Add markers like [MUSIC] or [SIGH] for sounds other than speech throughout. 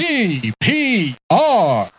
TPR.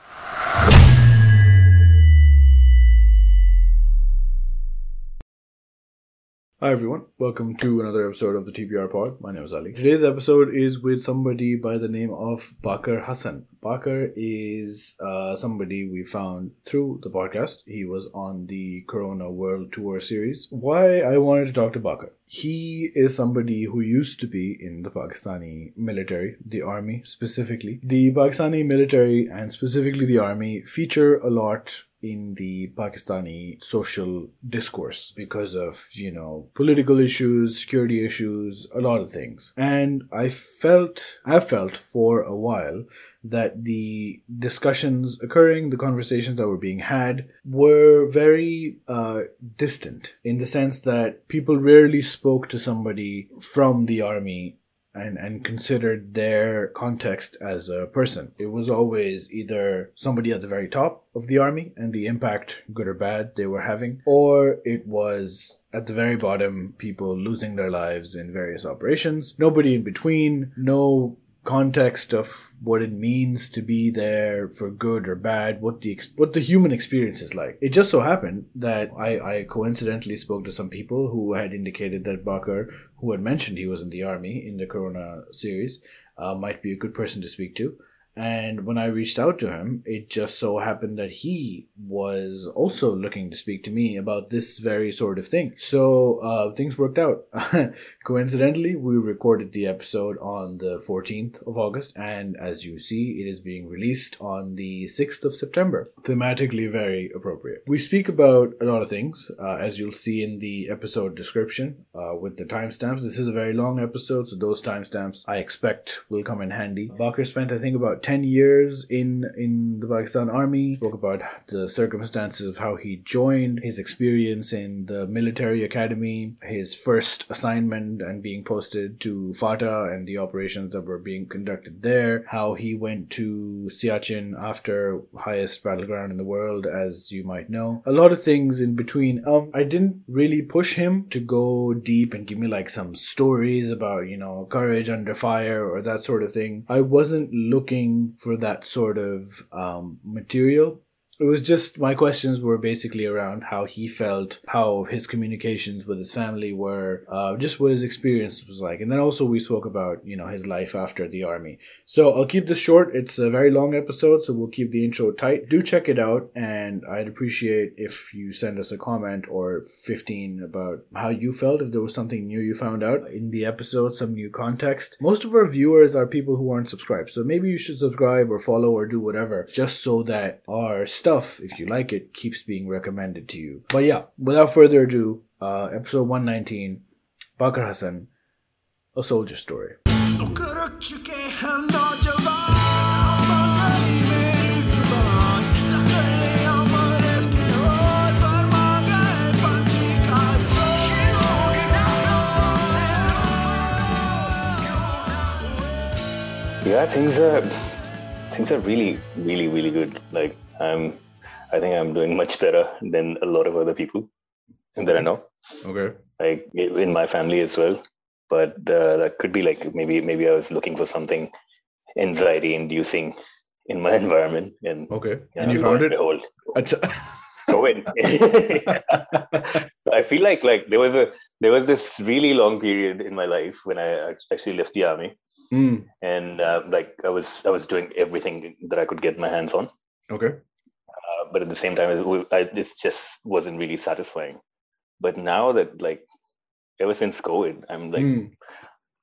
Hi everyone, welcome to another episode of the TPR Pod. My name is Ali. Today's episode is with somebody by the name of Baqar Hasan. Baqar is uh, somebody we found through the podcast. He was on the Corona World Tour series. Why I wanted to talk to Baqar? He is somebody who used to be in the Pakistani military, the army specifically. The Pakistani military and specifically the army feature a lot in the Pakistani social discourse because of, you know, political issues, security issues, a lot of things. And I felt, I felt for a while that the discussions occurring, the conversations that were being had were very uh, distant in the sense that people rarely spoke to somebody from the army and and considered their context as a person. It was always either somebody at the very top of the army and the impact, good or bad, they were having, or it was at the very bottom, people losing their lives in various operations. Nobody in between, no context of what it means to be there for good or bad, what the what the human experience is like. It just so happened that I, I coincidentally spoke to some people who had indicated that Baqar, who had mentioned he was in the army in the Corona series, uh, might be a good person to speak to. And when I reached out to him, it just so happened that he was also looking to speak to me about this very sort of thing. So uh, things worked out. [LAUGHS] Coincidentally, we recorded the episode on the 14th of August, and as you see, it is being released on the 6th of September. Thematically very appropriate. We speak about a lot of things, uh, as you'll see in the episode description uh, with the timestamps. This is a very long episode, so those timestamps I expect will come in handy. Baqar spent, I think, about 10 years in, in the Pakistan Army, spoke about the circumstances of how he joined, his experience in the military academy, his first assignment and being posted to FATA and the operations that were being conducted there, how he went to Siachen after highest battleground in the world, as you might know. A lot of things in between. Um, I didn't really push him to go deep and give me like some stories about, you know, courage under fire or that sort of thing. I wasn't looking for that sort of um, material it was just my questions were basically around how he felt, how his communications with his family were, uh, just what his experience was like, and then also we spoke about you know his life after the army. So I'll keep this short. It's a very long episode, so we'll keep the intro tight. Do check it out, and I'd appreciate if you send us a comment or fifteen about how you felt if there was something new you found out in the episode, some new context. Most of our viewers are people who aren't subscribed, so maybe you should subscribe or follow or do whatever, just so that our stuff stuff, if you like it, keeps being recommended to you. But yeah, without further ado, uh, episode 119, Baqar Hasan, A Soldier Story. Yeah, things are things are really, really, really good. Like I'm I think I'm doing much better than a lot of other people that I know. Okay. Like in my family as well. But uh, that could be like maybe maybe I was looking for something anxiety inducing in my [LAUGHS] environment. And okay. And you found it? Behold, COVID. [LAUGHS] [LAUGHS] I feel like like there was a there was this really long period in my life when I actually left the army. Mm. And uh, like I was I was doing everything that I could get my hands on. Okay but at the same time, it just wasn't really satisfying. But now that like ever since COVID, I'm like mm.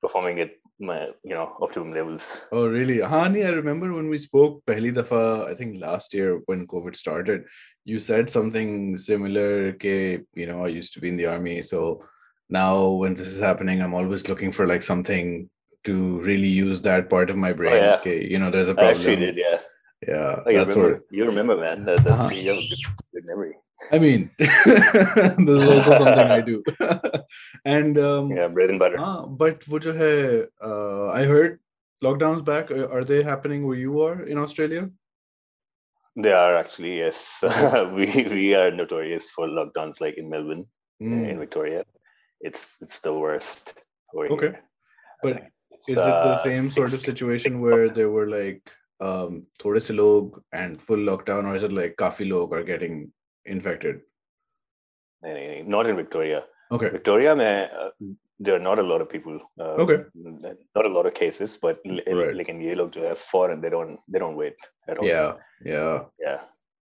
performing at my you know optimum levels. Oh really? Hani, I remember when we spoke pehli dafa, I think last year when COVID started, you said something similar. Ke, you know, I used to be in the army, so now when this is happening, I'm always looking for like something to really use that part of my brain. Oh, yeah. Okay, you know, there's a problem. I actually did, yeah. Yeah, you, remember, you remember, man. That, that's you have a good, good memory. I mean, [LAUGHS] this is also something I do. [LAUGHS] and um, yeah, bread and butter. Uh, but wo jo uh, I heard lockdowns back. Are they happening where you are in Australia? They are actually yes. [LAUGHS] we we are notorious for lockdowns, like in Melbourne, mm. in Victoria. It's it's the worst. okay, here. but is it the uh, same sort of situation where there were like um थोड़े से लोग and full lockdown or is it like काफी लोग are getting infected? Not in Victoria. Okay. Victoria, mein, uh, there are not a lot of people. Uh, okay. Not a lot of cases, but right. like in ye log jo hai foreign, they don't they don't wait at all. Yeah. Yeah. Yeah.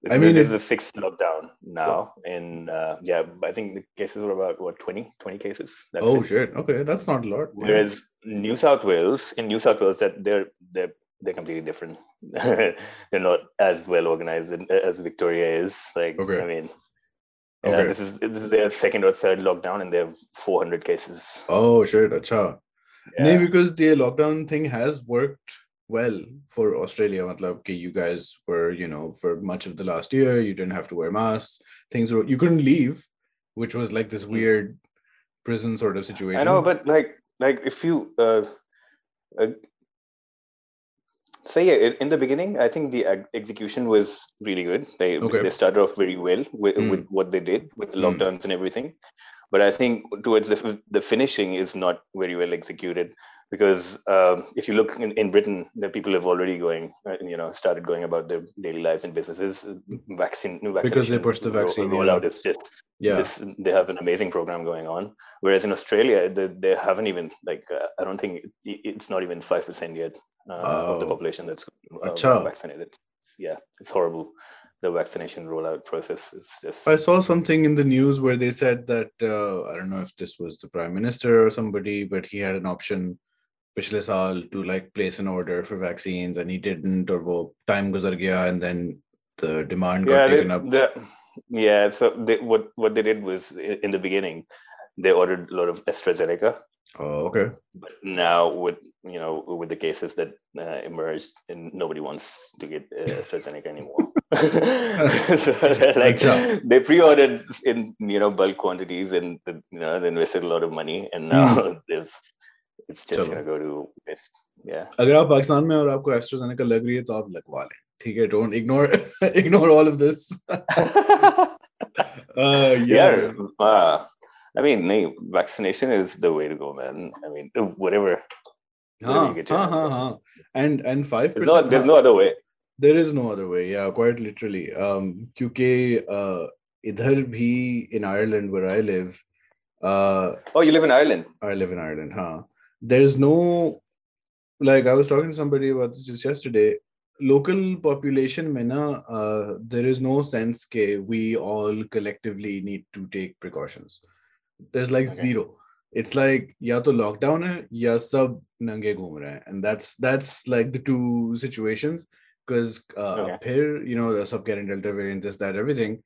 This I is, mean, this it- is the sixth lockdown now, and uh, yeah, I think the cases were about what 20, 20 cases. That's oh it. shit. Okay, that's not a lot. Yeah. Whereas New South Wales, in New South Wales, that they're they're they're completely different. [LAUGHS] they're not as well organized as Victoria is. Like, Okay. I mean, Okay. this is this is their second or third lockdown, and they have four hundred cases. Oh shit. Acha. Yeah. No, because the lockdown thing has worked well for Australia. Matlab, you guys were, you know, for much of the last year, you didn't have to wear masks. Things were, you couldn't leave, which was like this Mm. weird prison sort of situation. I know, but like like if you uh, uh say yeah, in- in the beginning, I think the execution was really good. They Okay. they started off very well with, Mm. with what they did with the Mm. lockdowns and everything. But I think towards the the finishing is not very well executed because um, if you look in, in Britain, the people have already going, uh, you know, started going about their daily lives and businesses. Vaccine, new Because they pushed the vaccine, yeah. rollout is just yeah. they have an amazing program going on whereas in australia they, they haven't even like uh, i don't think it, it's not even 5% yet oh. of the oh, population that's um, vaccinated. Yeah, it's horrible. The vaccination rollout process is just. I saw something in the news where they said that uh, I don't know if this was the prime minister or somebody, but he had an option which is all to like place an order for vaccines and he didn't or wo time guzar gaya and then the demand got yeah, taken they, up yeah so they, what what they did was in the beginning they ordered a lot of AstraZeneca Oh, okay. but now with you know with the cases that uh, emerged and nobody wants to get uh, [LAUGHS] AstraZeneca anymore [LAUGHS] [LAUGHS] so they're like Acha. they pre-ordered in you know bulk quantities and the, you know they invested a lot of money and now they've it's just Chalo. gonna go to waste yeah अगर आप पाकिस्तान में और आपको AstraZeneca लग रही है तो आप लगवा लें ठीक है don't ignore ignore all of this uh yeah yeah man. uh, I mean no, vaccination is the way to go man I mean whatever हाँ, you get your हाँ, hands हाँ, on. हाँ. and and 5% there's no there's हाँ, no other way there is no other way yeah quite literally um क्योंकि uh इधर भी in Ireland where I live uh oh you live in Ireland I live in Ireland huh there's no like I was talking to somebody about this just yesterday local population में ना uh, there is no sense के we all collectively need to take precautions there's like Okay. zero it's like या तो lockdown है या सब नंगे घूम रहे हैं and that's that's like the two situations because uh, Okay. up here you know the सब getting delta variant this that everything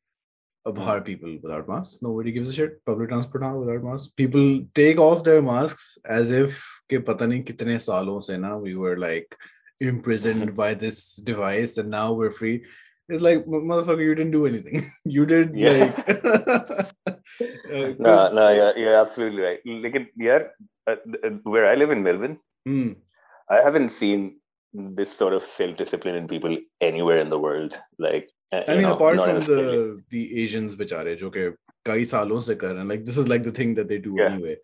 Hmm. how are people without masks? Nobody gives a shit. Public transport now without masks. People take off their masks as if कि पता नहीं कितने सालों से ना we were like imprisoned by this device and now we're free. it's like motherfucker you didn't do anything [LAUGHS] you did yeah. like [LAUGHS] [LAUGHS] uh, no no you're, you're absolutely right like yeah uh, uh, where i live in melbourne mm. i haven't seen this sort of self-discipline in people anywhere in the world like uh, i mean know, apart from the the asians which are ke kai salon se kar and like this is like the thing that they do yeah. anyway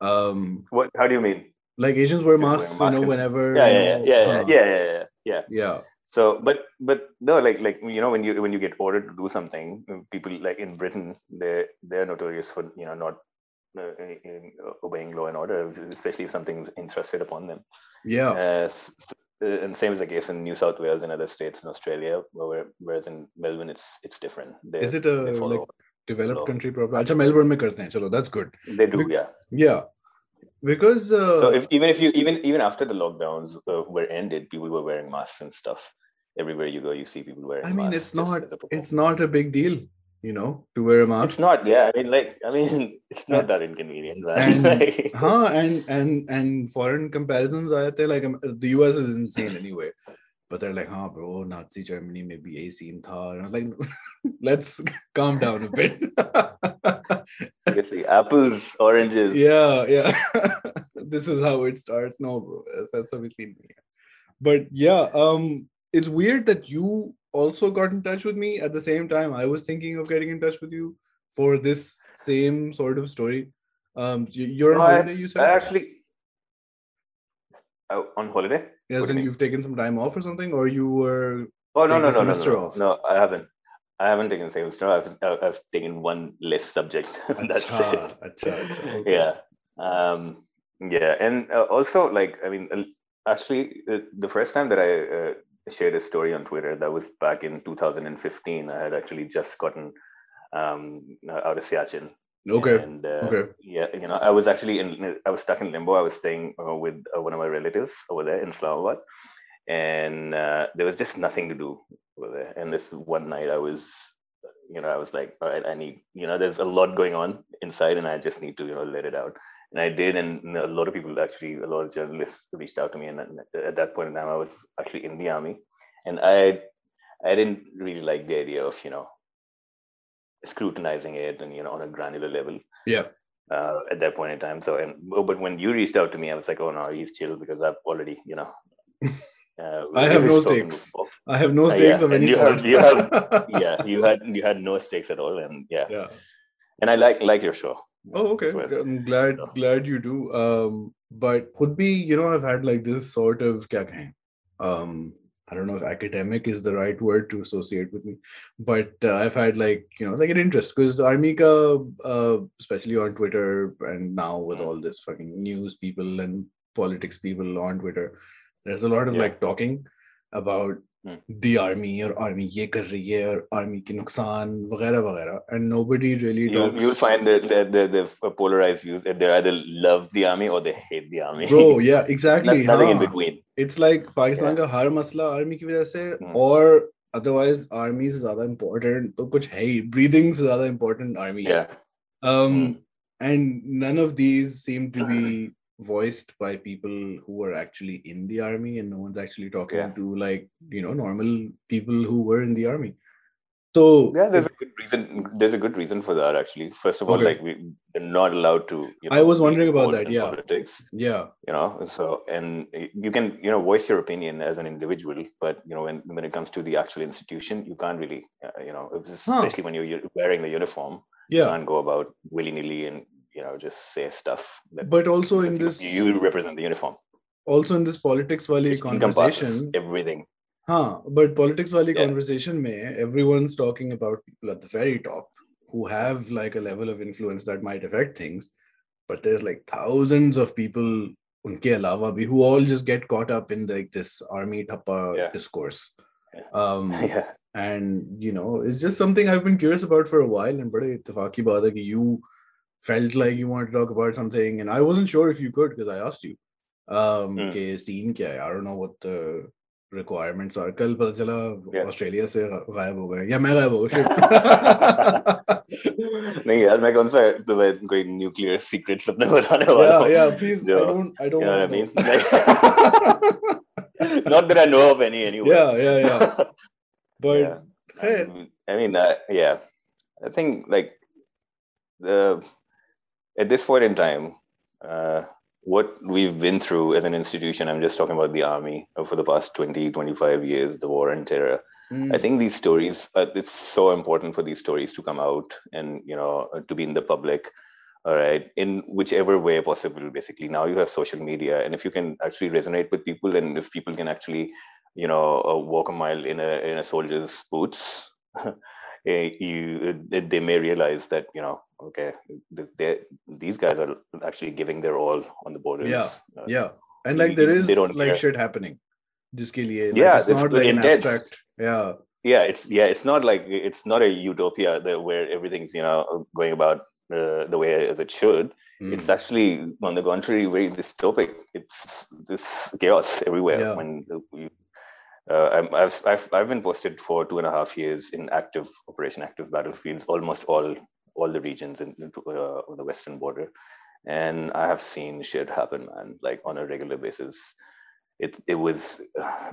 um what how do you mean like asians wear masks, wear masks. you know whenever yeah yeah yeah yeah, yeah, yeah. yeah. yeah so but but no like like you know when you when you get ordered to do something uh, people like in britain they they're notorious for you know not uh, in, uh, obeying law and order especially if something's interested upon them. Yeah. Uh, uh, and same is the case in new south wales and other states in australia where, whereas in melbourne it's it's different. They, is it a like developed country problem acha melbourne mein karte hain chalo that's good. They do Be- yeah. yeah. Because uh, so if, even if you even even after the lockdowns uh, were ended people were wearing masks and stuff. Everywhere you go, you see people wearing. I mean it's not it's not a big deal, you know, to wear a mask. It's not, yeah. I mean, like, I mean, [LAUGHS] it's not And- that inconvenient, man. and- [LAUGHS] [LAUGHS] Huh, and and and foreign comparisons I tell like um, the US is insane anyway. But they're like, huh, bro, Nazi Germany maybe a scene tha. And I was like, let's calm down a bit. Seriously, apples, oranges. yeah, yeah. this is how it starts. No, bro. That's, that's how we seen. But yeah, um, it's weird that you also got in touch with me at the same time. I was thinking of getting in touch with you for this same sort of story. Um, you're on No, I- holiday, you I actually uh, on holiday. Yes, and you've taken some time off or something, or you were. Oh no no no no no, no no I haven't. I haven't taken semester. I've I've taken one less subject. [LAUGHS] That's it. Achha, achha, okay. Yeah. Um. Yeah, and uh, also like I mean, actually, uh, the first time that I uh, shared a story on Twitter, that was back in 2015. I had actually just gotten um, out of Siachen. Okay. And uh, okay. Yeah, you know, I was actually in. I was stuck in limbo. I was staying uh, with uh, one of my relatives over there in Islamabad, and uh, there was just nothing to do over there. And this one night, I was, you know, I was like, all right, I need, you know, there's a lot going on inside, and I just need to, you know, let it out. And I did, and a lot of people actually, a lot of journalists reached out to me, and at that point in time, I was actually in the army, and I, I didn't really like the idea of, you know, scrutinizing it and you know on a granular level yeah uh, at that point in time so and but when you reached out to me i was like oh no he's chill because i've already you know [LAUGHS] uh, I have no stakes. I have no stakes uh, of any you sort. Have, you have, [LAUGHS] yeah, you had you had no stakes at all, and yeah, yeah. And I like like your show. Oh, okay. I'm glad so. glad you do. Um, but could be you know I've had like this sort of um I don't know if academic is the right word to associate with me, but uh, I've had like you know like an interest because army ka, uh, especially on Twitter and now with mm. all this fucking news people and politics people on Twitter, there's a lot of yeah. like talking about the army اور army یہ کر رہی ہے اور army کے نقصان وغیرہ وغیرہ and no buddy really you find that they they polarize views they are they love the army اور they hate the army bro yeah exactly nothing in between it's like Pakistan کا ہر مسئلہ army کی وجہ سے اور otherwise army سے زیادہ امپورٹنٹ تو کچھ ہے ہی. بریدنگ سے زیادہ امپورٹنٹ آرمی ہے. And none of these seem to be these seem to be voiced by people who are actually in the army and no one's actually talking yeah. to like you know normal people who were in the army so yeah there's a good reason there's a good reason for that actually first of all okay. like we are not allowed to you know, i was wondering about that yeah politics yeah you know so and you can you know voice your opinion as an individual but you know when when it comes to the actual institution you can't really uh, you know especially huh. when you're wearing the uniform yeah. you can't go about willy-nilly and you know just say stuff but also in this you represent the uniform also in this politics wali conversation everything huh but politics wali yeah. conversation may everyone's talking about people at the very top who have like a level of influence that might affect things but there's like thousands of people unke alawa bhi who all just get caught up in like this army thappa yeah. discourse yeah. um [LAUGHS] yeah and you know it's just something i've been curious about for a while and bade ittifaqi baat hai ki you felt like you wanted to talk about something and I wasn't sure if you could because I asked you um mm. के scene क्या है I don't know what the requirements are कल पता चला yeah. Australia से गायब हो गए या मैं गायब हो गया [LAUGHS] नहीं यार मैं कौन सा तो मैं कोई न्यूक्लियर सीक्रेट्स अपने बताने वाला हूं yeah yeah please I [LAUGHS] don't I don't you know what I mean like, not that I know of any anyway yeah yeah yeah [LAUGHS] but yeah. Hey. Um, I mean uh, yeah I think like the at this point in time, uh, what we've been through as an institution, I'm just talking about the army for the past 20, 25 years, the war and terror. Mm. I think these stories, uh, it's so important for these stories to come out and, you know, uh, to be in the public. All right, in whichever way possible, basically. Now you have social media, and if you can actually resonate with people, and if people can actually, you know, uh, walk a mile in a in a soldier's boots, [LAUGHS] you they may realize that you know okay these guys are actually giving their all on the borders. Yeah uh, yeah. And like there is like care. shit happening. Just like, yeah it's not like an abstract yeah. Yeah it's yeah it's not like it's not a utopia where everything's you know going about uh, the way as it should. Mm. it's actually on the contrary very dystopic. It's this chaos everywhere yeah. when you uh, I've, I've, I've been posted for two and a half years in active operation active battlefields almost all all the regions in uh, the western border and i have seen shit happen man like on a regular basis it it was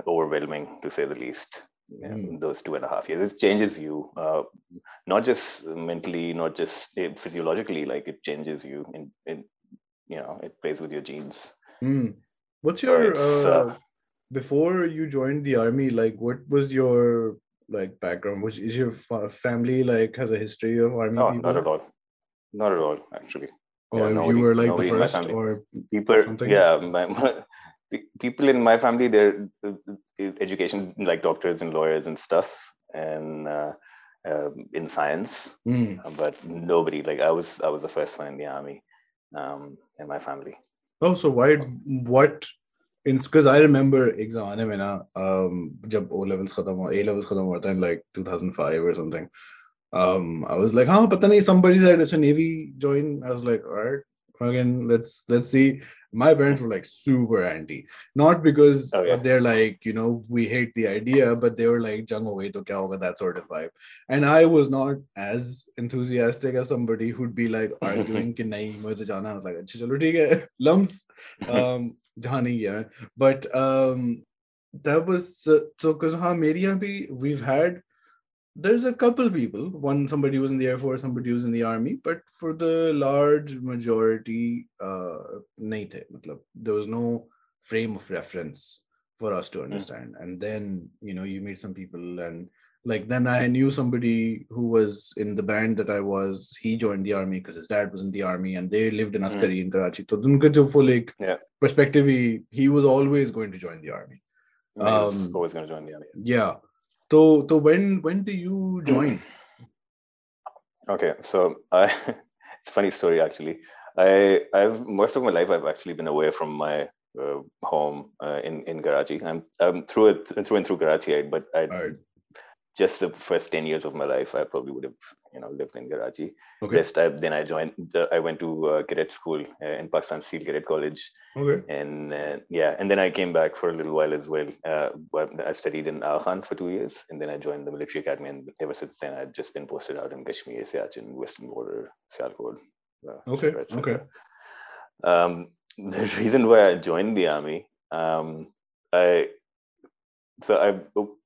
overwhelming to say the least mm. those two and a half years it changes you uh, not just mentally not just uh, physiologically like it changes you in, in you know it plays with your genes mm. what's your uh, uh, before you joined the army like what was your like background? Was is your family like has a history of army? No, people? not at all. Not at all, actually. Oh, yeah, nobody, you were like the first, or people? Something? Yeah, my, my, people in my family, they're uh, education like doctors and lawyers and stuff, and uh, uh, in science. Mm. But nobody like I was. I was the first one in the army um, in my family. Oh, so why? What? because I remember exam mein na, um, O levels khatam A levels khatam in like 2005 or something. Um, I was like, huh, pata nahi, somebody said it's a Navy join. I was like, all right, again let's let's see. My parents were like super anti. Not because oh, yeah. they're like you know we hate the idea but they were like jung way to kya hoga? that sort of vibe. And i was not as enthusiastic as somebody who'd be like [LAUGHS] arguing ki nahi mujhe jana. I was like acha chalo theek hai. [LAUGHS] LUMS. [LAUGHS] Um jahan yeah but um that was so because so, we've had there's a couple people. One somebody was in the air force somebody was in the army but for the large majority uh there was no frame of reference for us to understand. And then you know you meet some people and like then i knew somebody who was in the band that i was. He joined the army because his dad was in the army and they lived in askari in karachi. So unka jo full like Yeah. perspective he, he was always going to join the army. Um, always going to join the army. yeah so so when when do you join Okay, so I [LAUGHS] it's a funny story actually. I I've most of my life I've actually been away from my uh, home uh, in in Karachi. I'm I'm through it through and through Karachi, but I just the first ten years of my life I probably would have you know lived in Karachi. okay Rest I then I joined the, I went to uh, cadet school uh, in Pakistan Steel Cadet College, okay and uh, yeah, and then I came back for a little while as well. Uh, I studied in Khan for two years, and then I joined the military academy. And ever since then, I've just been posted out in Kashmir, Siachen, Western Border, Sialkot. Uh, Okay, etc., etc. okay. Um, [LAUGHS] the reason why I joined the army, um, I so I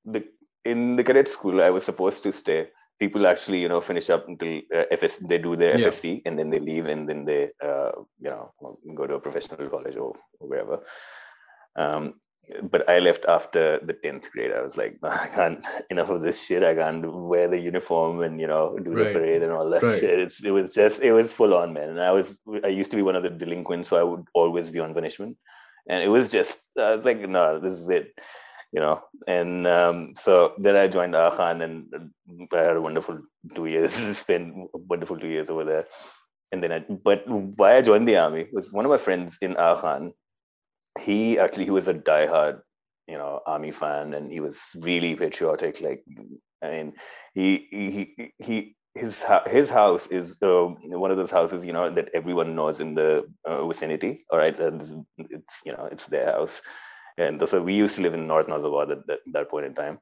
the in the cadet school I was supposed to stay. People actually, you know, finish up until uh, FS. They do their Yeah. FSC and then they leave, and then they, uh, you know, go to a professional college or wherever. Um, but I left after the tenth grade. I was like, [LAUGHS] I can't enough of this shit. I can't wear the uniform and you know do the parade and all that Right. shit. It's it was just it was full on, man. And I was I used to be one of the delinquents, so I would always be on punishment. And it was just I was like, no, this is it, you know. And um, so then I joined Khan, and I had a wonderful two years. [LAUGHS] Spent wonderful two years over there. And then I, but why I joined the army was one of my friends in Khan he actually he was a diehard you know army fan and he was really patriotic like i mean he he he his his house is uh, one of those houses you know that everyone knows in the uh, vicinity all right it's you know it's their house and so we used to live in north Nazimabad at that, that point in time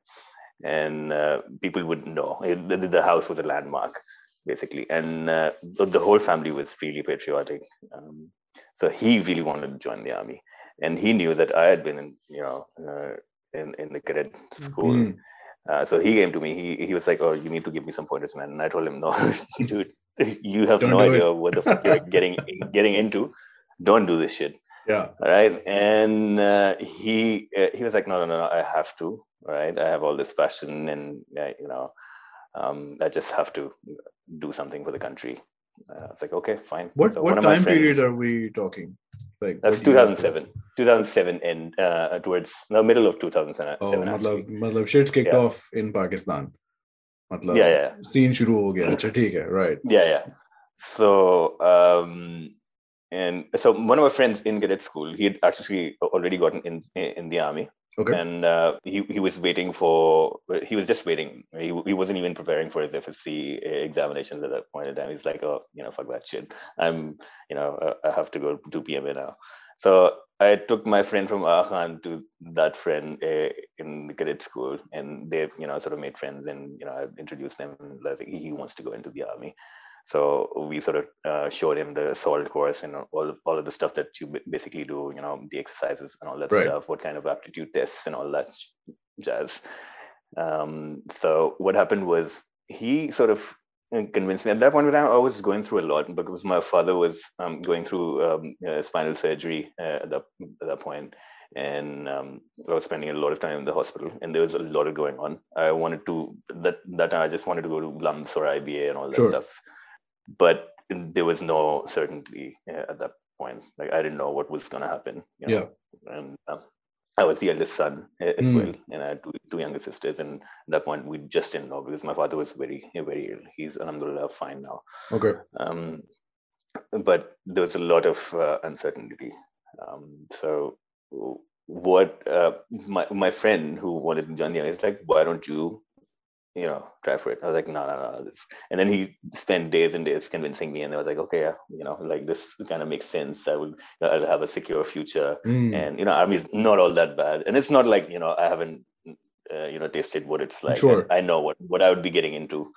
and uh, people would know it, the, the house was a landmark basically and uh, the, whole family was really patriotic um, so he really wanted to join the army and he knew that I had been in, you know, uh, in in the cadet school. Mm. Uh, so he came to me. He he was like, "Oh, you need to give me some pointers, man." And I told him, "No, [LAUGHS] dude, you have Don't no do it." idea what the fuck you're [LAUGHS] getting getting into. Don't do this shit." yeah. Right? And uh, he uh, he was like no no no i have to right? I have all this passion and I, you know um, i just have to do something for the country. Uh, it's like okay fine. What, so what time friends, period are we talking? Like that's 2007 2007 and uh, towards the middle of 2007 oh, matlab, matlab shit's kicked yeah. off in pakistan. Matlab, yeah yeah scene shuru ho gaya. Achha, theek hai, right. Yeah yeah. So um, and so one of my friends in cadet school, he had actually already gotten in in the army, okay and uh, he he was waiting for he was just waiting. He he wasn't even preparing for his FSC examinations at that point in time. He's like, oh, you know, fuck that shit. I'm, you know, uh, I have to go do PMA now. So I took my friend from Aachen to that friend uh, in the cadet school, and they, you know, sort of made friends, and you know, I introduced them. Like he wants to go into the army, so we sort of uh, showed him the assault course and all all of the stuff that you basically do, you know, the exercises and all that Right. stuff, what kind of aptitude tests and all that jazz. Um, so what happened was he sort of uh, convinced me at that point in time i was going through a lot because my father was um, going through um, uh, spinal surgery uh, at, that, at that point and um, i was spending a lot of time in the hospital and there was a lot of going on i wanted to that that time i just wanted to go to LUMS or iba and all that Sure. stuff but there was no certainty uh, at that point. Like I didn't know what was gonna happen. You know? Yeah. And um, I was the eldest son as mm. well, and I had two, two younger sisters. And at that point, we just didn't know because my father was very, very ill. He's alhamdulillah fine now. Okay. Um, but there was a lot of uh, uncertainty. Um, so what uh, my my friend who wanted to join the army is like, why don't you you know, try for it. I was like, no, no, no. This. And then he spent days and days convincing me, and I was like, okay, yeah, you know, like this kind of makes sense. I would, I'll have a secure future, mm. and you know, army is not all that bad, and it's not like you know, I haven't, uh, you know, tasted what it's like. Sure. I know what what I would be getting into.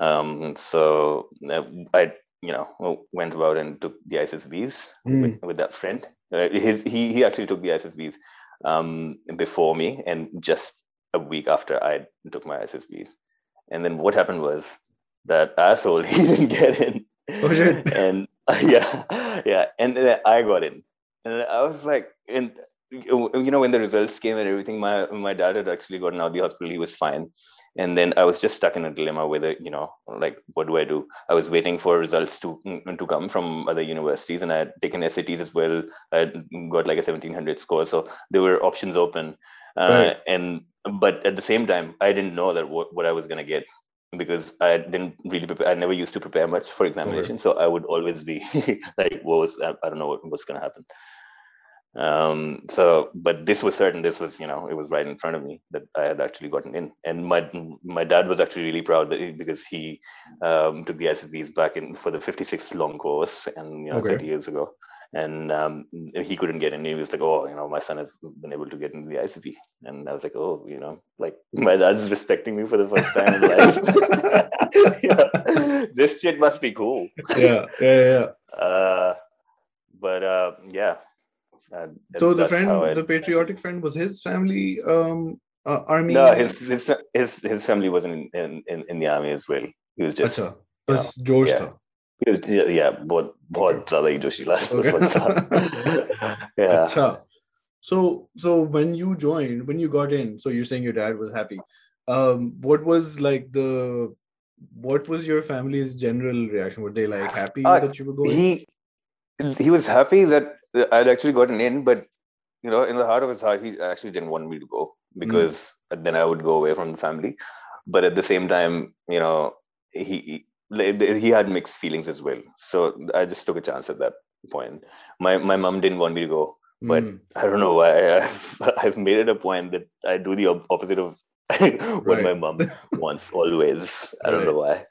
Um, so uh, I, you know, went about and took the ISSBs mm. with, with, that friend. Uh, his he he actually took the ISSBs um, before me, and just a week after I took my ISSBs. And then what happened was that asshole [LAUGHS] he didn't get in. Oh shit! and uh, [LAUGHS] yeah, yeah, and then I got in, and I was like, and you know when the results came and everything, my my dad had actually gotten out of the hospital. He was fine, and then I was just stuck in a dilemma whether you know like what do I do? I was waiting for results to mm, to come from other universities, and I had taken SATs as well. I got like a seventeen hundred score, so there were options open. Uh, right. and but at the same time i didn't know that what, what i was going to get because i didn't really prepare i never used to prepare much for examination so i would always be [LAUGHS] like what was i, I don't know what, what's going to happen. Um so but this was certain this was you know it was right in front of me that i had actually gotten in. And my my dad was actually really proud that he, because he um took the issbs back in for the 56th long course and you know okay. 30 years ago and um, he couldn't get in. He was like, "Oh, you know, my son has been able to get into the ICP," and I was like, "Oh, you know, like [LAUGHS] my dad's respecting me for the first time in life. [LAUGHS] yeah. This shit must be cool." Yeah, yeah, yeah. [LAUGHS] Uh, but uh, yeah. Uh, so the friend, the patriotic friend, was his family um, uh, army. No, his his his his family wasn't in in, in, the army as well. He was just. Acha, Bas. George yeah या बहुत बहुत ज्यादा ही जोशीला yeah Achha. [LAUGHS] so so when you joined when you got in so you're saying your dad was happy um what was like the what was your family's general reaction were they like happy uh, that you were going he he was happy that i'd actually gotten in but you know in the heart of his heart he actually didn't want me to go because mm. then i would go away from the family but at the same time you know he he had mixed feelings as well. So I just took a chance at that point. My my mom didn't want me to go, but mm. I don't know why. [LAUGHS] I've, I've, made it a point that I do the opposite of [LAUGHS] what right. my mom [LAUGHS] wants always. I don't right. know why.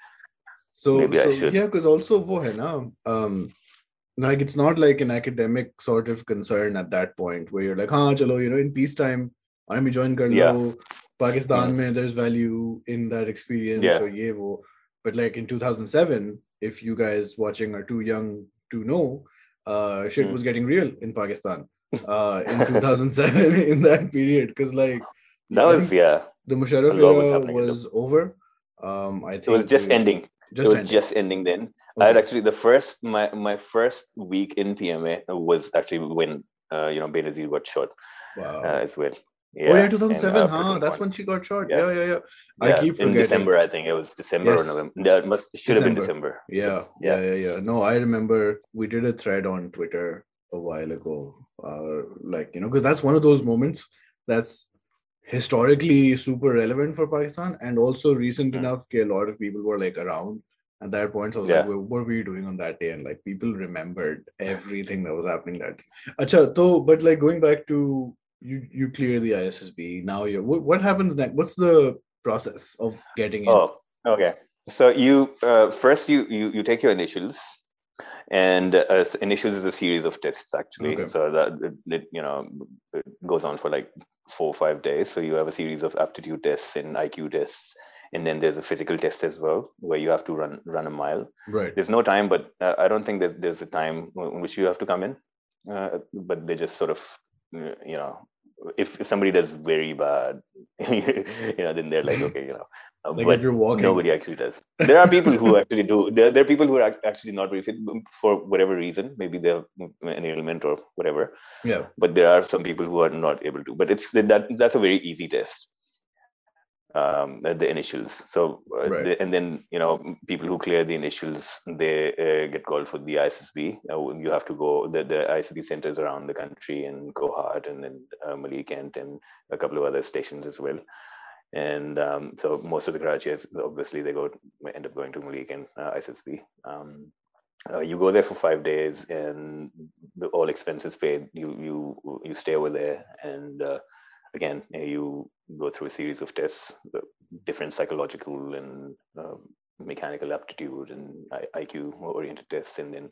So, Maybe so yeah, because also wo hai na, um, like it's not like an academic sort of concern at that point where you're like, ah, chalo, you know, in peacetime, army join kar lo. Yeah. Pakistan, mm. there's value in that experience. Yeah. So ye wo. But like in 2007, if you guys watching are too young to know, uh, shit mm. was getting real in Pakistan [LAUGHS] uh, in 2007 in that period because like that was yeah the Musharraf era was, was over. Um, I think it was just we, ending. Just it was ending. just ending then. Okay. I had actually the first my my first week in PMA was actually when uh, you know Benazir got shot. Wow. Uh, as well. Yeah, oh yeah, 2007. And, uh, huh? That's when she got shot. Yeah, yeah, yeah. yeah. I keep forgetting. In December, I think it was December yes. or November. Yeah, it must should December. have been December. Yeah, yeah, yeah, yeah. No, I remember we did a thread on Twitter a while ago. Uh, like you know, because that's one of those moments that's historically super relevant for Pakistan and also recent mm-hmm. enough that a lot of people were like around at that point. So I was yeah. like, what were you doing on that day? And like people remembered everything that was happening that day. Acha, so, but like going back to you you clear the ISSB. Now you're what, what happens next? What's the process of getting in? Oh, okay. So you uh, first you you you take your initials, and uh, initials is a series of tests actually. Okay. So that it, it, you know it goes on for like four or five days. So you have a series of aptitude tests and IQ tests, and then there's a physical test as well where you have to run run a mile. Right. There's no time, but uh, I don't think that there's a time in which you have to come in. Uh, but they just sort of you know if, if somebody does very bad, [LAUGHS] you know, then they're like, okay, you know. Uh, like but if you're walking, nobody actually does. There are people who actually do. There, there are people who are actually not very fit for whatever reason. Maybe they have an ailment or whatever. Yeah. But there are some people who are not able to. But it's that that's a very easy test. Um, the initials. So, uh, right. the, and then you know, people who clear the initials, they uh, get called for the ISSB. Uh, you have to go. The, the ISSB centers around the country in Kohat and then uh, Kent and a couple of other stations as well. And um, so most of the Karachi's, obviously, they go end up going to Malir and uh, ISSB. Um, uh, you go there for five days, and the, all expenses paid. You you you stay over there, and uh, again, you go through a series of tests, different psychological and uh, mechanical aptitude and IQ oriented tests, and then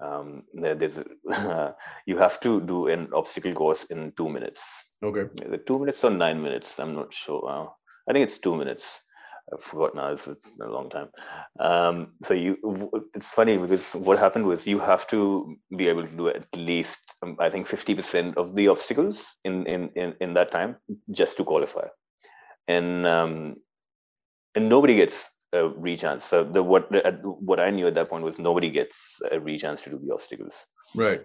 um, there's a, [LAUGHS] you have to do an obstacle course in two minutes. Okay. Two minutes or nine minutes, I'm not sure. Uh, I think it's two minutes. I forgot now. It's, it's a long time. Um, so you, it's funny because what happened was you have to be able to do at least, um, I think, fifty percent of the obstacles in, in in in that time just to qualify, and um, and nobody gets a rechance. So the what what I knew at that point was nobody gets a rechance to do the obstacles. Right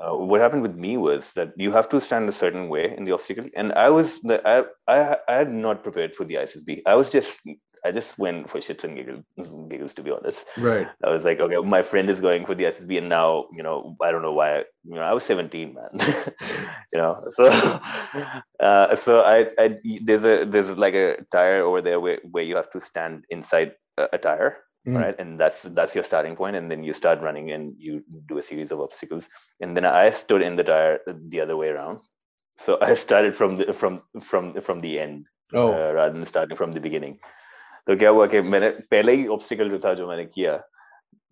uh, what happened with me was that you have to stand a certain way in the obstacle and i was the, I, I i had not prepared for the issb i was just i just went for shits and giggles, giggles to be honest. Right. I was like okay my friend is going for the issb and now you know i don't know why you know i was 17 man. [LAUGHS] You know so [LAUGHS] uh, so I, I there's a there's like a tire over there where, where you have to stand inside a, a tire mm. right and that's that's your starting point and then you start running and you do a series of obstacles and then i stood in the tire the other way around so [LAUGHS] i started from the from from from the end oh. uh, rather than starting from the beginning तो क्या हुआ कि मैंने पहले ही obstacle जो था जो मैंने किया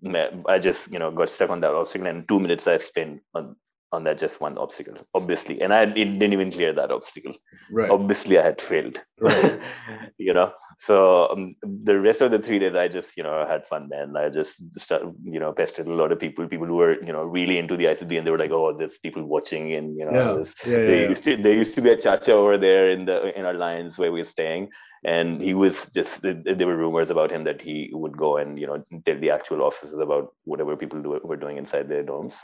मैं I just you know got stuck on that obstacle and two minutes I spent on on that just one obstacle obviously. And i it didn't even clear that obstacle. Right. Obviously i had failed. Right. [LAUGHS] You know? So um, the rest of the three days i just you know had fun man. I just started, you know pestered a lot of people. People who were you know really into the icb and they were like oh there's people watching and you know yeah. This, yeah, yeah. used to there used to be a chacha over there in the in our lines where we were staying. And he was just there were rumors about him that he would go and you know tell the actual officers about whatever people do, were doing inside their dorms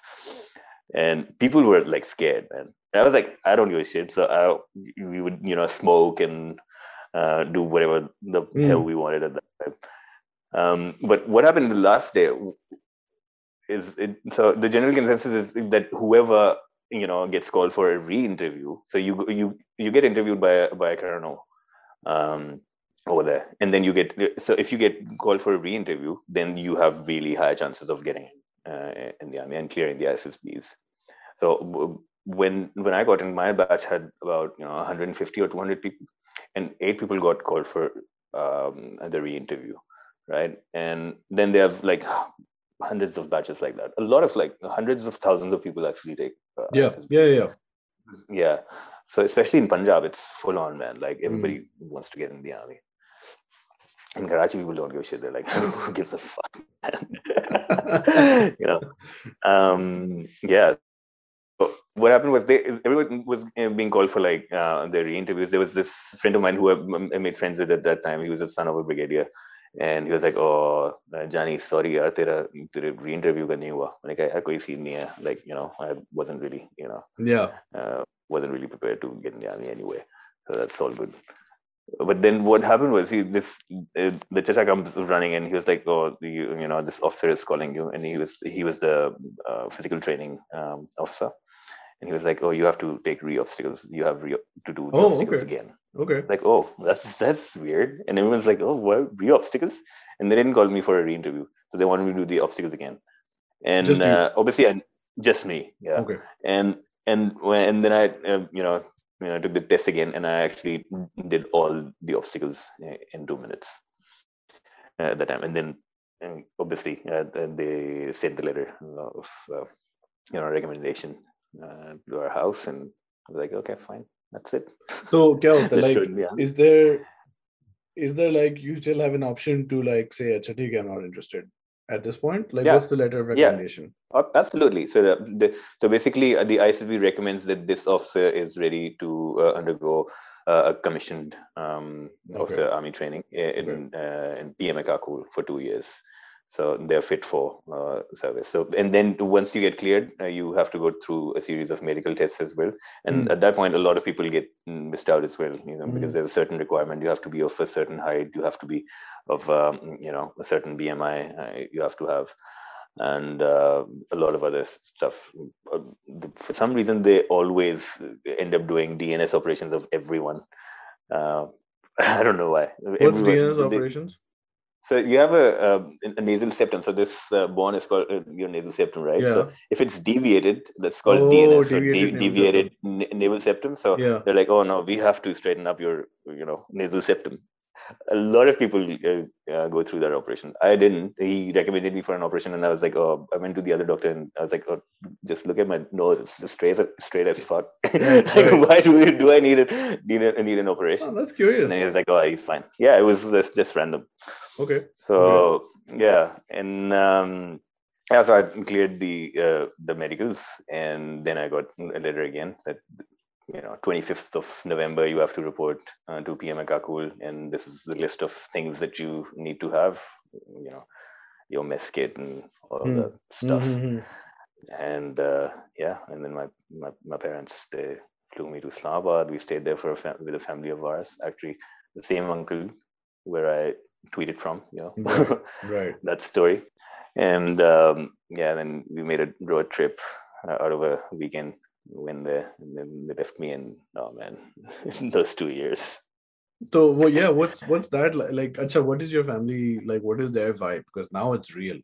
and people were like scared man. And i was like i don't give a shit. So i we would you know smoke and uh, do whatever the mm. hell we wanted at that time. Um, but what happened the last day is it so the general consensus is that whoever you know gets called for a re-interview so you you you get interviewed by a, by a colonel um, over there. And then you get so if you get called for a re-interview then you have really high chances of getting uh, in the army and clearing the ISSBs. So when when I got in, my batch had about you know 150 or 200 people, and eight people got called for um, the re-interview, right? And then they have like hundreds of batches like that. A lot of like hundreds of thousands of people actually take. Uh, yeah, ISSBs. yeah, yeah, yeah. So especially in Punjab, it's full on, man. Like everybody mm. wants to get in the army in Karachi, people don't give a shit. They're like, [LAUGHS] who gives a fuck? [LAUGHS] you know, um, yeah. So what happened was they everyone was uh, being called for like uh, the re-interviews. There was this friend of mine who I made friends with at that time. He was a son of a brigadier, and he was like, "Oh, uh, Johnny, sorry, yaar, tera, tera re-interview ka nahi hua." Like, I scene nahi hai. Like, you know, I wasn't really, you know, yeah, uh, wasn't really prepared to get in the army anyway. So that's all good but then what happened was he this uh, the chacha comes running and he was like oh you, you know this officer is calling you. And he was he was the uh, physical training um, officer. And he was like oh you have to take re obstacles. You have re to do oh, obstacles okay. again. Okay. Like oh that's that's weird. And everyone's like oh what? Re obstacles? And they didn't call me for a re-interview. So they wanted me to do the obstacles again. And uh, obviously and just me. Yeah. Okay. And and and then i uh, you know you know, I took the test again and I actually did all the obstacles in two minutes at the time. And then and obviously uh, they sent the letter of uh, you know recommendation uh, to our house and I was like okay fine that's it so kya [LAUGHS] like yeah. is there is there like you still have an option to like say Chathi, I'm not interested at this point? Like, yeah. what's the letter of recommendation? Yeah. Absolutely. So, the, the, so basically, uh, the ICB recommends that this officer is ready to uh, undergo uh, a commissioned um, okay. officer army training in okay. Uh, in for two years. So they're fit for uh, service. So and then once you get cleared uh, you have to go through a series of medical tests as well. And mm. at that point a lot of people get missed out as well you know mm. because there's a certain requirement. You have to be of a certain height. You have to be of um, you know a certain bmi uh, you have to have. And uh, a lot of other stuff. For some reason they always end up doing dns operations of everyone. Uh, [LAUGHS] i don't know why. What's everyone, dns they, operations so you have a, a, a nasal septum. So this uh, bone is called uh, your nasal septum, right? Yeah. So if it's deviated, that's called oh, DNS, deviated, de- deviated septum. nasal septum. So yeah. they're like, oh no, we have to straighten up your, you know, nasal septum a lot of people uh, uh, go through that operation. I didn't. He recommended me for an operation, and I was like, oh, I went to the other doctor, and I was like, oh, just look at my nose. It's just straight, straight as fuck. [LAUGHS] like, why do, do I need it? Need, a, need an operation? Oh, that's curious. And he was like, oh, he's fine. Yeah, it was just, just random. Okay. So okay. yeah, and um, yeah, so I cleared the uh, the medicals, and then I got a letter again that you know 25th of november you have to report uh, to pma kakul and this is the list of things that you need to have you know your mess kit and all mm. the stuff mm-hmm. and uh, yeah and then my, my my parents they flew me to islamabad we stayed there for a fam- with a family of ours actually the same uncle where i tweeted from you know right, [LAUGHS] right. that story and um, yeah then we made a road trip uh, out of a weekend when they then they left me and oh man [LAUGHS] those two years. So well yeah what's what's that like, like acha, what is your family like what is their vibe? Because now it's real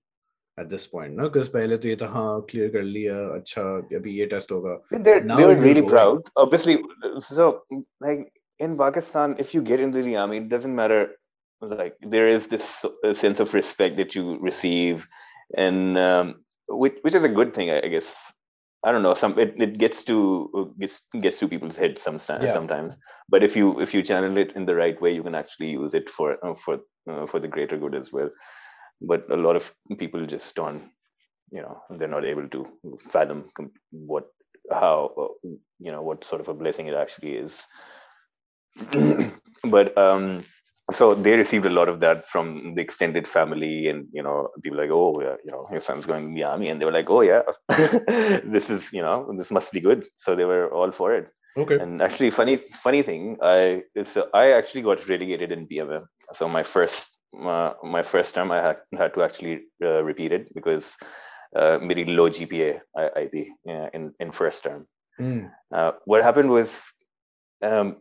at this point no? Because pehle to ye tha haan clear kar liya acha abhi ye test hoga they're, now they were really going. proud obviously so like in pakistan if you get into the army it doesn't matter like there is this sense of respect that you receive and um, which, which is a good thing i guess I don't know. Some it, it gets to gets gets to people's heads sometimes. Yeah. Sometimes, but if you if you channel it in the right way, you can actually use it for uh, for uh, for the greater good as well. But a lot of people just don't, you know, they're not able to fathom what how uh, you know what sort of a blessing it actually is. [CLEARS THROAT] but um, so they received a lot of that from the extended family and you know people like oh yeah you know your son's going to the army and they were like oh yeah [LAUGHS] this is you know this must be good. So they were all for it. Okay. And actually funny funny thing i so i actually got relegated in pma so my first uh, my first term i had, had to actually uh, repeat it because uh, very low gpa I, I uh, in in first term. Mm. uh, what happened was um,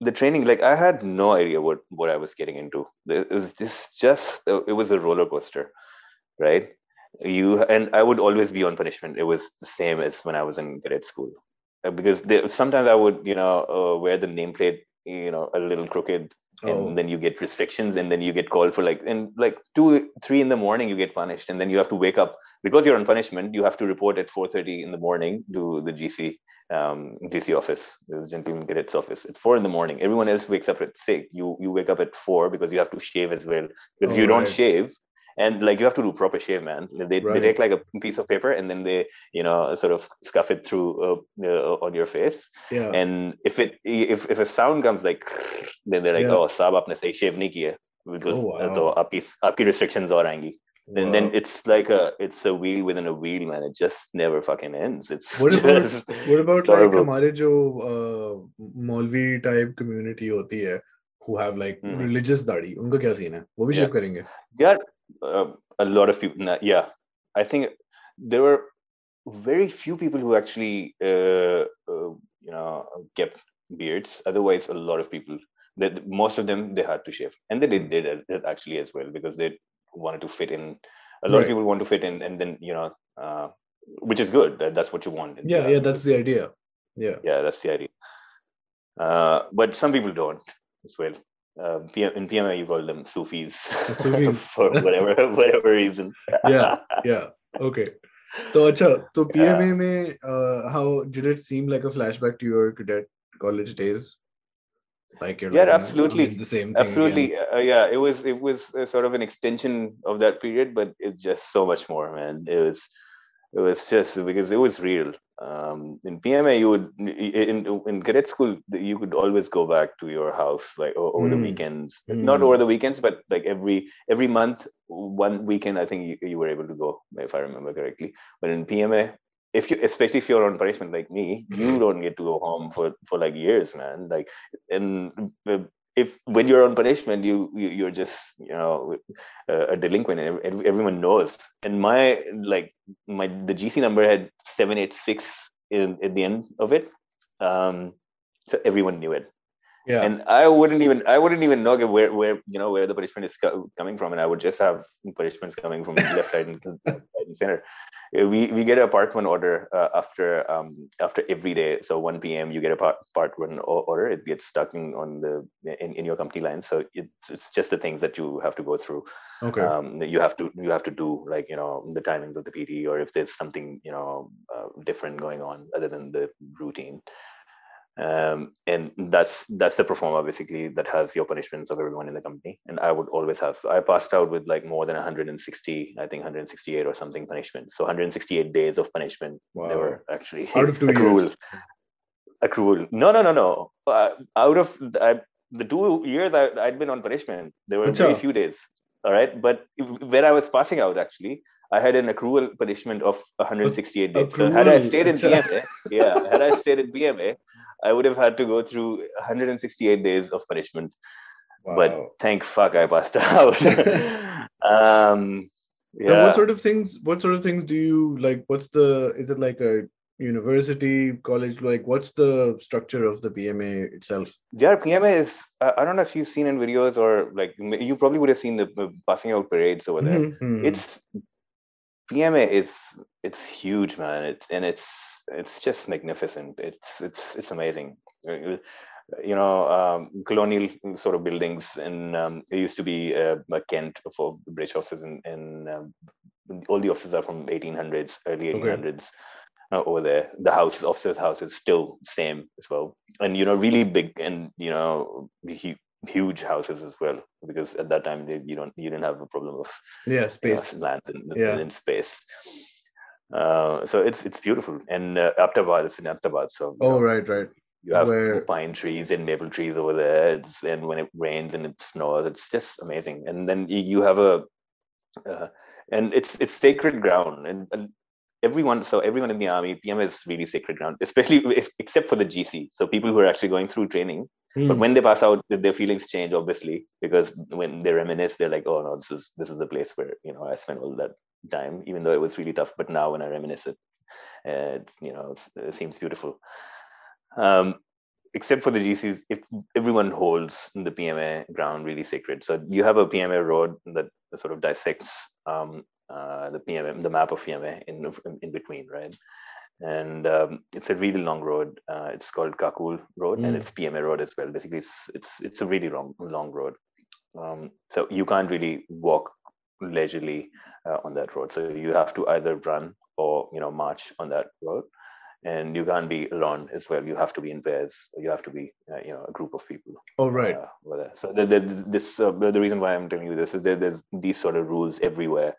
the training like i had no idea what what i was getting into. It was just just it was a roller coaster right? You and i would always be on punishment. It was the same as when i was in cadet school. Uh, because there, sometimes i would you know uh, wear the nameplate you know a little crooked and oh. then you get restrictions and then you get called for like and like two three in the morning you get punished and then you have to wake up. Because you're on punishment you have to report at 4.30 in the morning to the gc um, GC office, Gentleman Cadet's office at four in the morning. Everyone else wakes up at six. You you wake up at four because you have to shave as well. If oh, you right. don't shave, and like you have to do proper shave, man. They, right. they take like a piece of paper and then they you know sort of scuff it through uh, uh, on your face. Yeah. And if it if if a sound comes like, then they're like, yeah. oh, sab aapne say shave nahi Oh, uh, wow. तो आपकी आपकी restrictions और आएंगी then wow. then it's like a it's a wheel within a wheel man it just never fucking ends it's what about [LAUGHS] what about horrible. like हमारे जो uh, मौलवी type community होती है who have like mm-hmm. religious दाढ़ी उनका क्या scene है वो भी shift करेंगे yeah uh, a lot of people yeah i think there were very few people who actually uh, uh, you know kept beards otherwise a lot of people that most of them they had to shave and they did, did it actually as well because they wanted to fit in a lot right. of people want to fit in and then you know uh, which is good that's what you want yeah yeah that's the idea yeah yeah that's the idea uh, but some people don't as well uh, in PMA you call them Sufis, Sufis. [LAUGHS] for whatever whatever reason. [LAUGHS] yeah, yeah, okay. So, acha, so PMA yeah. mein, uh, how did it seem like a flashback to your cadet college days? Like you're yeah absolutely [LAUGHS] the same absolutely uh, yeah it was it was sort of an extension of that period but it's just so much more man it was it was just because it was real. Um, in PMA, you would in in cadet school you could always go back to your house like over mm. the weekends, mm. not over the weekends, but like every every month, one weekend. I think you, you were able to go if I remember correctly. But in PMA, if you especially if you're on punishment like me you don't get to go home for for like years man. Like and uh, if when you're on punishment you, you are just you know a, delinquent and everyone knows. And my like my the gc number had 786 in at the end of it. Um so everyone knew it. Yeah. And i wouldn't even i wouldn't even know where where you know where the punishment is coming from. And i would just have punishments coming from left right and, [LAUGHS] center uh, we we get a part one order uh, after um, after every day. So 1 p.m. you get a part, part one order. It gets stuck in on the in, in your company line. So it's it's just the things that you have to go through. Okay. Um, you have to you have to do like you know the timings of the PT or if there's something you know uh, different going on other than the routine um, and that's that's the performer basically that has your punishments of everyone in the company and i would always have i passed out with like more than 160 i think 168 or something punishment so 168 days of punishment wow. were actually out of [LAUGHS] two accrual years. accrual no no no no uh, out of I, the two years I, i'd been on punishment there were Achha. very few days all right but when i was passing out actually I had an accrual punishment of 168 days. Accrual. So had I stayed in PMA, yeah, had I stayed in PMA, I would have had to go through 168 days of punishment. Wow. But thank fuck I passed [LAUGHS] out. [LAUGHS] um, yeah. And what sort of things? What sort of things do you like? What's the? Is it like a university, college? Like, what's the structure of the PMA itself? Yeah, PMA is. I don't know if you've seen in videos or like you probably would have seen the passing out parades over there. Mm-hmm. It's PMA is it's huge, man. It's and it's it's just magnificent. It's it's it's amazing. Uh, you know, um, colonial sort of buildings, and um, it used to be uh, a Kent for British officers, and, and um, all the officers are from 1800s, early 1800s. Okay. Uh, over there, the houses, officers' house is still same as well, and you know, really big and you know, huge houses as well because at that time they, you don't you didn't have a problem of yeah space you know, lands in, yeah. in space uh, so it's it's beautiful. And uh, Abbottabad is in Abbottabad so oh know, right right. you have Where... pine trees and maple trees over there. It's, and when it rains and it snows it's just amazing. And then you have a uh, and it's it's sacred ground. And, and everyone so everyone in the army pm is really sacred ground especially except for the gc so people who are actually going through training. Mm. but hmm. when they pass out their feelings change obviously because when they reminisce they're like oh no this is this is the place where you know i spent all that time even though it was really tough but now when i reminisce it uh, it's you know it seems beautiful um, except for the gcs if everyone holds the pma ground really sacred so you have a pma road that sort of dissects um, uh, the PMA, the map of PMA in in between, right? And um, it's a really long road. Uh, it's called Kakul Road, mm. and it's PMA Road as well. Basically, it's it's, it's a really long long road. Um, so you can't really walk leisurely uh, on that road. So you have to either run or you know march on that road, and you can't be alone as well. You have to be in pairs. You have to be uh, you know a group of people. Oh right. Uh, so the, the, this uh, the reason why I'm telling you this is that there's these sort of rules everywhere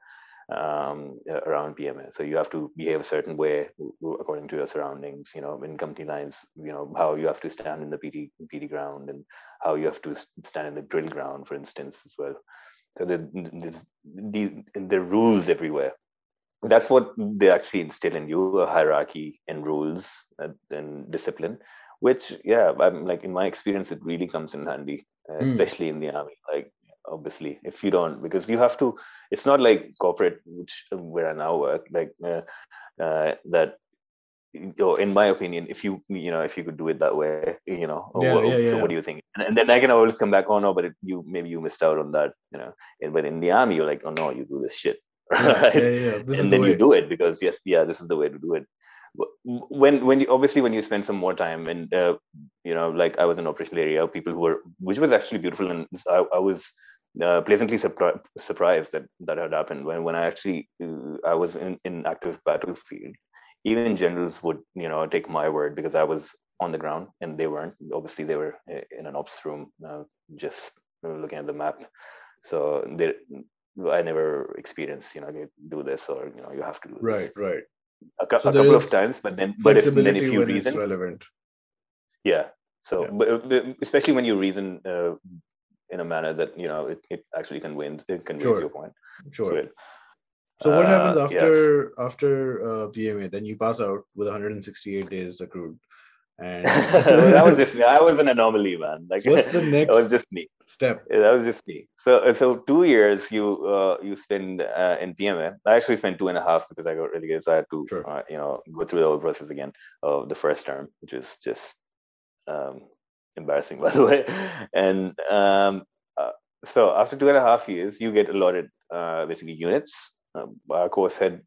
um, around PMA. So you have to behave a certain way according to your surroundings. You know, in company lines, you know how you have to stand in the PT PT ground and how you have to stand in the drill ground, for instance, as well. There's, there's, there rules everywhere. That's what they actually instill in you: a hierarchy and rules and, and discipline. Which, yeah, I'm like in my experience, it really comes in handy, hmm. especially mm. in the army. Like obviously if you don't because you have to it's not like corporate which where i now work like uh, uh, that in my opinion if you you know if you could do it that way you know yeah, what, yeah, yeah. so what do you think and, and, then i can always come back oh no but it, you maybe you missed out on that you know and, but in the army you're like oh no you do this shit [LAUGHS] right? yeah, yeah, and then the you do it because yes yeah this is the way to do it when when you obviously when you spend some more time and uh, you know like i was in operational area people who were which was actually beautiful and i, I was uh, pleasantly surpri- surprised that that had happened when when I actually uh, I was in, in active battlefield. Even generals would you know take my word because I was on the ground and they weren't. Obviously, they were uh, in an ops room, uh, just looking at the map. So they, I never experienced you know do this or you know you have to do right, this. Right, a, a so couple of times, but then but if, then if you reason relevant. Yeah. So, yeah. But, especially when you reason uh, in a manner that you know it, it actually conveys it conveys sure. your point. Sure. So what happens uh, after yes. after uh, PMA? Then you pass out with 168 days accrued. And [LAUGHS] [LAUGHS] that was just me. I was an anomaly, man. Like what's [LAUGHS] the next? that was just me. Step. That was just me. So so two years you uh, you spend uh, in PMA. I actually spent two and a half because I got really good, so I had to sure. uh, you know go through the whole process again of the first term, which is just um, embarrassing, by the way. And um, uh, so after two and a half years, you get allotted uh, basically units. Um, our course had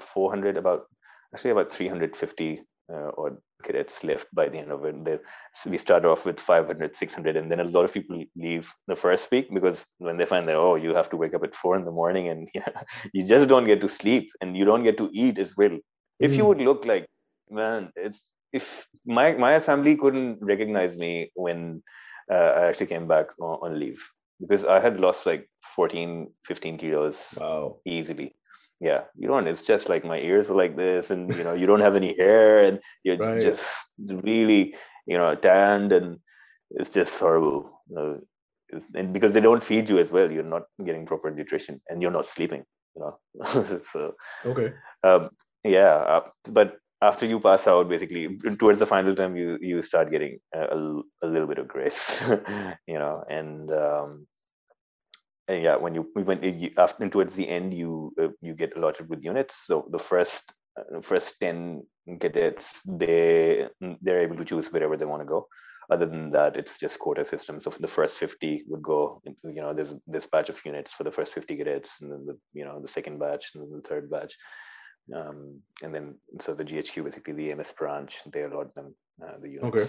400 about actually about 350 uh, odd cadets left by the end of it. They, so we started off with 500, 600, and then a lot of people leave the first week because when they find that, oh, you have to wake up at four in the morning and [LAUGHS] yeah, you just don't get to sleep and you don't get to eat as well. If mm. you would look like, man, it's if my, my family couldn't recognize me when uh, I actually came back on, on leave because I had lost like 14, 15 kilos wow. easily yeah you don't it's just like my ears were like this and you know you don't have any hair and you're right. just really you know tanned and it's just horrible you know, and because they don't feed you as well you're not getting proper nutrition and you're not sleeping you know [LAUGHS] so okay um, yeah uh, but after you pass out basically towards the final term you you start getting a, a little bit of grace [LAUGHS] you know and um, and yeah, when you when you, after towards the end, you uh, you get allotted with units. So the first uh, first ten cadets, they they're able to choose wherever they want to go. Other than that, it's just quota system. So the first fifty would go you know there's this batch of units for the first fifty cadets, and then the you know the second batch, and then the third batch. Um, and then so the GHQ basically the MS branch they allot them uh, the units. Okay.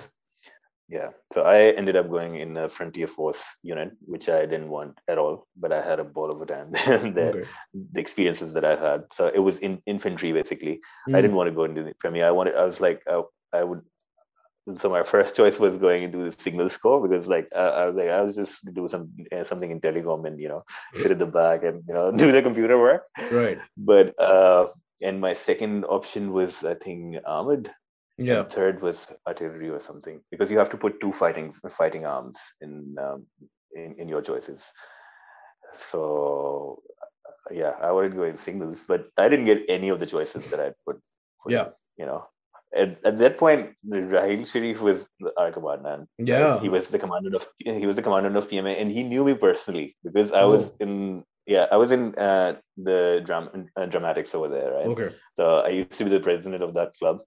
Yeah. So i ended up going in a frontier force unit which i didn't want at all but i had a ball of a time [LAUGHS] the, okay. the experiences that i had. So it was in infantry basically. Mm. i didn't want to go into the premier. I wanted i was like I, I would so my first choice was going into the signals corps because like I, I was like I was just do some uh, something in telecom and you know sit at the back and you know [LAUGHS] do the computer work. Right. But uh and my second option was I think armored. Yeah. and third was artillery or something because you have to put two fighting fighting arms in um, in, in your choices. So uh, yeah i wanted to go in signals but i didn't get any of the choices that i put, put yeah. you know. At, at that point raheel sharif was our commandant yeah. He was the commandant of he was the commandant of pma and he knew me personally because i oh. was in yeah i was in uh, the dram- uh, dramatics over there right? Okay. So i used to be the president of that club.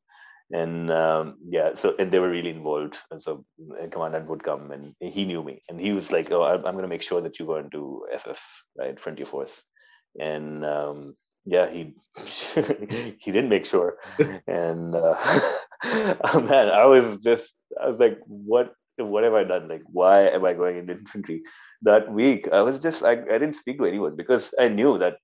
And um, yeah so and they were really involved. And so a commandant would come and he knew me. And he was like oh i'm, I'm going to make sure that you go into ff right? Frontier force. And um, yeah he [LAUGHS] he didn't make sure. [LAUGHS] And uh, [LAUGHS] oh, man i was just i was like what what have i done like why am i going into [LAUGHS] infantry that week i was just I, I didn't speak to anyone because i knew that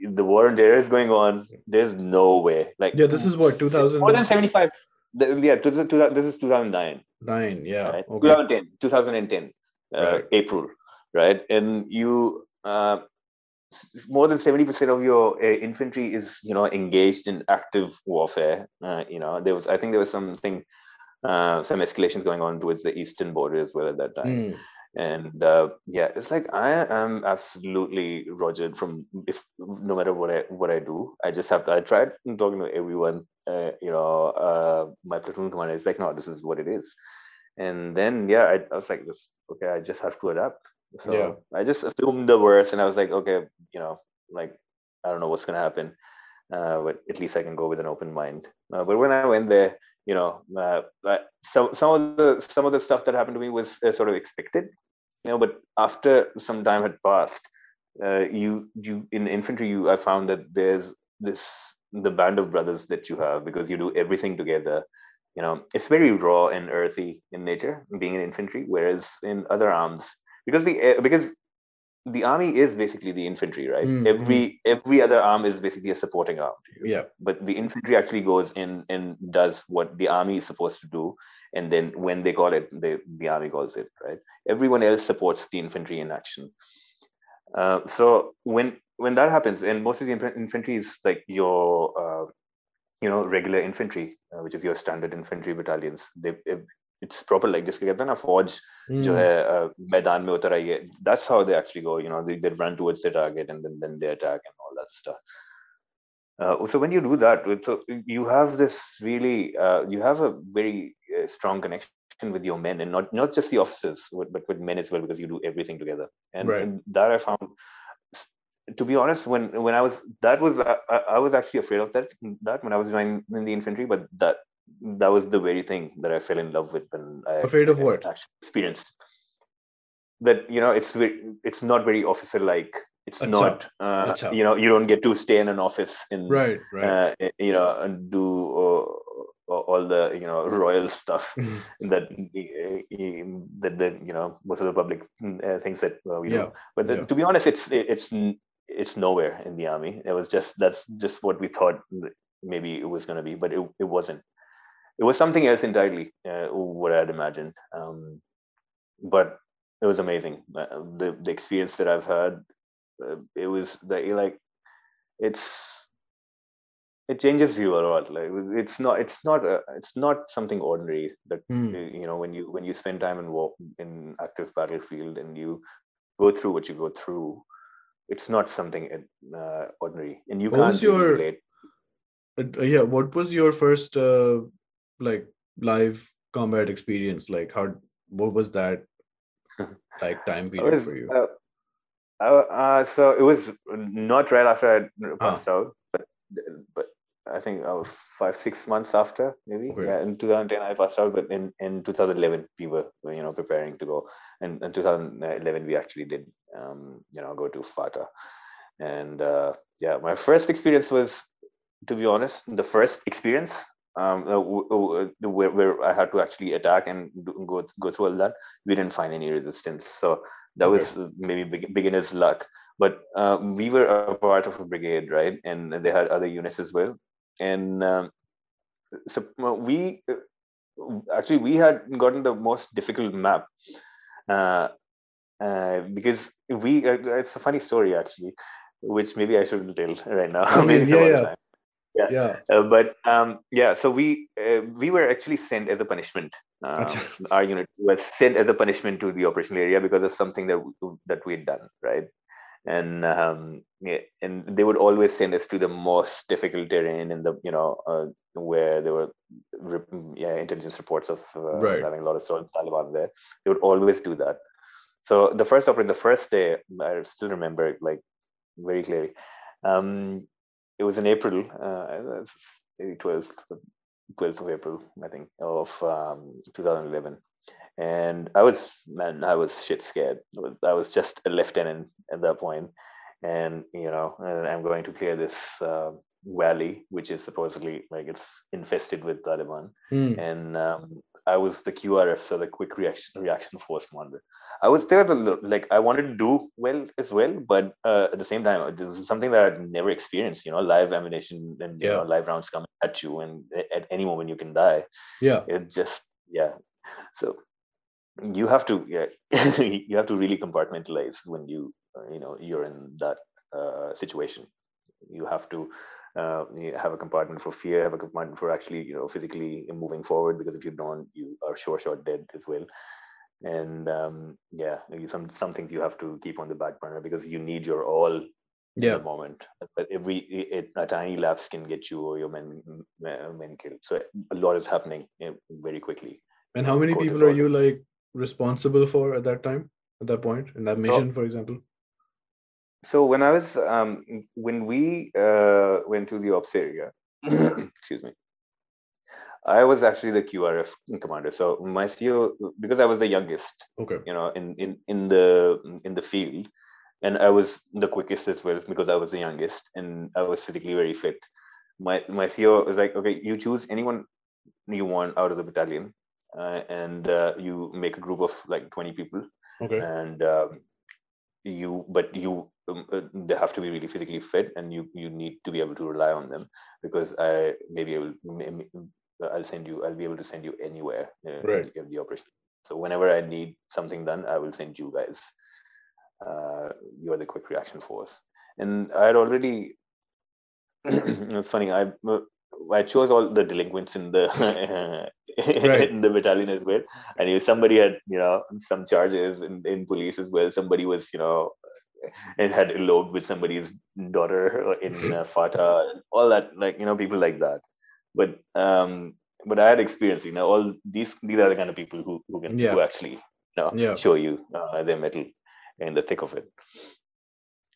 the war in terror is going on. There's no way. Like yeah, this is what 2000 more than 75. yeah, this is 2009. Nine, yeah, right? okay. 2010, 2010, uh, right. April, right? And you, uh, more than 70% of your uh, infantry is, you know, engaged in active warfare. Uh, you know, there was, I think there was something, uh, some escalations going on towards the eastern border as well at that time. Mm and uh, yeah it's like i am absolutely rogered from if no matter what i what i do i just have to i tried talking to everyone uh, you know uh, my platoon commander is like no this is what it is and then yeah i, I was like just okay i just have to adapt so yeah. i just assumed the worst and i was like okay you know like i don't know what's going to happen uh, but at least i can go with an open mind uh, but when i went there you know, uh, some some of the some of the stuff that happened to me was uh, sort of expected, you know. But after some time had passed, uh, you you in infantry, you I found that there's this the band of brothers that you have because you do everything together. You know, it's very raw and earthy in nature, being in infantry. Whereas in other arms, because the because the army is basically the infantry right? Mm-hmm. every every other arm is basically a supporting arm. Yeah. But the infantry actually goes in and does what the army is supposed to do. And then when they call it they, the army calls it right? Everyone else supports the infantry in action. Uh, so when when that happens and most of the infantry is like your uh, you know regular infantry uh, which is your standard infantry battalions. They it's proper like just कहते हैं ना फौज जो है मैदान में उतर आई है that's how they actually go you know they, they run towards the target and then, then they attack and all that stuff uh, so when you do that so you have this really uh, you have a very uh, strong connection with your men and not not just the officers but with men as well because you do everything together and, right. and that i found to be honest, when when I was that was I, I was actually afraid of that that when I was joining in the infantry, but that that was the very thing that I fell in love with when I afraid of what actually experienced that you know it's very, it's not very officer like it's Achha. not uh, Achha. you know you don't get to stay in an office in right right uh, you know and do uh, all the you know royal stuff [LAUGHS] that that the you know most of the public uh, things that uh, we yeah. do but the, yeah. to be honest it's it's it's nowhere in the army it was just that's just what we thought maybe it was going to be but it, it wasn't it was something else entirely uh, what i had imagined um, but it was amazing uh, the, the experience that i've had uh, it was that like it's it changes you a lot like it's not it's not a, it's not something ordinary that mm. you know when you when you spend time in war in active battlefield and you go through what you go through it's not something uh, ordinary and you what can't was your relate. Yeah what was your first uh, like live combat experience like how what was that [LAUGHS] like time period was, for you? uh, uh, so it was not right after i passed out but but i think I was five six months after maybe? Okay. yeah in 2010 i passed out but in in 2011 we were you know preparing to go. And in 2011 we actually did um, you know go to fata. And uh, yeah my first experience was to be honest the first experience um, uh, uh, where, where I had to actually attack and go go through all that, we didn't find any resistance. So that was maybe beginner's luck. But um, we were a part of a brigade, right? And they had other units as well. And um, so we actually we had gotten the most difficult map uh, uh, because we. Uh, it's a funny story actually, which maybe I shouldn't tell [LAUGHS] right now. I mean, [LAUGHS] yeah, yeah yeah, yeah. Uh, but um, yeah so we uh, we were actually sent as a punishment. Uh, our unit was sent as a punishment to the operational area because of something that that we had done right? And um, yeah, and they would always send us to the most difficult terrain in the you know uh, where there were yeah intelligence reports of uh, right. having a lot of Taliban there. They would always do that. So the first operator the first day I still remember like very clearly. Um, it was in April, uh, maybe 12th, 12th of April, I think, of um, 2011. And I was, man, I was shit scared. I was, I was just a lieutenant at that point. And, you know, and I'm going to clear this uh, valley, which is supposedly like it's infested with Taliban. Mm. And um, I was the QRF, so the Quick Reaction Reaction Force Commander. I was there to like I wanted to do well as well, but uh, at the same time, this is something that I'd never experienced. You know, live ammunition and you know live rounds coming at you, and at any moment you can die. Yeah, it just yeah. So you have to yeah [LAUGHS] you have to really compartmentalize when you uh, you know you're in that uh, situation. You have to uh, you have a compartment for fear, have a compartment for actually, you know, physically moving forward. Because if you don't, you are sure shot dead as well. And um, yeah, some some things you have to keep on the back burner because you need your all yeah. the moment. But every it, a tiny lapse can get you or your men men killed. So a lot is happening eh, very quickly. And how many people are you like responsible for at that time? At that point in that mission, so, for example? So when I was um, when we uh, went to the ops area, [CLEARS THROAT] excuse me, I was actually the QRF commander. So my CO because I was the youngest, okay, you know, in in in the in the field, and I was the quickest as well because I was the youngest and I was physically very fit. My my CO was like, okay, you choose anyone you want out of the battalion, uh, and uh, you make a group of like twenty people, okay, and um, you but you um, uh, they have to be really physically fit and you you need to be able to rely on them because i maybe able maybe, i'll send you i'll be able to send you anywhere uh, right. in the operation. So whenever i need something done i will send you guys. Uh, you're the quick reaction force. And i had already [CLEARS THROAT] it's funny i uh, I chose all the delinquents in the [LAUGHS] [LAUGHS] right. [LAUGHS] in the battalion as well. And if somebody had, you know, some charges in, in police as well. Somebody was, you know, and had eloped with somebody's daughter in uh, [LAUGHS] FATA, all that, like you know, people like that. But um, but I had experience. You know, all these these are the kind of people who who can yeah. who actually you know, yeah. show you uh, their metal in the thick of it.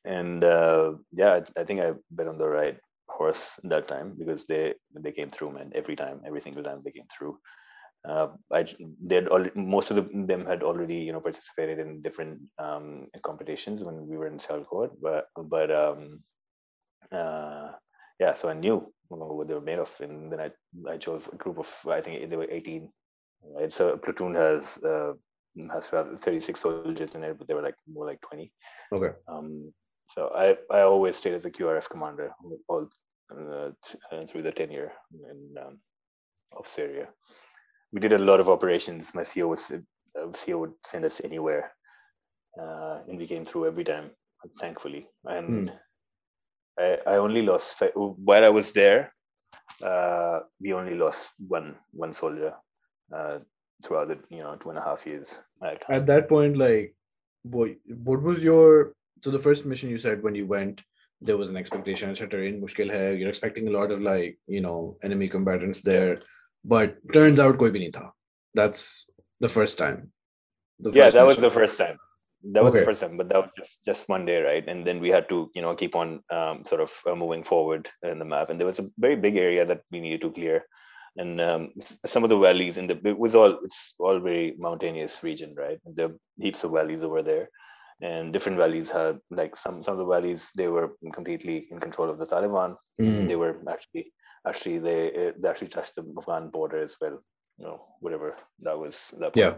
And uh, yeah, I, I think I bet on the right horse that time because they they came through, man. Every time, every single time they came through. Uh, I they all most of them had already you know participated in different um, competitions when we were in Sialkot, but but um, uh, yeah, so I knew what they were made of, and then I I chose a group of I think they were 18. Right, so a platoon has uh, has 36 soldiers in it, but they were like more like 20. Okay. Um, so I I always stayed as a QRF commander all uh, through the tenure in um, of Syria. We did a lot of operations. My CO was uh, CO would send us anywhere, uh, and we came through every time, thankfully. And mm. I, I only lost while I was there. Uh, we only lost one one soldier uh, throughout the you know two and a half years. At that point, like, boy, what was your so the first mission you said when you went? There was an expectation, etc. In Mushkil hai, you're expecting a lot of like you know enemy combatants there, but turns out koi bhi nahi tha. That's the first time. The yeah, that mission. was the first time that was okay. the first time but that was just just one day right and then we had to you know keep on um, sort of uh, moving forward in the map and there was a very big area that we needed to clear and um, some of the valleys in the it was all it's all very mountainous region right there are heaps of valleys over there and different valleys had like some some of the valleys they were completely in control of the taliban mm. they were actually actually they, they actually touched the afghan border as well you know whatever that was that point. yeah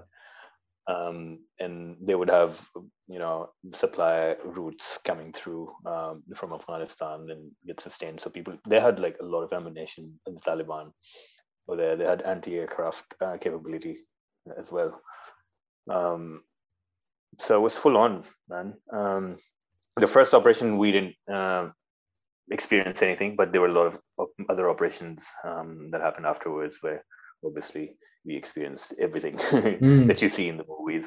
um, and they would have you know supply routes coming through um, from Afghanistan and get sustained. So people they had like a lot of ammunition in the Taliban over there. They had anti-aircraft uh, capability as well. Um, so it was full on, man. Um, the first operation we didn't uh, experience anything, but there were a lot of other operations um, that happened afterwards where obviously we experienced everything [LAUGHS] mm. that you see in the movies.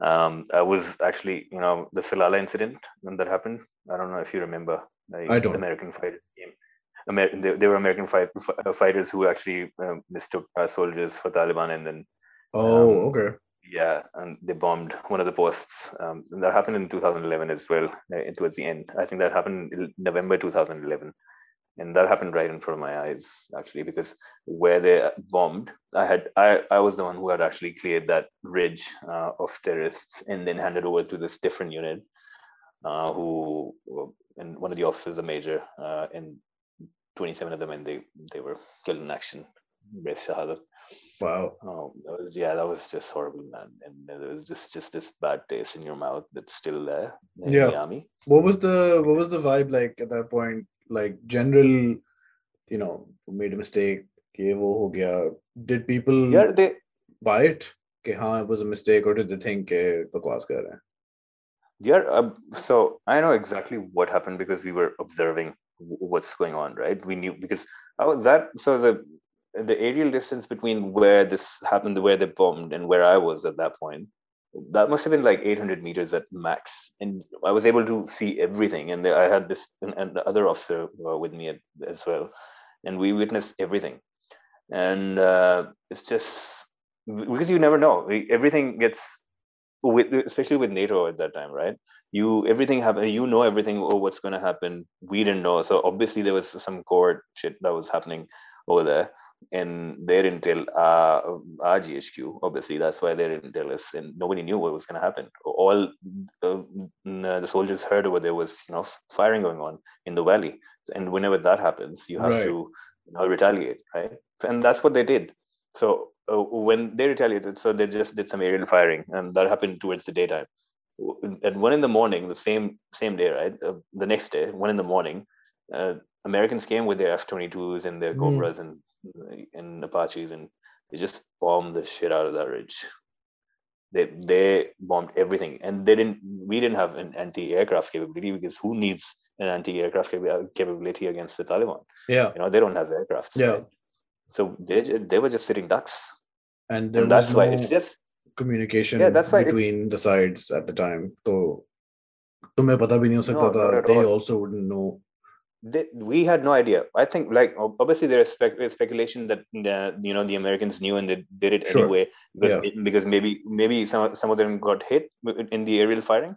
Um, I was actually, you know, the Salala incident when that happened. I don't know if you remember. Like, I don't. The American fighters came. Amer- they, they, were American fight, uh, fighters who actually um, mistook uh, soldiers for Taliban, and then. Oh, um, okay. Yeah, and they bombed one of the posts. Um, that happened in 2011 as well, uh, towards the end. I think that happened in November 2011 and that happened right in front of my eyes actually because where they bombed i had i, I was the one who had actually cleared that ridge uh, of terrorists and then handed over to this different unit uh, who and one of the officers a major uh, and 27 of them and they they were killed in action wow oh, that was, yeah that was just horrible man and it was just just this bad taste in your mouth that's still there in yeah the army what was the what was the vibe like at that point like general you know made a mistake कि वो हो गया did people yeah they buy it कि हाँ it was a mistake or did they think कि बकवास कर रहे हैं yeah uh, so i know exactly what happened because we were observing what's going on right we knew because oh that so the the aerial distance between where this happened where they bombed and where i was at that point that must have been like 800 meters at max. And i was able to see everything. And i had this and the other officer uh, with me as well. And we witnessed everything. And uh, it's just because you never know. Everything gets with especially with nato at that time right? You everything happened you know everything oh what's going to happen. We didn't know. So obviously there was some core shit that was happening over there and they didn't tell uh, our GHQ. Obviously, that's why they didn't tell us, and nobody knew what was going to happen. All uh, the soldiers heard over there was, you know, firing going on in the valley, and whenever that happens, you have right. to you know, retaliate, right? And that's what they did. So uh, when they retaliated, so they just did some aerial firing, and that happened towards the daytime. At one in the morning, the same same day, right? Uh, the next day, one in the morning, uh, Americans came with their F-22s and their mm. Cobras mm. and and Apaches, and they just bombed the shit out of that ridge. They they bombed everything, and they didn't. We didn't have an anti-aircraft capability because who needs an anti-aircraft capability against the Taliban. Yeah, you know they don't have aircraft. Yeah. Right? So they they were just sitting ducks, and there and was that's no why it's just communication Yeah, that's why it- between the sides at the time. So तुम्हें पता भी नहीं हो सकता No, था. not at They all. also wouldn't know. they, we had no idea. I think like obviously there is spec- speculation that uh, you know the Americans knew and they did it Sure. anyway because Yeah. because maybe maybe some some of them got hit in the aerial firing,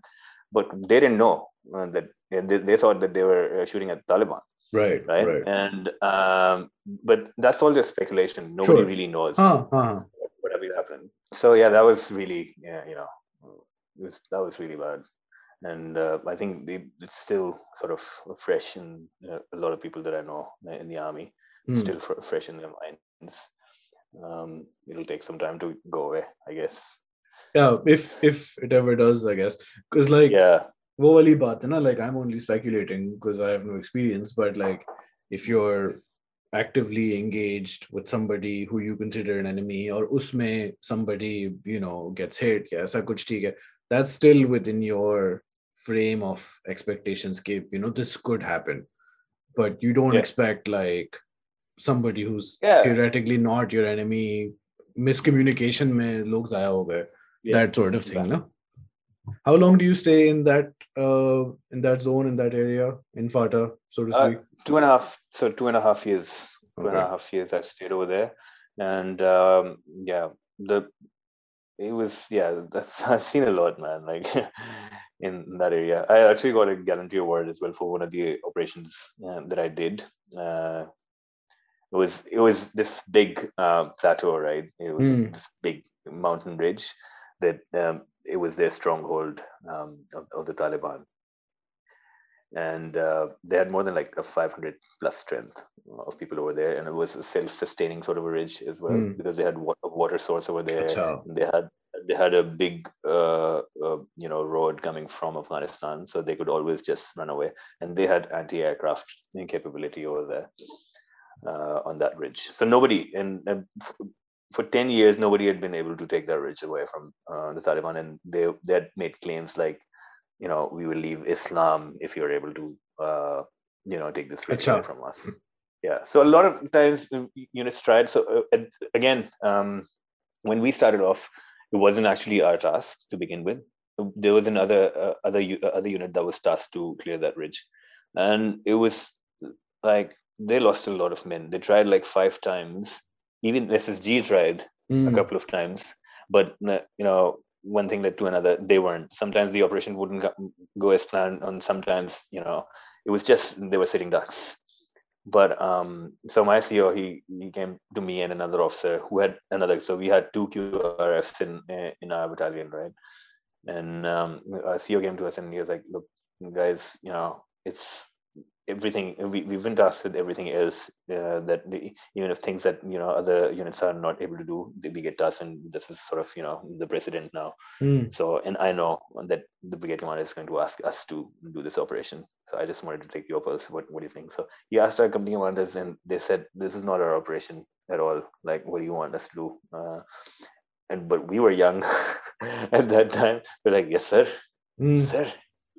but they didn't know uh, that they, they thought that they were uh, shooting at Taliban, Right, right? right. And um, but that's all just speculation. Nobody Sure. really knows huh. what really happened. So yeah, that was really yeah, you know, it was, that was really bad And uh, I think they, it's still sort of fresh in uh, a lot of people that I know in the army. Hmm. Still fr- fresh in their minds. Um, it'll take some time to go away, I guess. Yeah, if if it ever does, I guess. Because like Yeah, वो वाली बात है ना like I'm only speculating because I have no experience but like if you're actively engaged with somebody who you consider an enemy or उसमें somebody you know gets hit या ऐसा कुछ ठीक है that's still within your frame of expectations keep you know this could happen but you don't yeah. expect like somebody who's yeah. theoretically not your enemy miscommunication May, log zaya yeah. that sort of thing no? how long do you stay in that uh, in that zone in that area in fata so to uh, speak uh, two and a half so two and a half years okay. Two and a half years i stayed over there and um, yeah the it was yeah. [LAUGHS] I've seen a lot, man. Like [LAUGHS] in that area, I actually got a gallantry award as well for one of the operations uh, that I did. Uh, it was it was this big uh, plateau, right? It was Hmm. this big mountain ridge that um, it was their stronghold um, of, of the Taliban and uh, they had more than like a 500 plus strength of people over there and it was a self-sustaining sort of a ridge as well Mm. because they had a water source over there. They had they had a big uh, uh, you know road coming from afghanistan so they could always just run away. And they had anti-aircraft capability over there uh, on that ridge. So nobody and, and f- for 10 years nobody had been able to take that ridge away from uh, the taliban and they they had made claims like you know we will leave islam if you're able to uh, you know take this ridge away from us. Yeah. So a lot of times uh, units tried. So uh, again um, when we started off it wasn't actually our task to begin with. There was another uh, other uh, other unit that was tasked to clear that ridge. And it was like they lost a lot of men. They tried like five times. Even ssg tried a Mm. couple of times. But you know one thing led to another they weren't. Sometimes the operation wouldn't go- as planned and sometimes you know it was just they were sitting ducks. But um so my CEO he he came to me and another officer who had another so we had two QRFs in in our battalion right? And um our CEO came to us and he was like look guys you know it's everything we, we've been tasked with everything else uh, that the, even if things that you know other units are not able to do we get tasked and this is sort of you know the precedent now. Mm. so and i know that the brigade commander is going to ask us to do this operation. So i just wanted to take your pulse what, what do you think? So he asked our company commanders and they said this is not our operation at all. Like what do you want us to do? Uh, and but we were young [LAUGHS] at that time. We're like yes sir. Mm. sir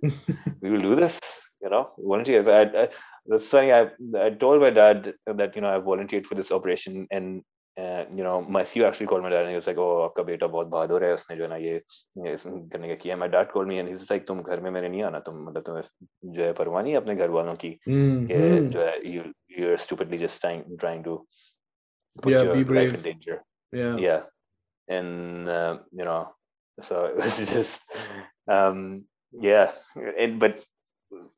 [LAUGHS] we will do this you know volunteers I, I that's funny i i told my dad that you know i volunteered for this operation and uh, you know my CEO actually called my dad and he was like oh आपका बेटा बहुत बहादुर है उसने जो है ना ये ये इस- करने का किया my dad called me and he's like तुम घर में मेरे नहीं आना तुम मतलब तुम्हें जो है परवाह नहीं है अपने घर वालों की Mm. कि Mm. जो है you you're stupidly just trying trying to put Yeah, your be life brave. in danger Yeah. yeah and uh, you know so [LAUGHS] it was just um yeah and but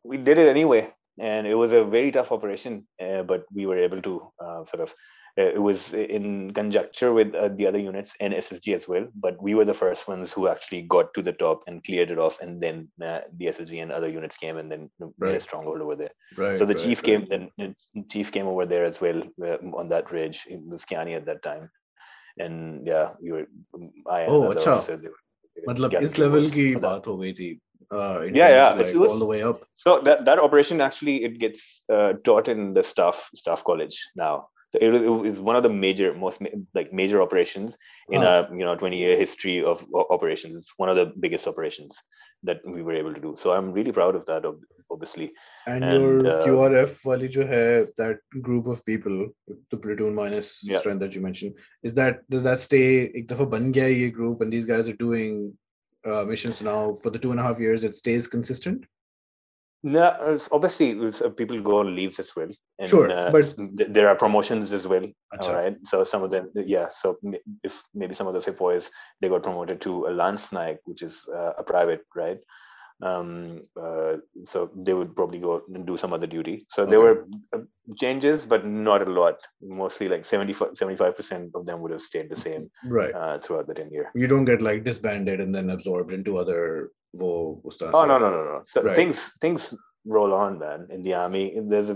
we did it anyway, and it was a very tough operation, uh, but we were able to uh, sort of. Eh, it was in conjunction with uh, the other units and SSG as well, but we were the first ones who actually got to the top and cleared it off, and then uh, the SSG and other units came and then right. made a stronghold over there. Right, so the right, chief came, then the chief came over there as well uh, on that ridge. in the Kayani at that time, and yeah, we were. I oh, अच्छा. मतलब इस level की बात हो गई थी uh, Yeah, yeah, like, it was- all the way up so that that operation actually it gets uh, taught in the staff staff college now So it was, it was one of the major, most like major operations in a you know 20 year history of operations. It's one of the biggest operations that we were able to do. So I'm really proud of that, obviously. And, and your uh, QRF wali jo hai, that group of people, the platoon minus yeah. strength that you mentioned, is that does that stay? Ek dafa ban gaya ye group, and these guys are doing uh, missions now for the two and a half years. It stays consistent. No, obviously uh, people go on leaves as well. And, sure, uh, but there are promotions as well. All right, so some of them, yeah. So if maybe some of the sepoys they got promoted to a lance naik, which is uh, a private, right? um, uh, so they would probably go and do some other duty. So okay. there were uh, changes, but not a lot. Mostly like 75 percent of them would have stayed the same right uh, throughout the ten year. You don't get like disbanded and then absorbed into other. Oh no no no no. So right. things things roll on man in the army there's a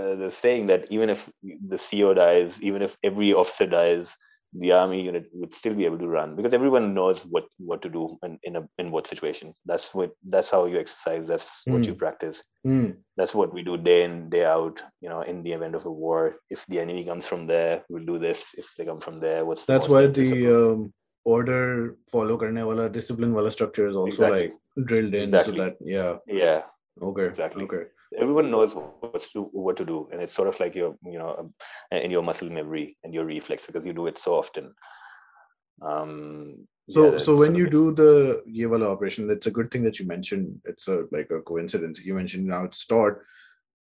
uh, the saying that even if the co dies even if every officer dies the army unit would still be able to run because everyone knows what what to do in in, a, in what situation that's what that's how you exercise that's mm. what you hmm. practice mm. that's what we do day in day out you know in the event of a war if the enemy comes from there we'll do this if they come from there what's the that's why the um, order follow karne wala discipline wala structure is also exactly. like drilled in exactly. so that yeah yeah okay exactly okay everyone knows what to what to do and it's sort of like your you know um, in your muscle memory and your reflex because you do it so often. Um so yeah, so when you do the Yevala operation it's a good thing that you mentioned it's a like a coincidence. You mentioned now it's taught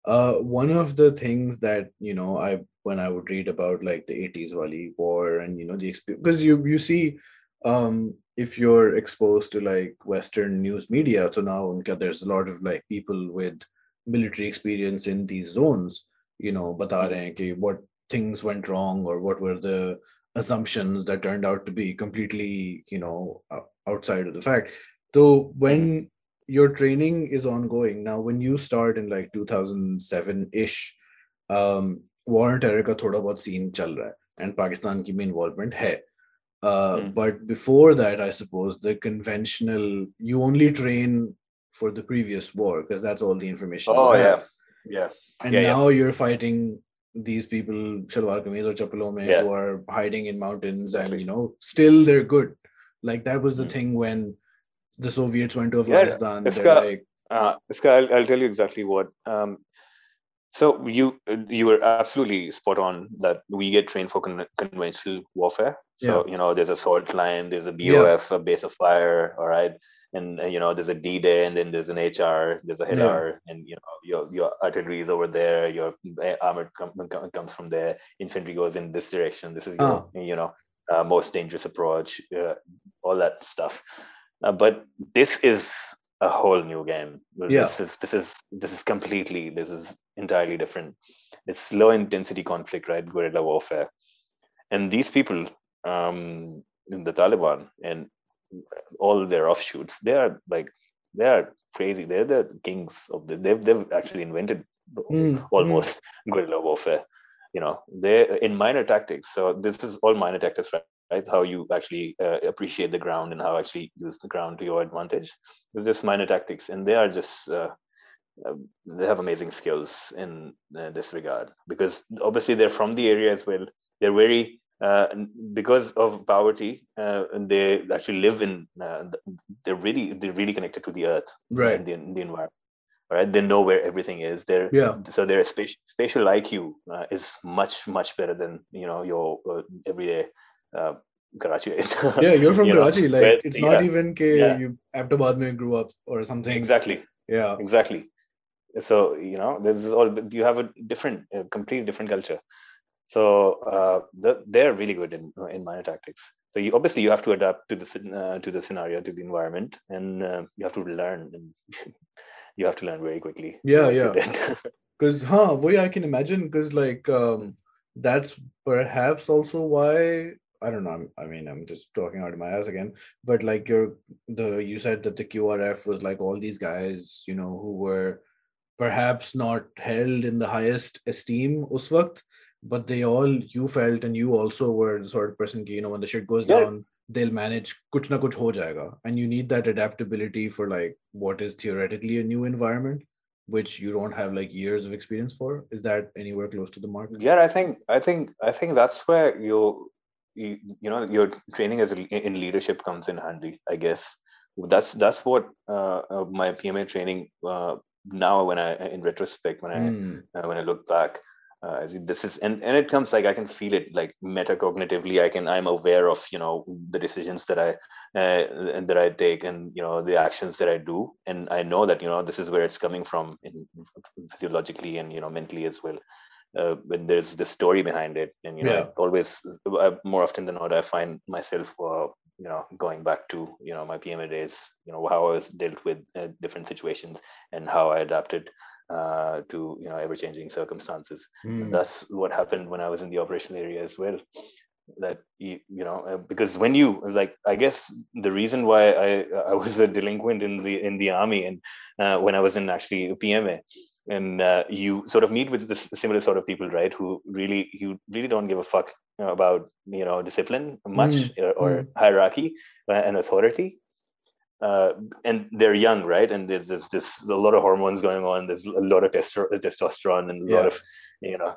uh, one of the things that you know I when I would read about like the 80s Wali war and you know the experience because you you see um if you're exposed to like Western news media, so now there's a lot of like people with military experience in these zones, you know, bata rahe what things went wrong or what were the assumptions that turned out to be completely, you know, outside of the fact. So when your training is ongoing now when you start in like 2007 ish um war and terror ka thoda bahut scene chal raha hai and pakistan ki bhi involvement hai uh, mm. but before that i suppose the conventional you only train for the previous war because that's all the information oh yeah yes and yeah, now yeah. you're fighting these people shalwar kameez or chappalon mein yeah. who are hiding in mountains and you know still they're good like that was the mm. thing when the Soviets went to Afghanistan. Yeah, Iska, like, uh, Iska, I'll, I'll, tell you exactly what. Um, so you you were absolutely spot on that we get trained for con- conventional warfare. So yeah. you know, there's a salt line, there's a BOF, a base of fire, all right, and uh, you know, there's a D-Day, and then there's an H-Hour, there's a HEDAR, yeah. and you know, your your artillery is over there, your armored com- comes from there, infantry goes in this direction. This is your oh. you know uh, most dangerous approach, uh, all that stuff. Uh, but this is a whole new game. Yeah. This is this is this is completely this is entirely different. It's low intensity conflict, right? Guerrilla warfare, and these people um, in the Taliban and all their offshoots, they are like they are crazy. They're the kings of the. They've they've actually invented mm, almost mm. guerrilla warfare. You know, they in minor tactics. So this is all minor tactics, right? right? How you actually uh, appreciate the ground and how actually use the ground to your advantage. It's just minor tactics, and they are just uh, uh, they have amazing skills in uh, this regard because obviously they're from the area as well. They're very uh, because of poverty, uh, and they actually live in. they're really they're really connected to the earth, right? The, the environment right they know where everything is they're yeah so their spatial, spatial iq uh, is much much better than you know your uh, everyday uh, Karachi. [LAUGHS] yeah, you're from you Karachi. Know, like where, it's not yeah, even ke yeah. you Nazimabad mein grew up or something. Exactly. Yeah. Exactly. So you know, this is all. You have a different, a completely different culture. So uh, the, they're really good in in minor tactics. So you obviously you have to adapt to the uh, to the scenario, to the environment, and uh, you have to learn. And [LAUGHS] you have to learn very quickly. Yeah, yeah. Because, [LAUGHS] huh? Boy, I can imagine. Because like um, that's perhaps also why I don't know. I mean, I'm just talking out of my ass again. But like you're the you said that the QRF was like all these guys, you know, who were perhaps not held in the highest esteem uswakt, but they all you felt and you also were the sort of person, you know, when the shit goes yeah. down, they'll manage kuch na kuch ho jayega. And you need that adaptability for like what is theoretically a new environment. which you don't have like years of experience for is that anywhere close to the mark yeah i think i think i think that's where you you, you know your training as in leadership comes in handy i guess that's that's what uh, uh, my pma training uh, now when i in retrospect when i mm. when i look back uh, this is and and it comes like i can feel it like metacognitively. I can i'm aware of you know the decisions that i uh, that i take and you know the actions that i do. And i know that you know this is where it's coming from in physiologically and you know mentally as well. Uh, when there's the story behind it. And you know yeah. always uh, more often than not i find myself uh, you know going back to you know my pma days you know how i was dealt with uh, different situations and how i adapted uh, to you know ever changing circumstances. Mm. That's what happened when I was in the operational area as well. That you, you know uh, because when you like I guess the reason why I I was a delinquent in the in the army and uh, when I was in actually PMA and uh, you sort of meet with this similar sort of people right who really you really don't give a fuck about you know discipline much mm. or, or mm. hierarchy uh, and authority uh, and they're young, right? And there's, there's just a lot of hormones going on. There's a lot of testosterone and a yeah. lot of, you know,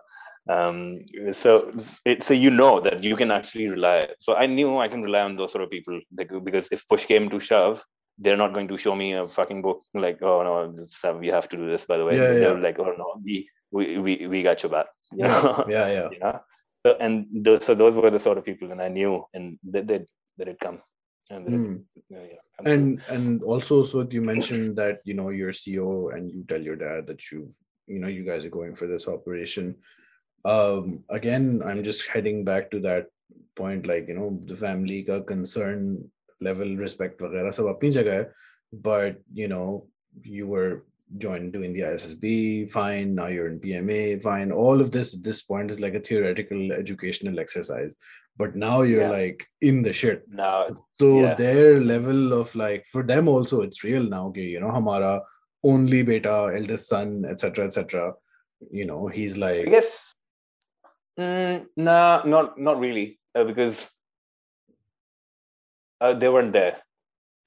um, so it, so you know that you can actually rely. So I knew I can rely on those sort of people like, because if push came to shove, they're not going to show me a fucking book like, oh no, uh, we have to do this. By the way, yeah, they're yeah. like, oh no, we we we, we got your back. [LAUGHS] You know? Yeah, yeah. yeah. So, and those, so those were the sort of people, and I knew, and they, they, they did come and mm. yeah, yeah. and and also so you mentioned that you know you're CEO and you tell your dad that you've you know you guys are going for this operation um again i'm just heading back to that point like you know the family ka concern level respect वगैरह सब अपनी जगह है but you know you were joined doing the ISSB, fine. Now you're in PMA, fine. All of this at this point is like a theoretical educational exercise but now you're yeah. like in the shit now so yeah. their level of like for them also it's real now okay you know hamara only beta eldest son etc etc you know he's like i guess mm, nah not not really uh, because uh, they weren't there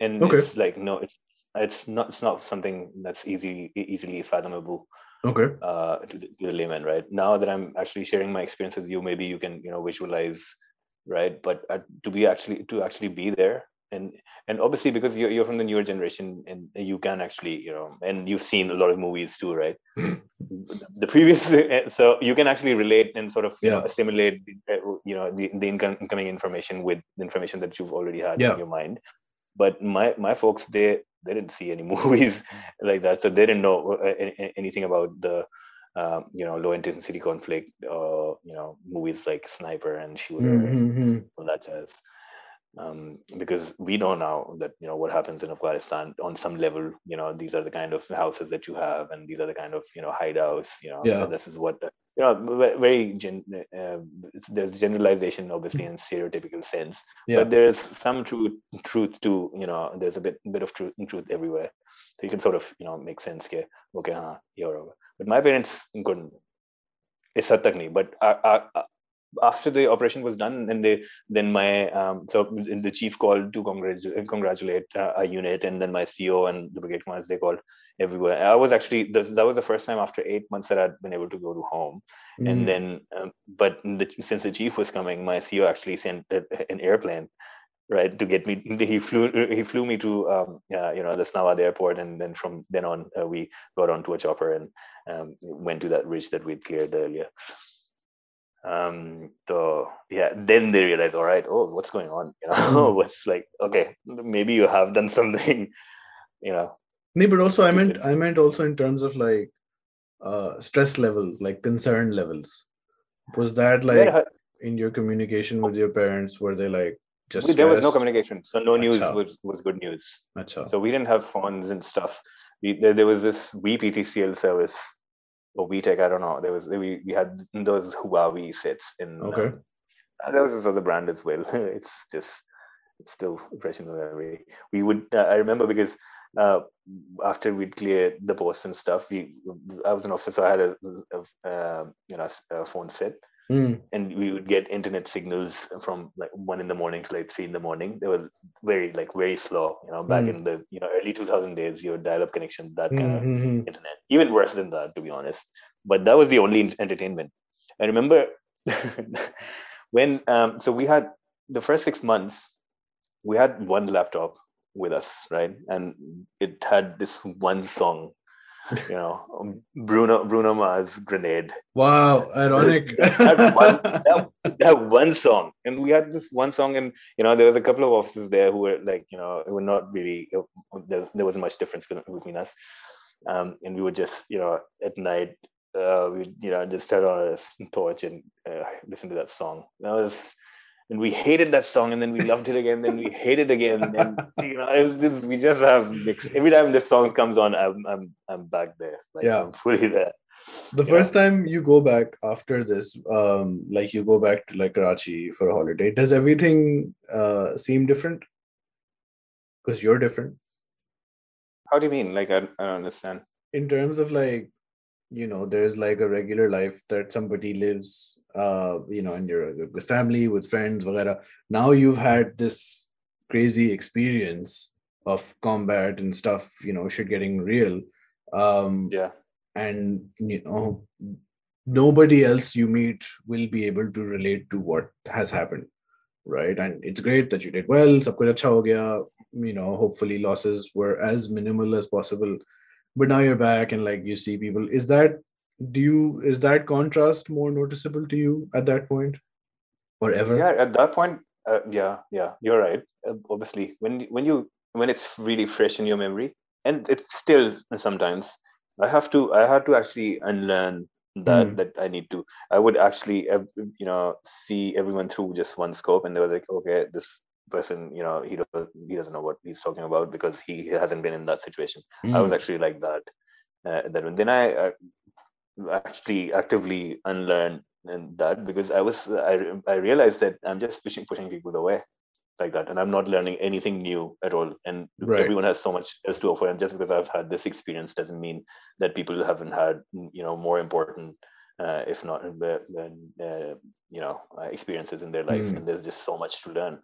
and okay. it's like no it's it's not it's not something that's easy easily fathomable okay uh to the, to the layman right now that i'm actually sharing my experience with you maybe you can you know visualize right? But uh, to be actually to actually be there? And and obviously because you're, you're from the newer generation and you can actually you know and you've seen a lot of movies too right? [CLEARS THROAT] The previous [LAUGHS] so you can actually relate and sort of yeah. know, assimilate uh, you know the, the incoming information with the information that you've already had yeah. in your mind. But my my folks they they didn't see any [LAUGHS] movies like that. So they didn't know uh, anything about the um, you know, low intensity conflict, uh, you know, movies like Sniper and Shooter mm-hmm. and all that jazz. Um, because we know now that you know what happens in Afghanistan on some level. You know, these are the kind of houses that you have, and these are the kind of you know hideouts. You know, yeah. this is what you know. Very gen- uh, there's generalization, obviously, in stereotypical sense, yeah. but there's some truth truth to you know. There's a bit bit of truth truth everywhere, so you can sort of you know make sense. here okay, huh, you're but my parents couldn't. It's but uh, uh, after the operation was done, and they then my um, so the chief called to congratulate congratulate uh, a unit, and then my CO and the brigade commanders they called everywhere. I was actually that was the first time after eight months that I'd been able to go to home, mm. and then um, but the, since the chief was coming, my CO actually sent an airplane right to get me [LAUGHS] he flew he flew me to um, uh, you know the Islamabad airport and then from then on uh, we got onto a chopper and um, went to that ridge that we'd cleared earlier um so yeah then they realize all right oh what's going on [LAUGHS] you know hmm. what's like okay maybe you have done [LAUGHS] something you know no but also i meant i meant also in terms of like uh stress level like concern levels was that like yeah. in your communication with your parents were they like just we, there was no communication, so no news was, was good news. Achha. So we didn't have phones and stuff. We, there, there was this WePTCL service or WeTech, I don't know. There was we, we had those Huawei sets in. Okay. Um, there was this other brand as well. [LAUGHS] it's just it's still fresh in the memory. We would uh, I remember because uh, after we'd clear the post and stuff, we I was an officer, so I had a, a, a you know a phone set mm. and we would get internet signals from like one in the morning to like three in the morning. They were very like very slow. You know, back mm. in the you know early 2000 days, your dial-up connection, that kind mm-hmm. of internet, even worse than that, to be honest. But that was the only entertainment. I remember [LAUGHS] when um, so we had the first six months, we had one laptop with us, right, and it had this one song you know, um, Bruno Bruno Mars Grenade. Wow, ironic. [LAUGHS] that, one, that, that, one song, and we had this one song, and you know, there was a couple of officers there who were like, you know, were not really. There, there wasn't much difference between us, um, and we would just, you know, at night, uh, we you know just turn on a torch and uh, listen to that song. That was and we hated that song and then we loved it again then we hated it again and [LAUGHS] you know it's just, we just have mixed every time this song comes on i'm i'm, I'm back there like, yeah. I'm fully there. The first time you go back after this um like you go back to like karachi for a holiday does everything uh seem different? Because you're different. How do you mean? Like I, I don't understand. In terms of like you know there's like a regular life that somebody lives uh you know in your family with friends whatever. Now you've had this crazy experience of combat and stuff you know shit getting real. Um yeah. and you know nobody else you meet will be able to relate to what has happened right? And it's great that you did well sab kuch acha ho gaya you know hopefully losses were as minimal as possible. But now you're back and like you see people. Is that do you is that contrast more noticeable to you at that point or ever yeah at that point uh, yeah yeah you're right uh, obviously when when you when it's really fresh in your memory and it's still sometimes i have to i had to actually unlearn that mm. that i need to i would actually you know see everyone through just one scope and they were like okay this person you know he doesn't he doesn't know what he's talking about because he hasn't been in that situation mm. i was hmm. actually like that uh, then then i uh, actually actively unlearned that because i was i, I realized that i'm just pushing pushing people away like that and i'm not learning anything new at all and right. everyone has so much else to offer and just because i've had this experience doesn't mean that people haven't had you know more important uh, if not uh, uh, you know experiences in their lives mm. and there's just so much to learn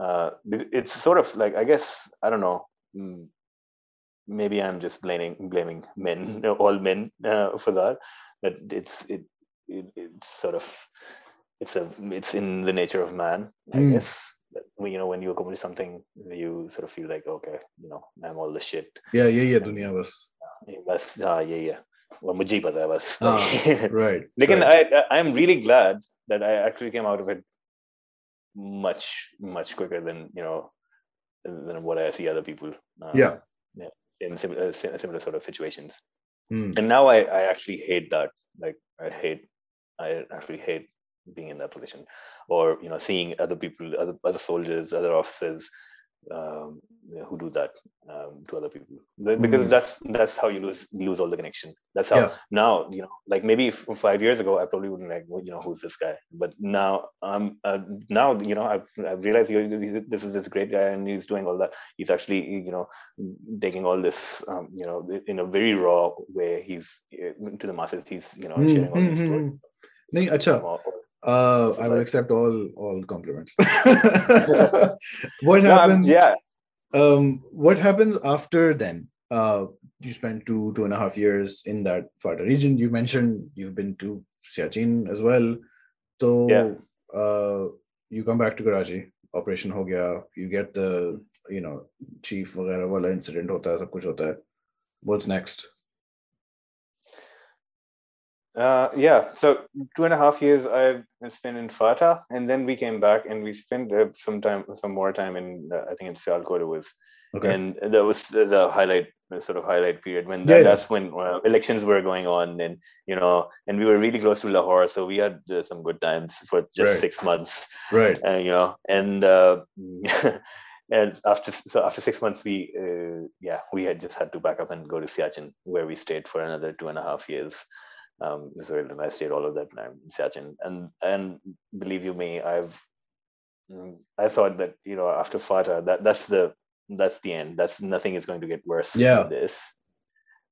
uh, it's sort of like I guess I don't know Mm, maybe I'm just blaming blaming men, all [LAUGHS] men, uh, for that. But it's it, it, it's sort of it's a it's in the nature of man, I mm. guess. When, you know, when you accomplish something, you sort of feel like, okay, you know, I'm all the shit. Yeah, yeah, yeah, दुनिया बस. बस हाँ ये ये वो मुझे ही पता है बस. Ah, right. लेकिन right. I I'm really glad that I actually came out of it much much quicker than you know than what I see other people. Uh, yeah. yeah. In similar, similar sort of situations. Mm. And now I, I actually hate that. Like I hate, I actually hate being in that position, or you know, seeing other people, other other soldiers, other officers um, who do that um, to other people because mm. that's that's how you lose lose all the connection that's how yeah. now you know like maybe five years ago i probably wouldn't like well, you know who's this guy but now um uh, now you know i've, I've realized this is this great guy and he's doing all that he's actually you know taking all this um, you know in a very raw way he's uh, to the masses he's you know mm, sharing all these stories नहीं अच्छा uh, I will accept all all compliments. [LAUGHS] what happens? No, yeah. Um, what happens after then? Uh, you spent two two and a half years in that FATA region. You mentioned you've been to Siachen as well. So yeah. uh, you come back to Karachi. Operation ho gaya. You get the you know chief वगैरह वाला incident होता है सब कुछ होता है. What's next? Uh, yeah, so two and a half years I spent in FATA, and then we came back and we spent uh, some time, some more time in uh, I think in Sialkot it was, okay. and that was the highlight sort of highlight period when that, yeah, that's when uh, elections were going on, and you know, and we were really close to Lahore, so we had uh, some good times for just right. six months, right? And you know, and. Uh, [LAUGHS] and after so after six months we yeah we had just had to back up and go to Siachen where we stayed for another two and a half years um, so I stayed all of that time in Siachen. And and believe you me, I've mm, I thought that you know after FATA that that's the that's the end. That's nothing is going to get worse yeah. this.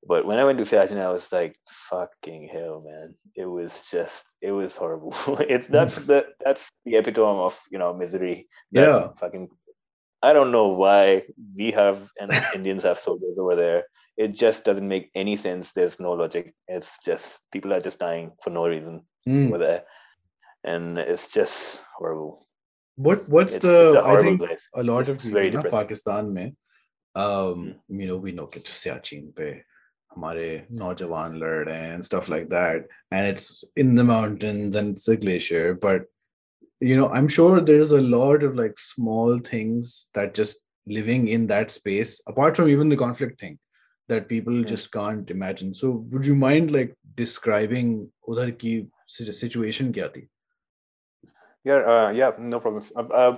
but when I went to Siachen, I was like, "Fucking hell, man! It was just, it was horrible. [LAUGHS] it's that's [LAUGHS] the that's the epitome of you know misery. Yeah, fucking. I don't know why we have and Indians have soldiers over there It just doesn't make any sense. There's no logic. It's just people are just dying for no reason mm. over there, and it's just horrible. What what's It's- the it's a I horrible think place. a lot of It's people very na depressing. Pakistan में um Hmm. you know we know कि सियाचिन पे हमारे नौजवान लड़ रहे हैं and stuff like that and it's in the mountains and it's a glacier but you know I'm sure there's a lot of like small things that just living in that space apart from even the conflict thing that people just can't imagine. So would you mind like describing udhar ki situation kya thi? Yeah, uh, yeah, no problems. Uh, uh,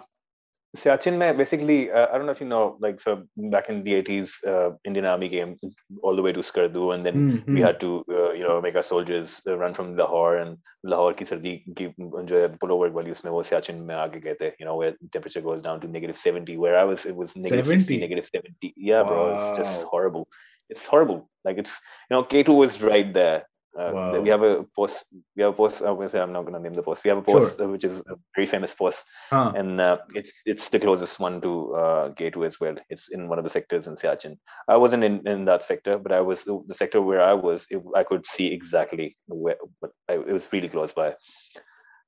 Siachen mein basically, uh, I don't know if you know, like so back in the 80s, uh, Indian Army came all the way to Skardu, and then mm-hmm. we hmm. had to, uh, you know, make our soldiers uh, run from Lahore, and Lahore ki sardi ki jo pullover values mein wo siachen mein aage gaye the, you know, where temperature goes down to negative 70, where I was, it was negative 70, negative 70. Yeah, wow. bro, it's just horrible. It's horrible. Like, it's, you know, K2 was right there. Uh, Wow. We have a post. We have a post. Obviously, I'm not going to name the post. We have a post uh, which is a very famous post Huh. and uh, it's it's the closest one to uh, K2 as well. It's in one of the sectors in Siachen. I wasn't in, in that sector, but I was the sector where I was. It, I could see exactly where, but I, it was really close by.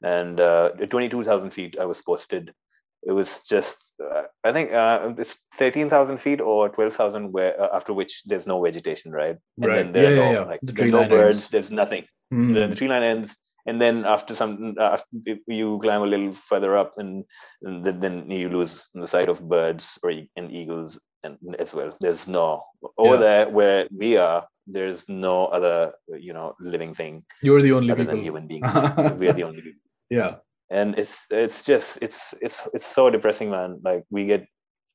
And uh, at 22,000 feet, I was posted. It was just, uh, I think uh, it's 13,000 feet or 12,000, where uh, after which there's no vegetation, right? And Right. Yeah, yeah, no, yeah. Like, The there's tree no birds. ends. There's nothing Hmm. the, the tree line ends and then after some uh, after if you climb a little further up and, and then, you lose the sight of birds or and eagles and as well there's no over Yeah. there where we are there's no other you know living thing You're the only other people. than human beings [LAUGHS] we are the only people yeah. And it's it's just it's it's it's so depressing man like we get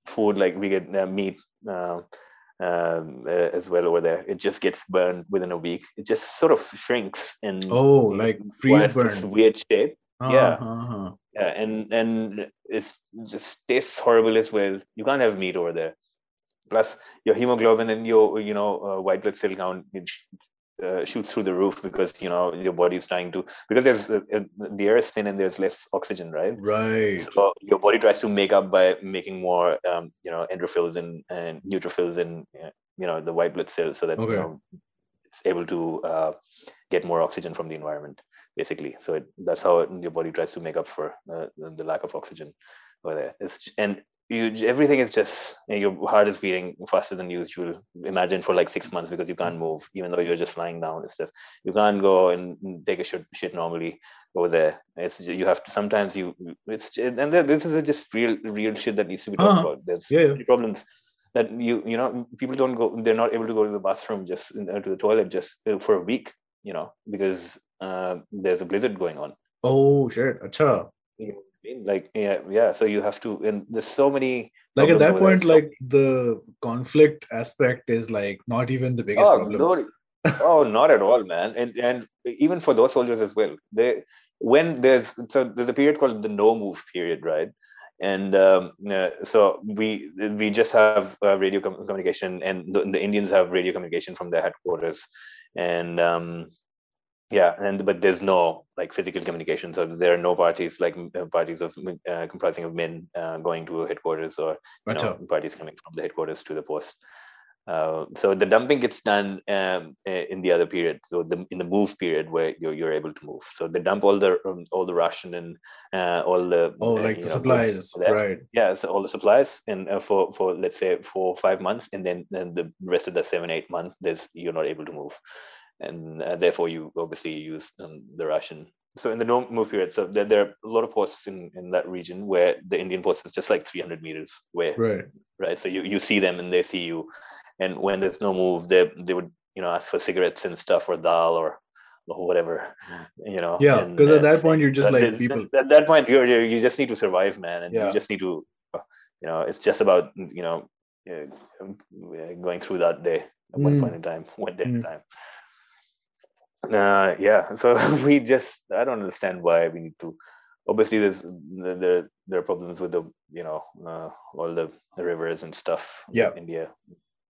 food like we get uh, meat uh, um, uh, as well over there it just gets burned within a week it just sort of shrinks and Oh, like freeze burn. weird shape yeah. Uh-huh. yeah and and it's just tastes horrible as well you can't have meat over there plus your hemoglobin and your you know uh, white blood cell count uh, shoots through the roof because you know your body's trying to because there's uh, uh, the air is thin and there's less oxygen right Right. so your body tries to make up by making more um, you know endrophils and, and neutrophils and uh, you know the white blood cells so that Okay. you know it's able to uh, get more oxygen from the environment basically so it, that's how it, your body tries to make up for uh, the, the lack of oxygen over there it's, and you everything is just you know, your heart is beating faster than usual imagine for like six months because you can't move even though you're just lying down it's just you can't go and take a shit, shit normally over there it's you have to sometimes you it's and this is just real real shit that needs to be talked Uh-huh. about there's Yeah, yeah. problems that you you know people don't go they're not able to go to the bathroom just uh, to the toilet just uh, for a week you know because uh, there's a blizzard going on Oh shit. Acha. You know what I mean? like yeah yeah so you have to and there's so many Like at that point, so- like the conflict aspect is like not even the biggest oh, problem. no, [LAUGHS] oh, not at all, man. And and even for those soldiers as well. They when there's so there's a period called the no move period, right? And um, uh, so we we just have uh, radio com- communication, and the, the Indians have radio communication from their headquarters, and um, yeah, and but there's no like physical communication. So there are no parties like uh, parties of uh, comprising of men uh, going to headquarters or you know, parties coming from the headquarters to the post. Uh, so the dumping gets done um, in the other period. So the in the move period where you're you're able to move. So they dump all the um, all the ration and uh, all the Oh, uh, like the know, supplies, right? Yeah, so all the supplies and uh, for for let's say four or five months, and then then the rest of the seven eight months, there's you're not able to move, and uh, therefore you obviously use um, the Russian. So in the no move period, so there, there are a lot of posts in in that region where the Indian post is just like 300 meters away Right. right? So you, you see them and they see you, and when there's no move, they they would you know ask for cigarettes and stuff or dal or, or whatever, you know. Yeah, because at that point you're just like people. At that point, you're, you're you just need to survive, man, and Yeah. you just need to, uh, you know, it's just about you know uh, um, uh, going through that day at one Mm. point in time, one day at Mm. a time. Uh, yeah, [LAUGHS] so we just I don't understand why we need to. Obviously, there's there there- are problems with the you know uh, all the, the rivers and stuff. in Yeah. India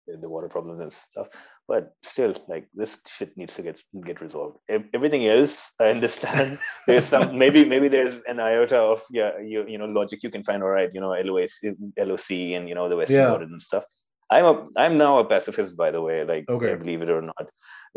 the water problems and stuff. But still, like this shit needs to get get resolved. Everything else, I [LAUGHS] understand. there's some maybe maybe there's an iota of yeah you you know logic you can find. All right, you know LOC LOC and you know the Western yeah. and stuff. I'm a I'm now a pacifist, by the way. Like, okay. believe it or not,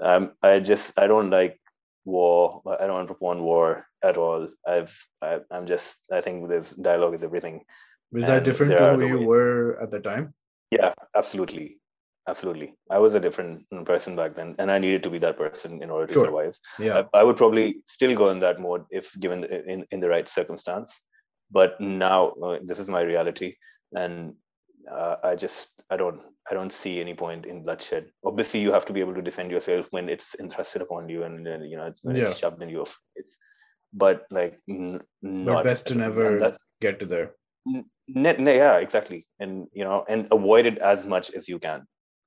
um, I just I don't like war. I don't want war at all. I've I, am just I think this dialogue is everything. Was that different to who you were at the time? Yeah, absolutely, absolutely. I was a different person back then, and I needed to be that person in order to sure. survive. Yeah, I, I, would probably still go in that mode if given in in the right circumstance. But now uh, this is my reality, and uh, I just I don't I don't see any point in bloodshed. Obviously, you have to be able to defend yourself when it's entrusted upon you and you know it's, yeah. it's shoved in your face. But like, n- not best to never get to there. N- n- yeah, exactly, and you know, and avoid it as much as you can,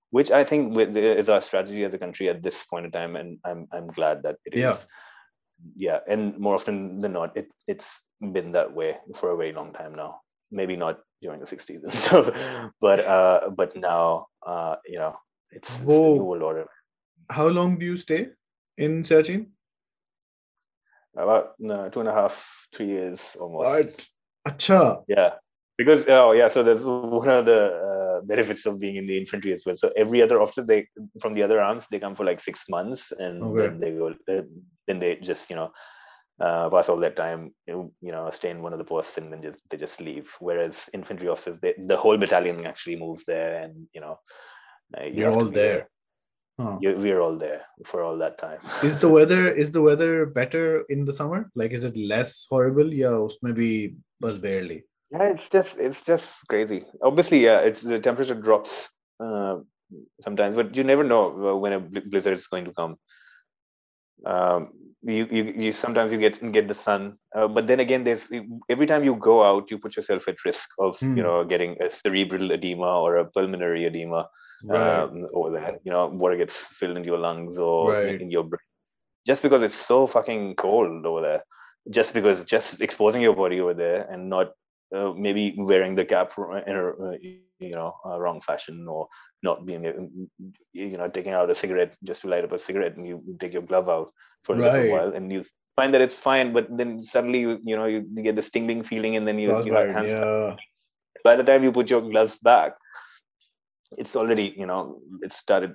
which I think is our strategy as a country at this point in time, and I'm I'm glad that it yeah. is. yeah. and more often than not, it it's been that way for a very long time now. Maybe not during the 60s and [LAUGHS] stuff but uh but now uh you know it's, it's the new world order how long do you stay in Siachen? About no, two and a half, three years almost. What? Acha. Yeah, because oh yeah, so that's one of the uh, benefits of being in the infantry as well. So every other officer, they from the other arms, they come for like six months, and okay. then they go, then they just you know uh, pass all that time, you, you know, stay in one of the posts and then just they just leave. Whereas infantry officers, they, the whole battalion actually moves there, and you know, you are all there. Huh. we're all there for all that time. [LAUGHS] is the weather is the weather better in the summer? Like, is it less horrible? Yeah, maybe bus barely. Yeah, it's just it's just crazy. Obviously, yeah, it's the temperature drops uh, sometimes, but you never know uh, when a blizzard is going to come. Um, you, you you sometimes you get get the sun uh, but then again there's every time you go out you put yourself at risk of hmm. you know getting a cerebral edema or a pulmonary edema right. um, over there you know water gets filled into your lungs or right. in your brain just because it's so fucking cold over there just because just exposing your body over there and not uh, maybe wearing the cap in a uh, you know wrong fashion or not being you know taking out a cigarette just to light up a cigarette and you take your glove out for a right. little while and you find that it's fine but then suddenly you, you know you, get this tingling feeling and then you, you know, hands yeah. by the time you put your gloves back it's already you know it started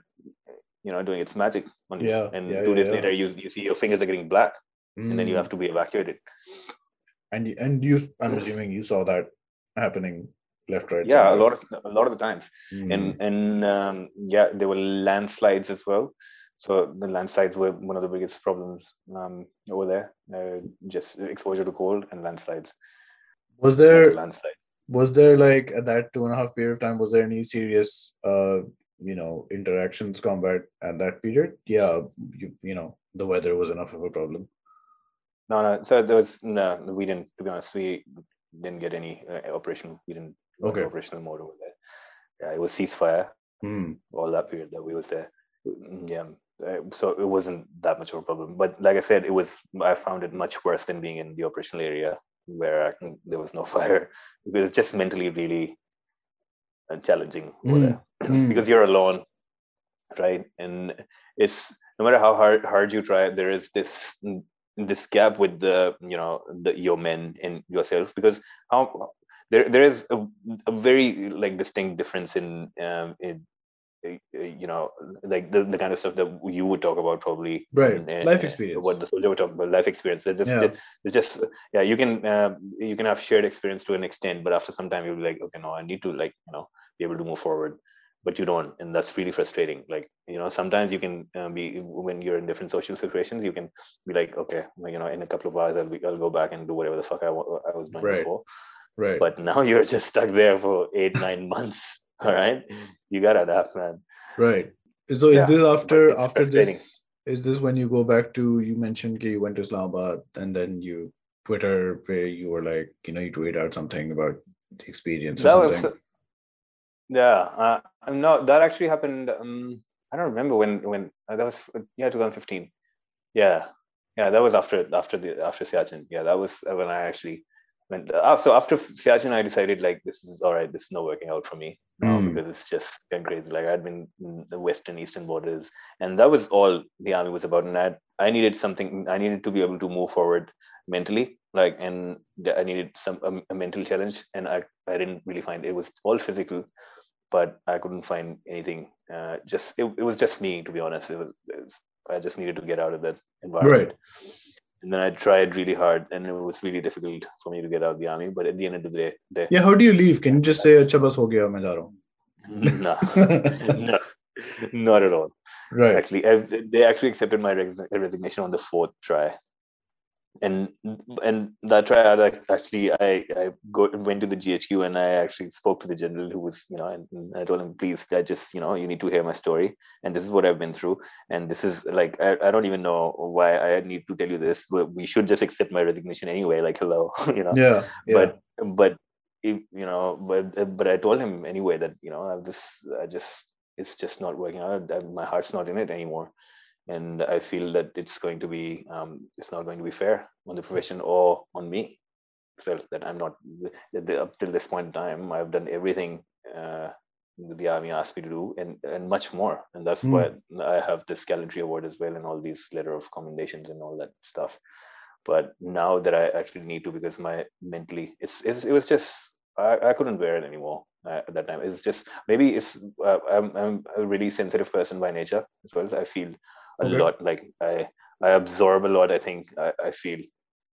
you know doing its magic on you yeah, and yeah, two days later you, you see your fingers are getting black mm. and then you mm. have to be evacuated and and you i'm assuming you saw that happening left right yeah somewhere. a lot of a lot of the times. Mm. and and um, yeah there were landslides as well. So the landslides were one of the biggest problems um, over there uh, just exposure to cold and landslides. Was there landslides. was there like at that two and a half period of time was there any serious uh you know interactions combat at that period? Yeah you, you know the weather was enough of a problem no no so there was no we didn't to be honest we didn't get any uh, operation we didn't okay. operational mode over there. Yeah, it was ceasefire mm. all that period that we was there. Yeah, uh, so it wasn't that much of a problem. But like I said, it was. I found it much worse than being in the operational area where can, there was no [LAUGHS] fire because it's just mentally really uh, challenging mm. [CLEARS THROAT] because you're alone, right? And it's no matter how hard hard you try, there is this this gap with the you know the your men and yourself? Because how there there is a, a very like distinct difference in um, in uh, you know like the, the kind of stuff that you would talk about probably right. in, in, life experience. what the soldier would talk about life experience. It's just, yeah. it's just yeah you can uh, you can have shared experience to an extent but after some time you'll be like okay no i need to like you know be able to move forward but you don't and that's really frustrating like you know sometimes you can uh, be when you're in different social situations you can be like okay you know in a couple of hours i'll, be, I'll go back and do whatever the fuck i, I was doing right. before Right. But now [LAUGHS] you're just stuck there for eight, nine [LAUGHS] months. All right. You gotta adapt, man. Right. So is yeah, this after after this is this when you go back to you mentioned you went to Islamabad and then you Twitter where you were like, you know, you tweeted out something about the experience that Was, yeah. Uh, no, that actually happened. Um, I don't remember when when uh, that was yeah 2015. Yeah, yeah, that was after after the after Siachen. Yeah, that was when I actually when uh, so after Siachen, I decided like this is all right. This is not working out for me now mm. because it's just crazy. Like I'd been in the western eastern borders, and that was all the army was about. And I I needed something. I needed to be able to move forward mentally, like, and I needed some a, a mental challenge. And I I didn't really find it. it was all physical, but I couldn't find anything. Uh, just it, it was just me to be honest. It was, it was I just needed to get out of that environment. Right and then I tried really hard, and it was really difficult for me to get out of the army. But at the end of the day, yeah, how do you leave? Can you just say "Acha bas ho gaya, main ja raha [LAUGHS] no, [LAUGHS] no, not at all. Right. Actually, they actually accepted my resignation on the fourth try and and that try out actually I I go went to the GHQ and I actually spoke to the general who was you know and, and I told him please I just you know you need to hear my story. And this is what I've been through. And this is like I, I don't even know why I need to tell you this but we should just accept my resignation anyway like hello [LAUGHS] you know? Yeah, yeah. but but you know but but I told him anyway that you know this I just it's just not working out. My heart's not in it anymore and I feel that it's going to be um, it's not going to be fair on the profession or on me. So that I'm not up till this point in time, I've done everything uh, the army asked me to do, and and much more. And that's mm. why I have this gallantry award as well, and all these letter of commendations and all that stuff. But now that I actually need to, because my mentally, it's, it's it was just I, I couldn't bear it anymore uh, at that time. It's just maybe it's uh, I'm I'm a really sensitive person by nature as well. I feel a okay. lot like i i absorb a lot i think I, I feel.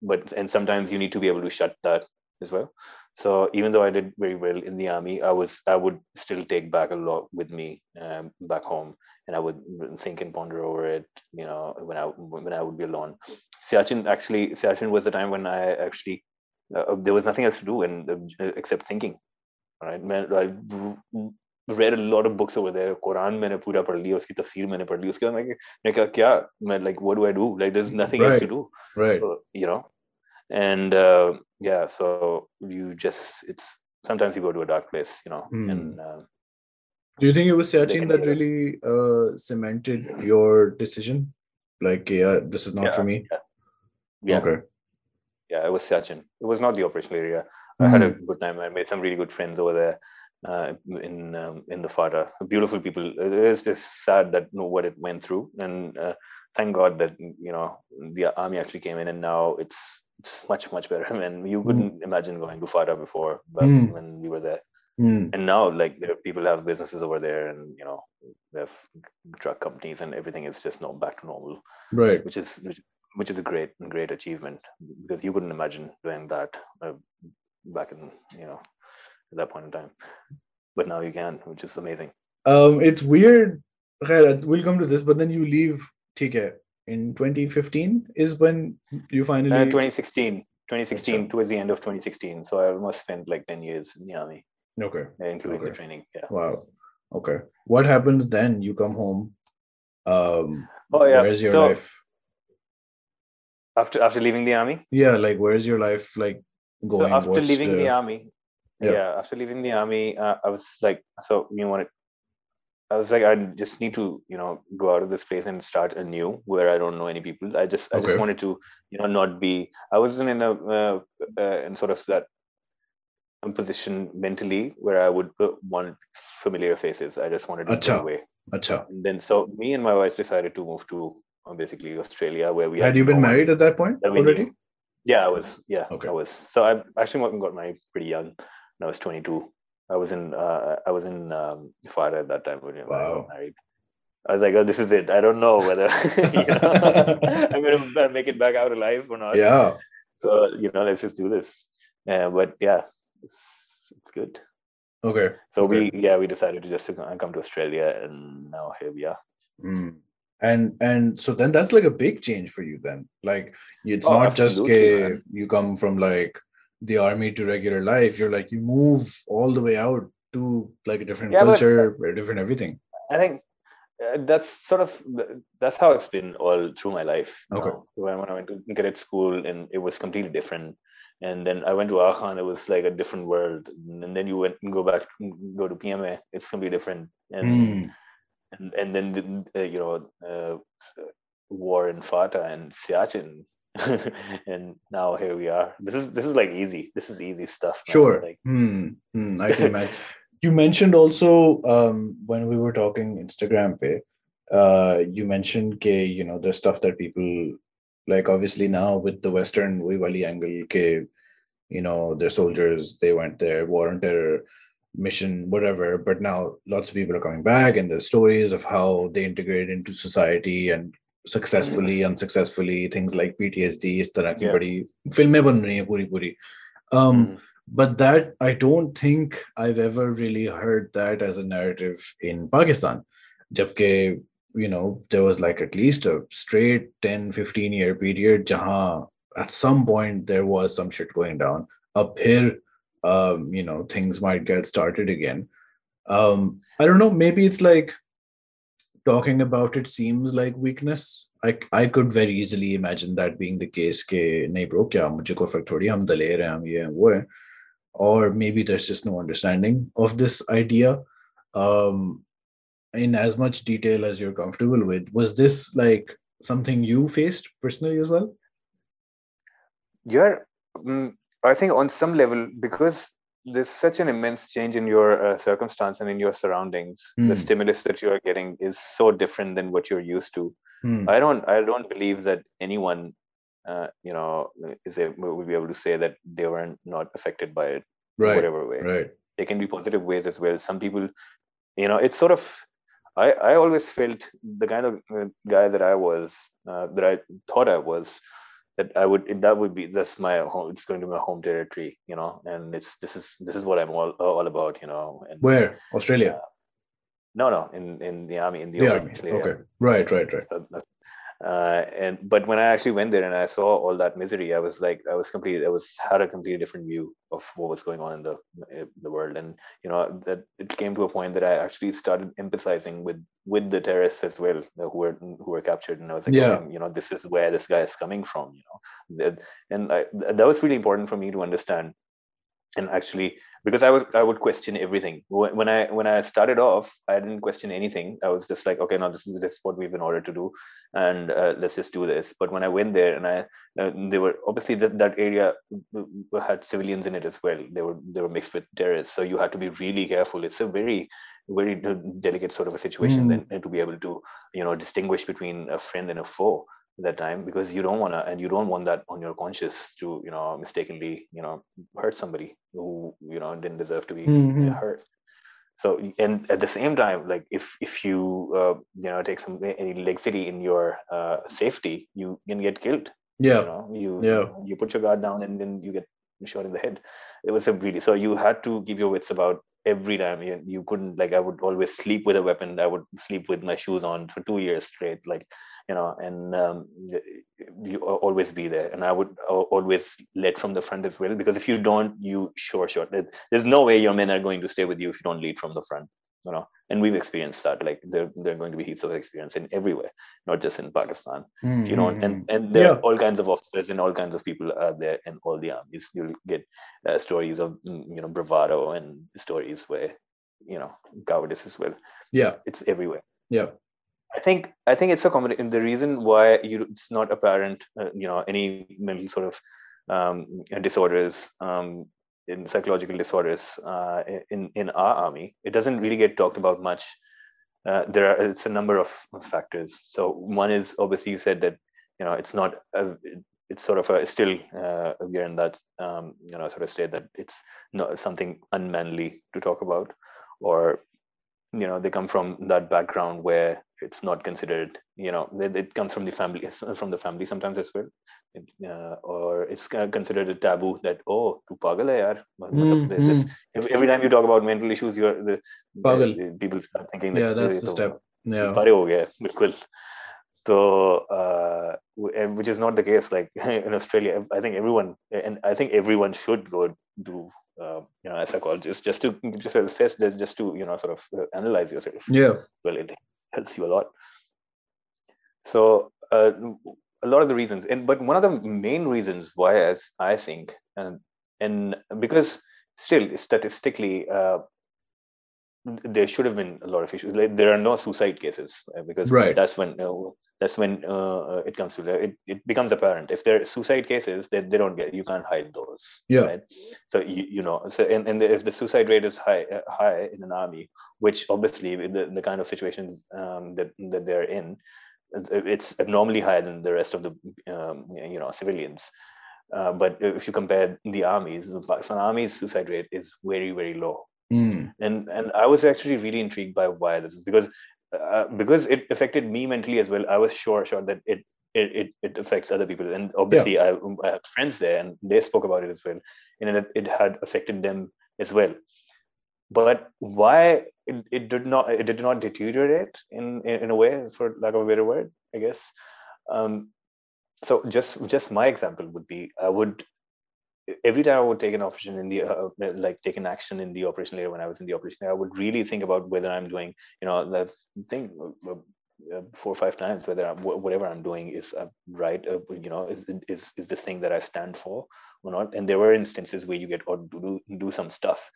But and sometimes you need to be able to shut that as well. So even though i did very well in the army i was i would still take back a lot with me um, back home. And i would think and ponder over it you know when i when i would be alone. Siachen actually siachen was the time when i actually uh, there was nothing else to do and uh, except thinking. Right? Man I read a lot of books over there. Quran I read पढ़ लिया like what do I do like there's nothing right. else to do right so, you know and uh, yeah so you just it's sometimes you go to a dark place you know mm. and uh, do you think it was Siachen that really uh, cemented your decision like yeah this is not yeah, for me yeah. yeah. okay yeah it was Siachen it was not the operational area mm. I had a hmm. good time I made some really good friends over there uh, in um, in the FATA. Beautiful people. It's just sad that you know, what it went through, and uh, thank God that you know the army actually came in, and now it's it's much much better. [LAUGHS] I mean, you couldn't mm. imagine going to FATA before, but mm. when we were there, mm. and now like there people have businesses over there, and you know they have drug companies, and everything is just not back to normal, right? Which is which, which is a great great achievement because you couldn't imagine doing that uh, back in you know at that point in time. But now you can, which is amazing. Um, it's weird. We'll come to this, but then you leave TK in 2015 is when you finally. Uh, 2016. 2016 towards the end of 2016. So I almost spent like 10 years in the army. Okay. Including okay. the training. Yeah. Wow. Okay. What happens then? You come home. Um, oh yeah. Where's your so, life? After after leaving the army. Yeah, like where's your life like going? So after What's leaving the... the army, yeah. yeah. after leaving the army uh, i was like so you know what i was like i just need to you know go out of this place and start anew where i don't know any people i just i just wanted to you know not be i wasn't in a uh, uh, in sort of that position mentally where i would want familiar faces i just wanted to Achha. go away Achha. And then so me and my wife decided to move to uh, basically australia where we had, had you been married at that point already knew. yeah i was yeah okay. i was so i actually got married pretty young I was 22. I was in uh, I was in um, FATA at that time when, wow. I got married. I was like, oh, this is it. I don't know whether [LAUGHS] you know, [LAUGHS] I'm gonna make it back out alive or not. Yeah. So you know, let's just do this. Yeah, but yeah, it's, it's good. Okay. So okay. we yeah we decided to just come to Australia, and now here we are. Mm. And and so then that's like a big change for you then. Like it's oh, not just okay, you come from like the army to regular life you're like you move all the way out to like a different yeah, culture but, different everything. I think uh, that's sort of that's how it's been all through my life okay. when, when i went to cadet school and it was completely different. And then i went to Agha it was like a different world. And then you went and go back go to pma it's gonna be different. And mm. and, and then uh, you know uh, war in fata and siachen [LAUGHS] and now here we are. This is this is like easy. This is easy stuff. Man. Sure. Like, hmm. Hmm. I can [LAUGHS] imagine. you mentioned also um, when we were talking Instagram pay, uh, you mentioned ke, you know, the stuff that people like obviously now with the Western Wali angle ke, you know, their soldiers, they went there, war on terror mission, whatever. But now lots of people are coming back and the stories of how they integrate into society and successfully, mm-hmm. unsuccessfully, things like PTSD, is तरह की yeah. बड़ी फिल्में बन रही हैं पूरी पूरी. Um, mm-hmm. But that I don't think I've ever really heard that as a narrative in Pakistan. Jabke, you know, there was like at least a straight 10, 15 year period jahan at some point there was some shit going down. Up here, um, you know, things might get started again. Um, I don't know, maybe it's like talking about it seems like weakness. I, I could very easily imagine that being the case के नहीं bro क्या मुझे कोई फर्क थोड़ी हम दलेर हैं हम ये हैं वो है or maybe there's just no understanding of this idea um, in as much detail as you're comfortable with. Was this like something you faced personally as well? Yeah, um, I think on some level, because there's such an immense change in your uh, circumstance and in your surroundings, mm. the hmm. stimulus that you are getting is so different than what you're used to. Mm. I don't, I don't believe that anyone uh, you know, is a, will be able to say that they were not affected by it, right. whatever way. Right. There can be positive ways as well. Some people, you know, it's sort of. I I always felt the kind of uh, guy that I was, uh, that I thought I was, that I would that would be that's my home. It's going to be my home territory, you know, and it's this is this is what I'm all all about, you know. And, Where Australia? Uh, no, no, in in the army, in the yeah, army. Okay, right, right, right. So that's, uh, and but when I actually went there and I saw all that misery, I was like, I was completely, I was had a completely different view of what was going on in the the world, and you know that it came to a point that I actually started empathizing with with the terrorists as well who were who were captured, and I was like, yeah, you know, this is where this guy is coming from, you know, and I, that was really important for me to understand and actually because I would I would question everything. When I when I started off, I didn't question anything. I was just like, okay, no, this is this is what we've been ordered to do, and uh, let's just do this. But when I went there, and I uh, they were obviously that, that area had civilians in it as well. They were they were mixed with terrorists, so you had to be really careful. It's a very very delicate sort of a situation mm. then to be able to you know distinguish between a friend and a foe that time because you don't want to and you don't want that on your conscience to you know mistakenly you know hurt somebody who you know didn't deserve to be mm-hmm. hurt. So and at the same time like if if you uh, you know take some any laxity in your uh, safety you can get killed. Yeah. you know you yeah. you put your guard down and then you get shot in the head. It was a really so you had to keep your wits about every time. You, you couldn't like i would always sleep with a weapon. I would sleep with my shoes on for two years straight. Like you know and um, you always be there. And i would always lead from the front as well because if you don't you sure sure there's no way your men are going to stay with you if you don't lead from the front you know? And we've experienced that like there, there are going to be heaps of experience in everywhere not just in pakistan mm-hmm. you know? And mm-hmm. and there yeah. are all kinds of officers and all kinds of people are there in all the armies. You'll get uh, stories of mm, you know bravado and stories where you know cowardice as well. Yeah. It's, it's everywhere. Yeah I think I think it's a combination. The reason why you it's not apparent, uh, you know, any mental sort of um, disorders um, in psychological disorders uh, in in our army. It doesn't really get talked about much. Uh, there are it's a number of factors. So one is obviously you said that you know it's not a, it's sort of a still uh, we're in that um, you know sort of state that it's not something unmanly to talk about, or you know they come from that background where it's not considered you know it, it comes from the family [LAUGHS] from the family sometimes as well. It, uh, or it's considered a taboo that oh tu pagal hai yaar. Mm, this, every, time you talk about mental issues you're the, the, the people start thinking that yeah that's the step. Yeah. pare ho gaya bilkul. So uh, which is not the case like [LAUGHS] in australia i think everyone and i think everyone should go do uh, you know a psychologist just to just assess just to you know sort of uh, analyze yourself. Yeah. Well it helps you a lot. So uh, a lot of the reasons and but one of the main reasons why I, I think and and because still statistically uh, there should have been a lot of issues. Like there are no suicide cases uh, because right. that's when you know, that's when uh, it comes to it, it becomes apparent. If there are suicide cases they, they don't get you can't hide those yeah. right? So you, you know so and, and if the suicide rate is high uh, high in an army which obviously the, the kind of situations um, that that they're in it's abnormally higher than the rest of the um, you know civilians. Uh, but if you compare the armies the pakistan army's suicide rate is very very low. Mm. and and i was actually really intrigued by why this is because uh, because it affected me mentally as well. I was sure sure that it it, it, affects other people, and obviously yeah. I, I had friends there, and they spoke about it as well, and it, it had affected them as well. But why it, it did not it did not deteriorate in, in, in a way, for lack of a better word, I guess. Um, so just just my example would be I would every time I would take an operation in the uh, uh, like take an action in the operation layer when I was in the operation layer, I would really think about whether I'm doing you know that thing uh, uh four or five times whether I'm, whatever I'm doing is uh, right uh, you know is, is is this thing that I stand for or not. And there were instances where you get or do do some stuff.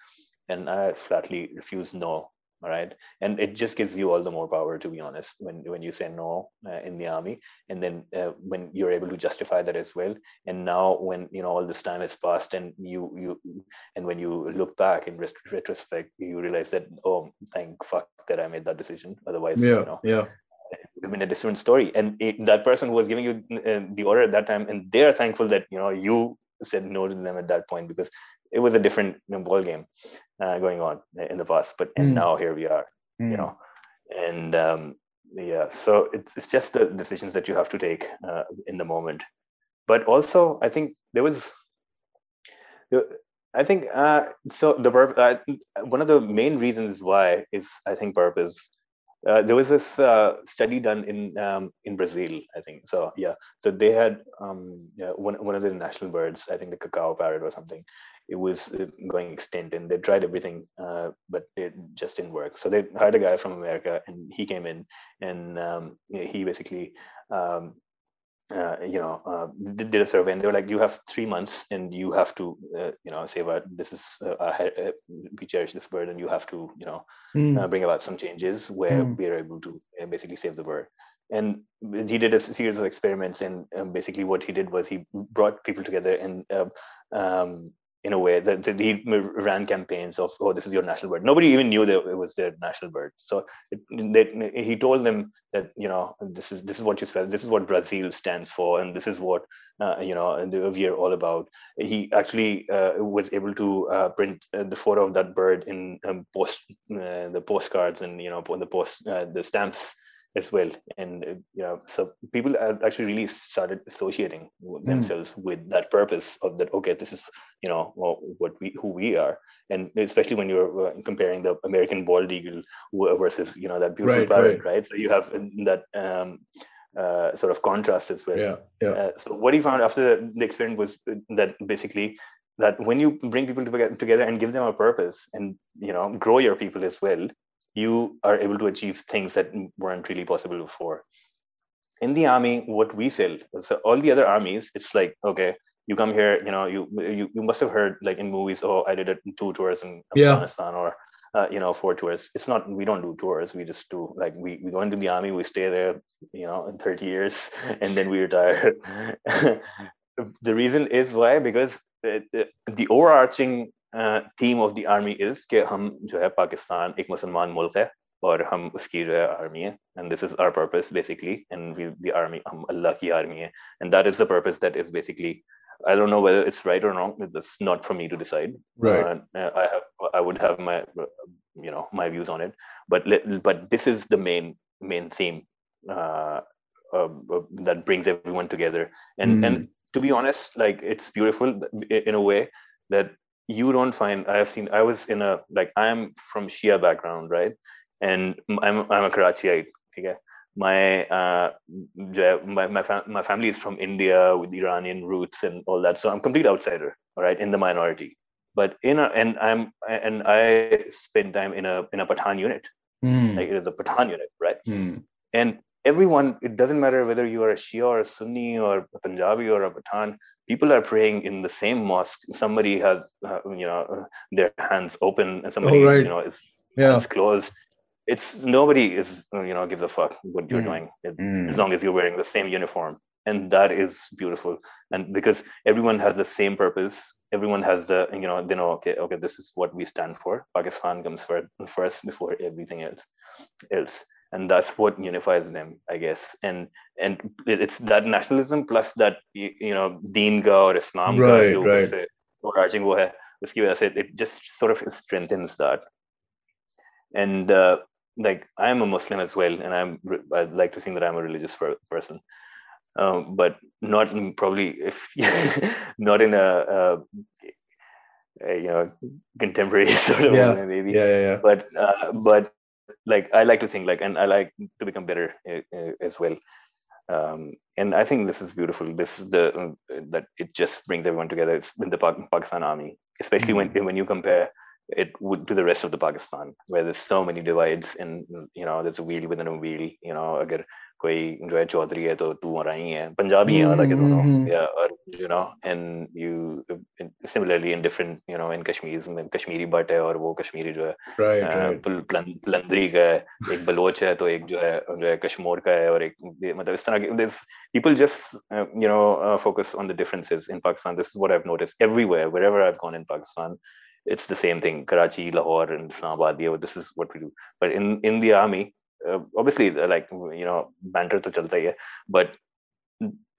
And I flatly refuse no all right? And it just gives you all the more power to be honest when when you say no uh, in the army. And then uh, when you're able to justify that as well. And now when you know all this time has passed and you you and when you look back in retrospect you realize that oh thank fuck that i made that decision. Otherwise yeah you know yeah. it would have been a different story. And it, that person who was giving you uh, the order at that time and they're thankful that you know you said no to them at that point because it was a different you know, ball game uh, going on in the past. But and mm. now here we are, mm. you know, and um, yeah, so it's it's just the decisions that you have to take uh, in the moment. But also, I think there was. I think uh, so. The burp, uh, one of the main reasons why is I think purpose uh, there was this uh, study done in um, in Brazil, I think. So yeah, so they had um, yeah, one one of the national birds, I think the cacao parrot or something. It was uh, going extinct, and they tried everything, uh, but it just didn't work. So they hired a guy from America, and he came in, and um, he basically um, uh, you know, uh, did, did, a survey and they were like, you have three months and you have to, uh, you know, say about this is, uh, uh, we cherish this bird and you have to, you know, mm. bring about some changes where mm. we are able to basically save the bird. And he did a series of experiments and um, basically what he did was he brought people together and um, in a way that, he ran campaigns of oh this is your national bird. Nobody even knew that it was their national bird. So it, they, he told them that you know this is this is what you spell this is what brazil stands for and this is what uh, you know we are all about. He actually uh, was able to uh, print uh, the photo of that bird in um, post uh, the postcards and you know on the post uh, the stamps as well and uh, you know so people actually really started associating themselves mm. with that purpose of that okay this is you know well, what we who we are and especially when you're uh, comparing the american bald eagle versus you know that beautiful right, parrot right. right so you have that um, uh, sort of contrast as well yeah, yeah. Uh, so what he found after the experiment was that basically that when you bring people together and give them a purpose and you know grow your people as well you are able to achieve things that weren't really possible before. In the army, what we sell, so all the other armies, it's like, okay, you come here, you know, you you, you must have heard like in movies, oh, I did it two tours in Afghanistan yeah. or uh, you know, four tours. It's not we don't do tours. We just do like we, we go into the army, we stay there, you know, in 30 years, [LAUGHS] and then we retire. [LAUGHS] the reason is why because the overarching theme of the army is कि हम जो है पाकिस्तान एक मुसलमान मुल्क है और हम उसकी जो है आर्मी है and this is are purpose basically and we the army हम अल्लाह की आर्मी है and that is the purpose that is basically I don't know whether it's right or wrong. That's not for me to decide. Right. Uh, I have, I would have my, you know, my views on it. But but this is the main main theme uh, uh, that brings everyone together. And mm. and to be honest, like it's beautiful in a way that you don't find i have seen i was in a like i'm from shia background right? And i'm i'm a karachiite okay? My uh my my, fam- my family is from india with iranian roots and all that so i'm complete outsider all right in the minority. But in a and i'm and i spend time in a in a pathan unit. Mm. like it is a pathan unit right? Mm. and everyone it doesn't matter whether you are a shia or a sunni or a punjabi or a pathan people are praying in the same mosque somebody has uh, you know their hands open and somebody oh, right. you know is yeah. closed it's nobody is you know gives a fuck what you're mm. doing it, mm. as long as you're wearing the same uniform and that is beautiful and because everyone has the same purpose everyone has the you know they know okay okay this is what we stand for pakistan comes first, first before everything else else and that's what unifies them i guess and and it's that nationalism plus that you know deen ka or islam right, right. overarching wo hai uski wajah se it just sort of strengthens that and uh, like i'm a muslim as well and i'm i like to think that i'm a religious person um, but not in, probably if [LAUGHS] not in a, a, a, you know contemporary [LAUGHS] sort of yeah. way, maybe yeah, yeah, yeah. but uh, but like I like to think like and I like to become better uh, as well. Um, and I think this is beautiful. This is the uh, that it just brings everyone together. It's in the Pakistan army especially mm-hmm. when when you compare it would to the rest of the Pakistan where there's so many divides and you know there's a wheel within a wheel you know agar कोई जो है चौधरी है तो तू और आई है। पंजाबी है हालाँकि हम्म, दोनों। हम्म, हम्म। या और you know and you similarly in different you know in Kashmir में कश्मीरी बट है और वो कश्मीरी जो है पलंदरी uh, का है एक बलोच है तो एक जो है जो है कश्मोर का है और एक मतलब इस तरह के this people just you know focus on the differences in Pakistan this is what I have notice everywhere wherever I have gone in Pakistan it's the same thing. Karachi lahore and islamabad yeah, this is what we do. But in in the army obviously like you know banter to chalta hai, but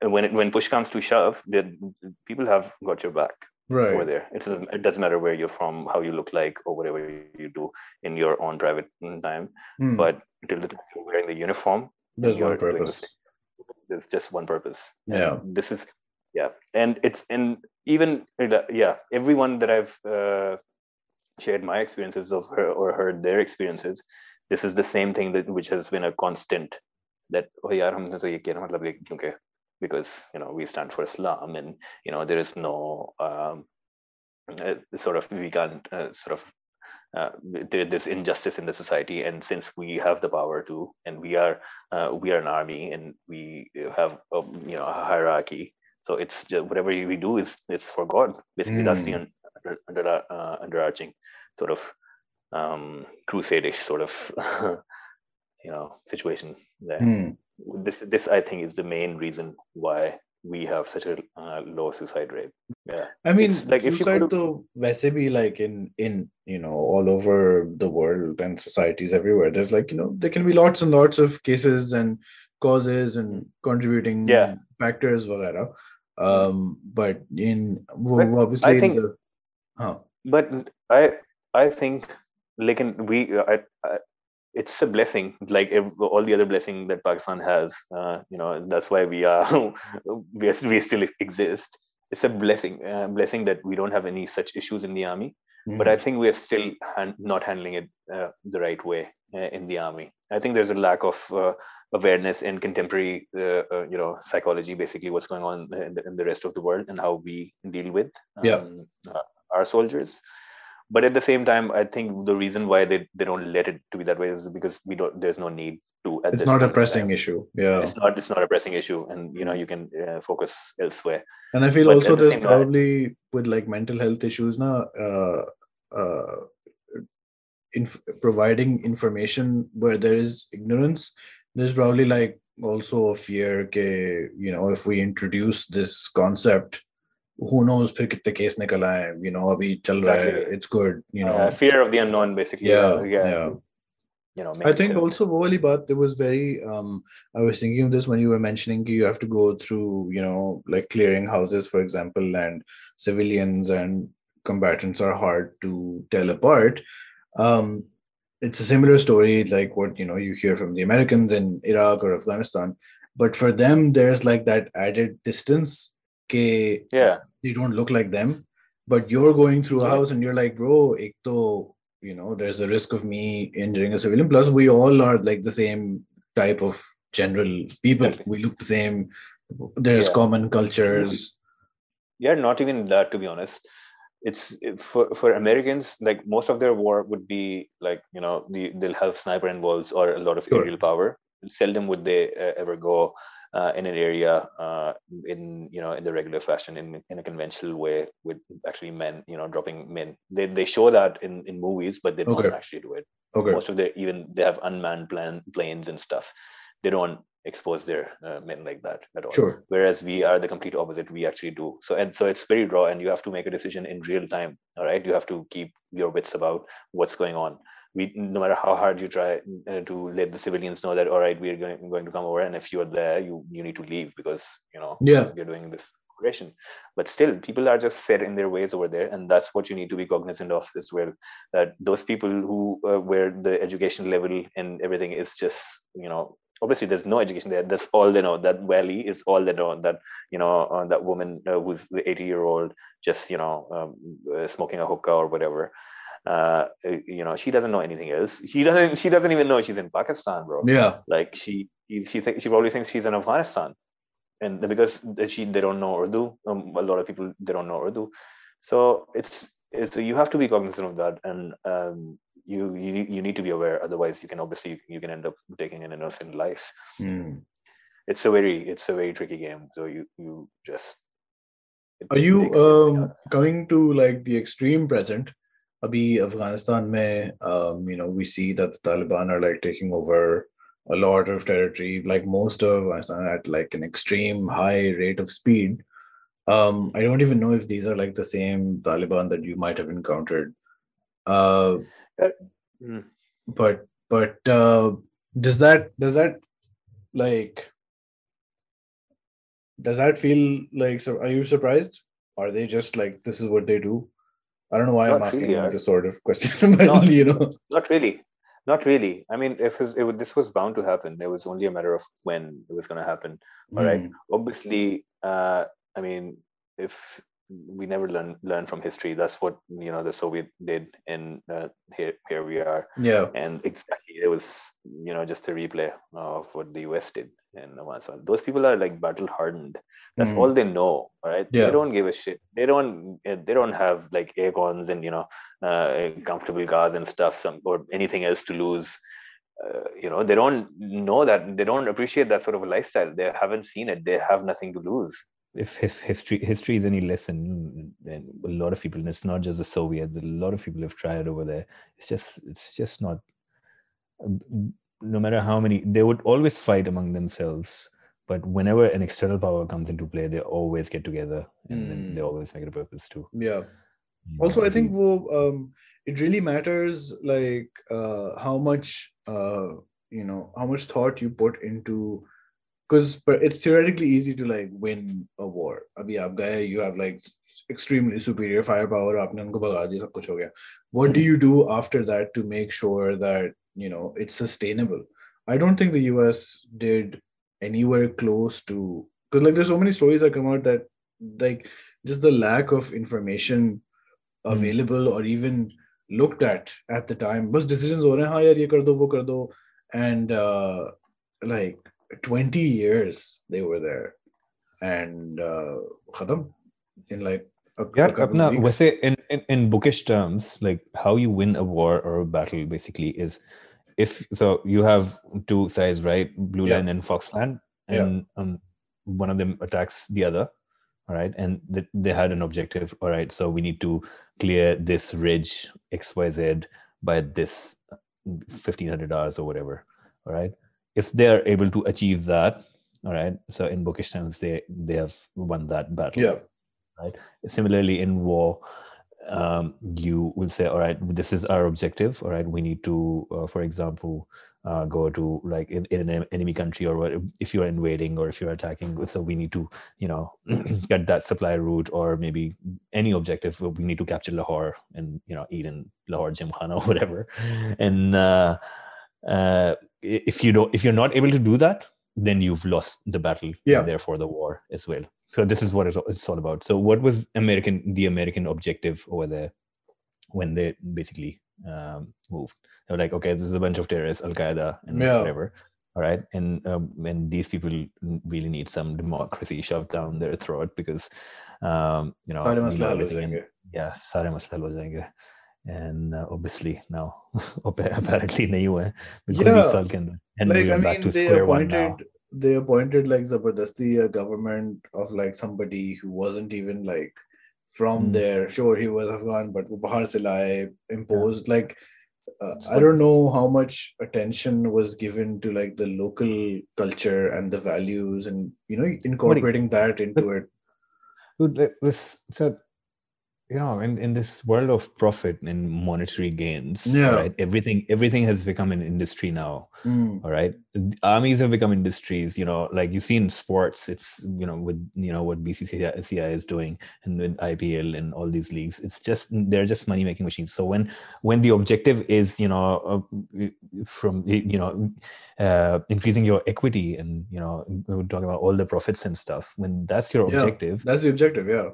when it, when push comes to shove people have got your back right. over there it's, it doesn't matter where you're from how you look like or whatever you do in your own private time. Mm. but until the time you're wearing the uniform there's one purpose. there's just one purpose. Yeah. and this is yeah. And it's and even yeah everyone that i've uh, shared my experiences of her or heard their experiences this is the same thing that which has been a constant that oh yaar humne to ye kiya matlab kyunki because you know we stand for islam and you know there is no um, uh, sort of we can't uh, sort of uh, there, there's injustice in the society and since we have the power to and we are uh, we are an army and we have a, you know a hierarchy so it's just, whatever we do is it's for god basically mm. that's the hmm. under, under, uh, underarching sort of um, crusade sort of [LAUGHS] you know situation there. Mm. This this I think is the main reason why we have such a uh, low suicide rate. Yeah, I mean, it's like suicide if you to be like in in you know all over the world and societies everywhere. There's like you know there can be lots and lots of cases and causes and contributing yeah. factors, whatever. Um, but in well, obviously, I think, the, huh. but I I think like we uh, it's a blessing like all the other blessing that pakistan has uh, you know that's why we are [LAUGHS] we, are, we still exist it's a blessing uh, blessing that we don't have any such issues in the army mm-hmm. but i think we're still han- not handling it uh, the right way uh, in the army i think there's a lack of uh, awareness in contemporary you know psychology basically what's going on in the, in the, rest of the world and how we deal with um, yeah. our soldiers but at the same time i think the reason why they, they don't let it to be that way is because we don't there's no need to it's not a pressing issue yeah. It's not it's not a pressing issue and you know you can uh, focus elsewhere. And i feel but also the there's probably time, with like mental health issues now uh uh inf- providing information where there is ignorance there's probably like also a fear ke, you know if we introduce this concept who knows फिर कितने case निकल आए you know अभी चल रहा है it's good you know uh, fear of the unknown basically yeah yeah, yeah. you know I think also वो वाली बात there was very um I was thinking of this when you were mentioning you have to go through you know like clearing houses for example and civilians and combatants are hard to tell apart um it's a similar story like what you know you hear from the Americans in Iraq or Afghanistan but for them there's like that added distance ke yeah. they don't look like them but you're going through a house and you're like bro ek to, you know there's a risk of me injuring a civilian. Plus we all are like the same type of general people. We look the same. There's yeah. common cultures. Yeah not even that to be honest. It's for for americans like most of their war would be like you know the, they'll have sniper involves or a lot of sure. aerial power. Seldom would they uh, ever go uh, in an area uh, in you know in the regular fashion in, in a conventional way with actually men you know dropping men they, they show that in, in movies but they don't actually do it Okay. Most of their even they have unmanned plan, planes and stuff. They don't expose their uh, men like that at all. Sure. Whereas we are the complete opposite. We actually do. So and so it's very raw, and you have to make a decision in real time. All right, you have to keep your wits about what's going on. We no matter how hard you try uh, to let the civilians know that all right, we are going, going to come over, and if you are there, you you need to leave because you know Yeah. you're doing this operation. But still, people are just set in their ways over there, and that's what you need to be cognizant of as well. That those people who uh, where the education level and everything is just you know obviously there's no education there that's all they know that valley is all they know that you know uh, that woman uh, who's the 80 year old just you know um, uh, smoking a hookah or whatever uh, uh, you know she doesn't know anything else. She doesn't she doesn't even know she's in pakistan bro. Yeah. like she she she, think, she probably thinks she's in afghanistan. And because she they don't know urdu um, a lot of people they don't know urdu. So it's it's you have to be cognizant of that. And um, you you need- you need to be aware. Otherwise you can obviously you can end up taking an innocent life. Hmm. it's a very it's a very tricky game. So you you just Are you um, coming to like the extreme present? Abhi Afghanistan mein, um, you know, we see that the Taliban are like taking over a lot of territory, like most of Afghanistan at like an extreme high rate of speed. Um, I don't even know if these are like the same Taliban that you might have encountered. Uh, Mm. but but uh, does that does that like does that feel like so are you surprised are they just like this is what they do i don't know why i'm asking really, this sort of question [LAUGHS] but No. you know. not really not really. I mean if it, was- this was bound to happen it was only a matter of when it was going to happen. All right. Hmm, obviously uh i mean if we never learn learn from history that's what you know the soviet did and uh, here here we are. Yeah. And exactly it was you know just a replay of what the us did in Afghanistan. those people are like battle hardened that's Hmm. all they know right? Yeah. they don't give a shit they don't eh, they don't have like aircons and you know uh, comfortable cars and stuff some or anything else to lose uh, you know they don't know that they don't appreciate that sort of a lifestyle they haven't seen it they have nothing to lose if his history history is any lesson and a lot of people and it's not just the soviets a lot of people have tried over there it's just it's just not um, no matter how many they would always fight among themselves but whenever an external power comes into play they always get together and then they Mm. always make it a purpose too. yeah you also know, i think wo, um it really matters like uh how much uh you know how much thought you put into because it's theoretically easy to like win a war gaye you have like extremely superior firepower aapne unko bhaga diya sab kuch ho gaya what do you do after that to make sure that you know it's sustainable. I don't think the us did anywhere close to because like there's so many stories that come out that like just the lack of information available or even looked at at the time. Bus decisions ho rahe hain haan yaar ye kar do wo kar do and uh, like 20 years they were there. And uh khatam in like a, a Yeah, couple apna, of weeks. वैसे in, in in bookish terms, like how you win a war or a battle basically is if so you have two sides, right? Blue Yeah. line and Foxland, Yeah. and um, one of them attacks the other. All right, and th- they had an objective. All right, so we need to clear this ridge X Y Z by this fifteen hundred hours or whatever. All right, if they are able to achieve that, all right. So in bookish terms, they they have won that battle yeah right similarly in war um, you will say all right this is our objective. All right we need to uh, for example uh, go to like in, in an enemy country or what if you're invading or if you're attacking so we need to you know [CLEARS THROAT] get that supply route or maybe any objective we need to capture lahore and you know eat in lahore gymkhana or [LAUGHS] whatever. And uh, uh, if you don't if you're not able to do that then you've lost the battle Yeah. and therefore the war as well so this is what it's all about. So what was american the american objective over there when they basically um, moved? They were like okay this is a bunch of terrorists al-qaeda and yeah. whatever all right? And um, and these people really need some democracy shoved down their throat because um, you know and, yeah Saddam and uh, obviously now [LAUGHS] apparently nahi the hai yeah. and like, we are I mean, back to square one now they appointed like Zabardasti a government of like somebody who wasn't even like from mm. there. Sure, he was Afghan, but Bahar Silai imposed yeah. like uh, I don't know how much attention was given to like the local culture and the values, and you know incorporating that into it. Dude, this so you know in, in this world of profit and monetary gains Yeah. right everything everything has become an industry now Mm, all right armies have become industries you know like you see in sports it's you know with you know what bcci is doing and with ipl and all these leagues it's just they're just money making machines so when when the objective is you know uh, from you know uh, increasing your equity and you know we were talking about all the profits and stuff when that's your Yeah. objective that's the objective, yeah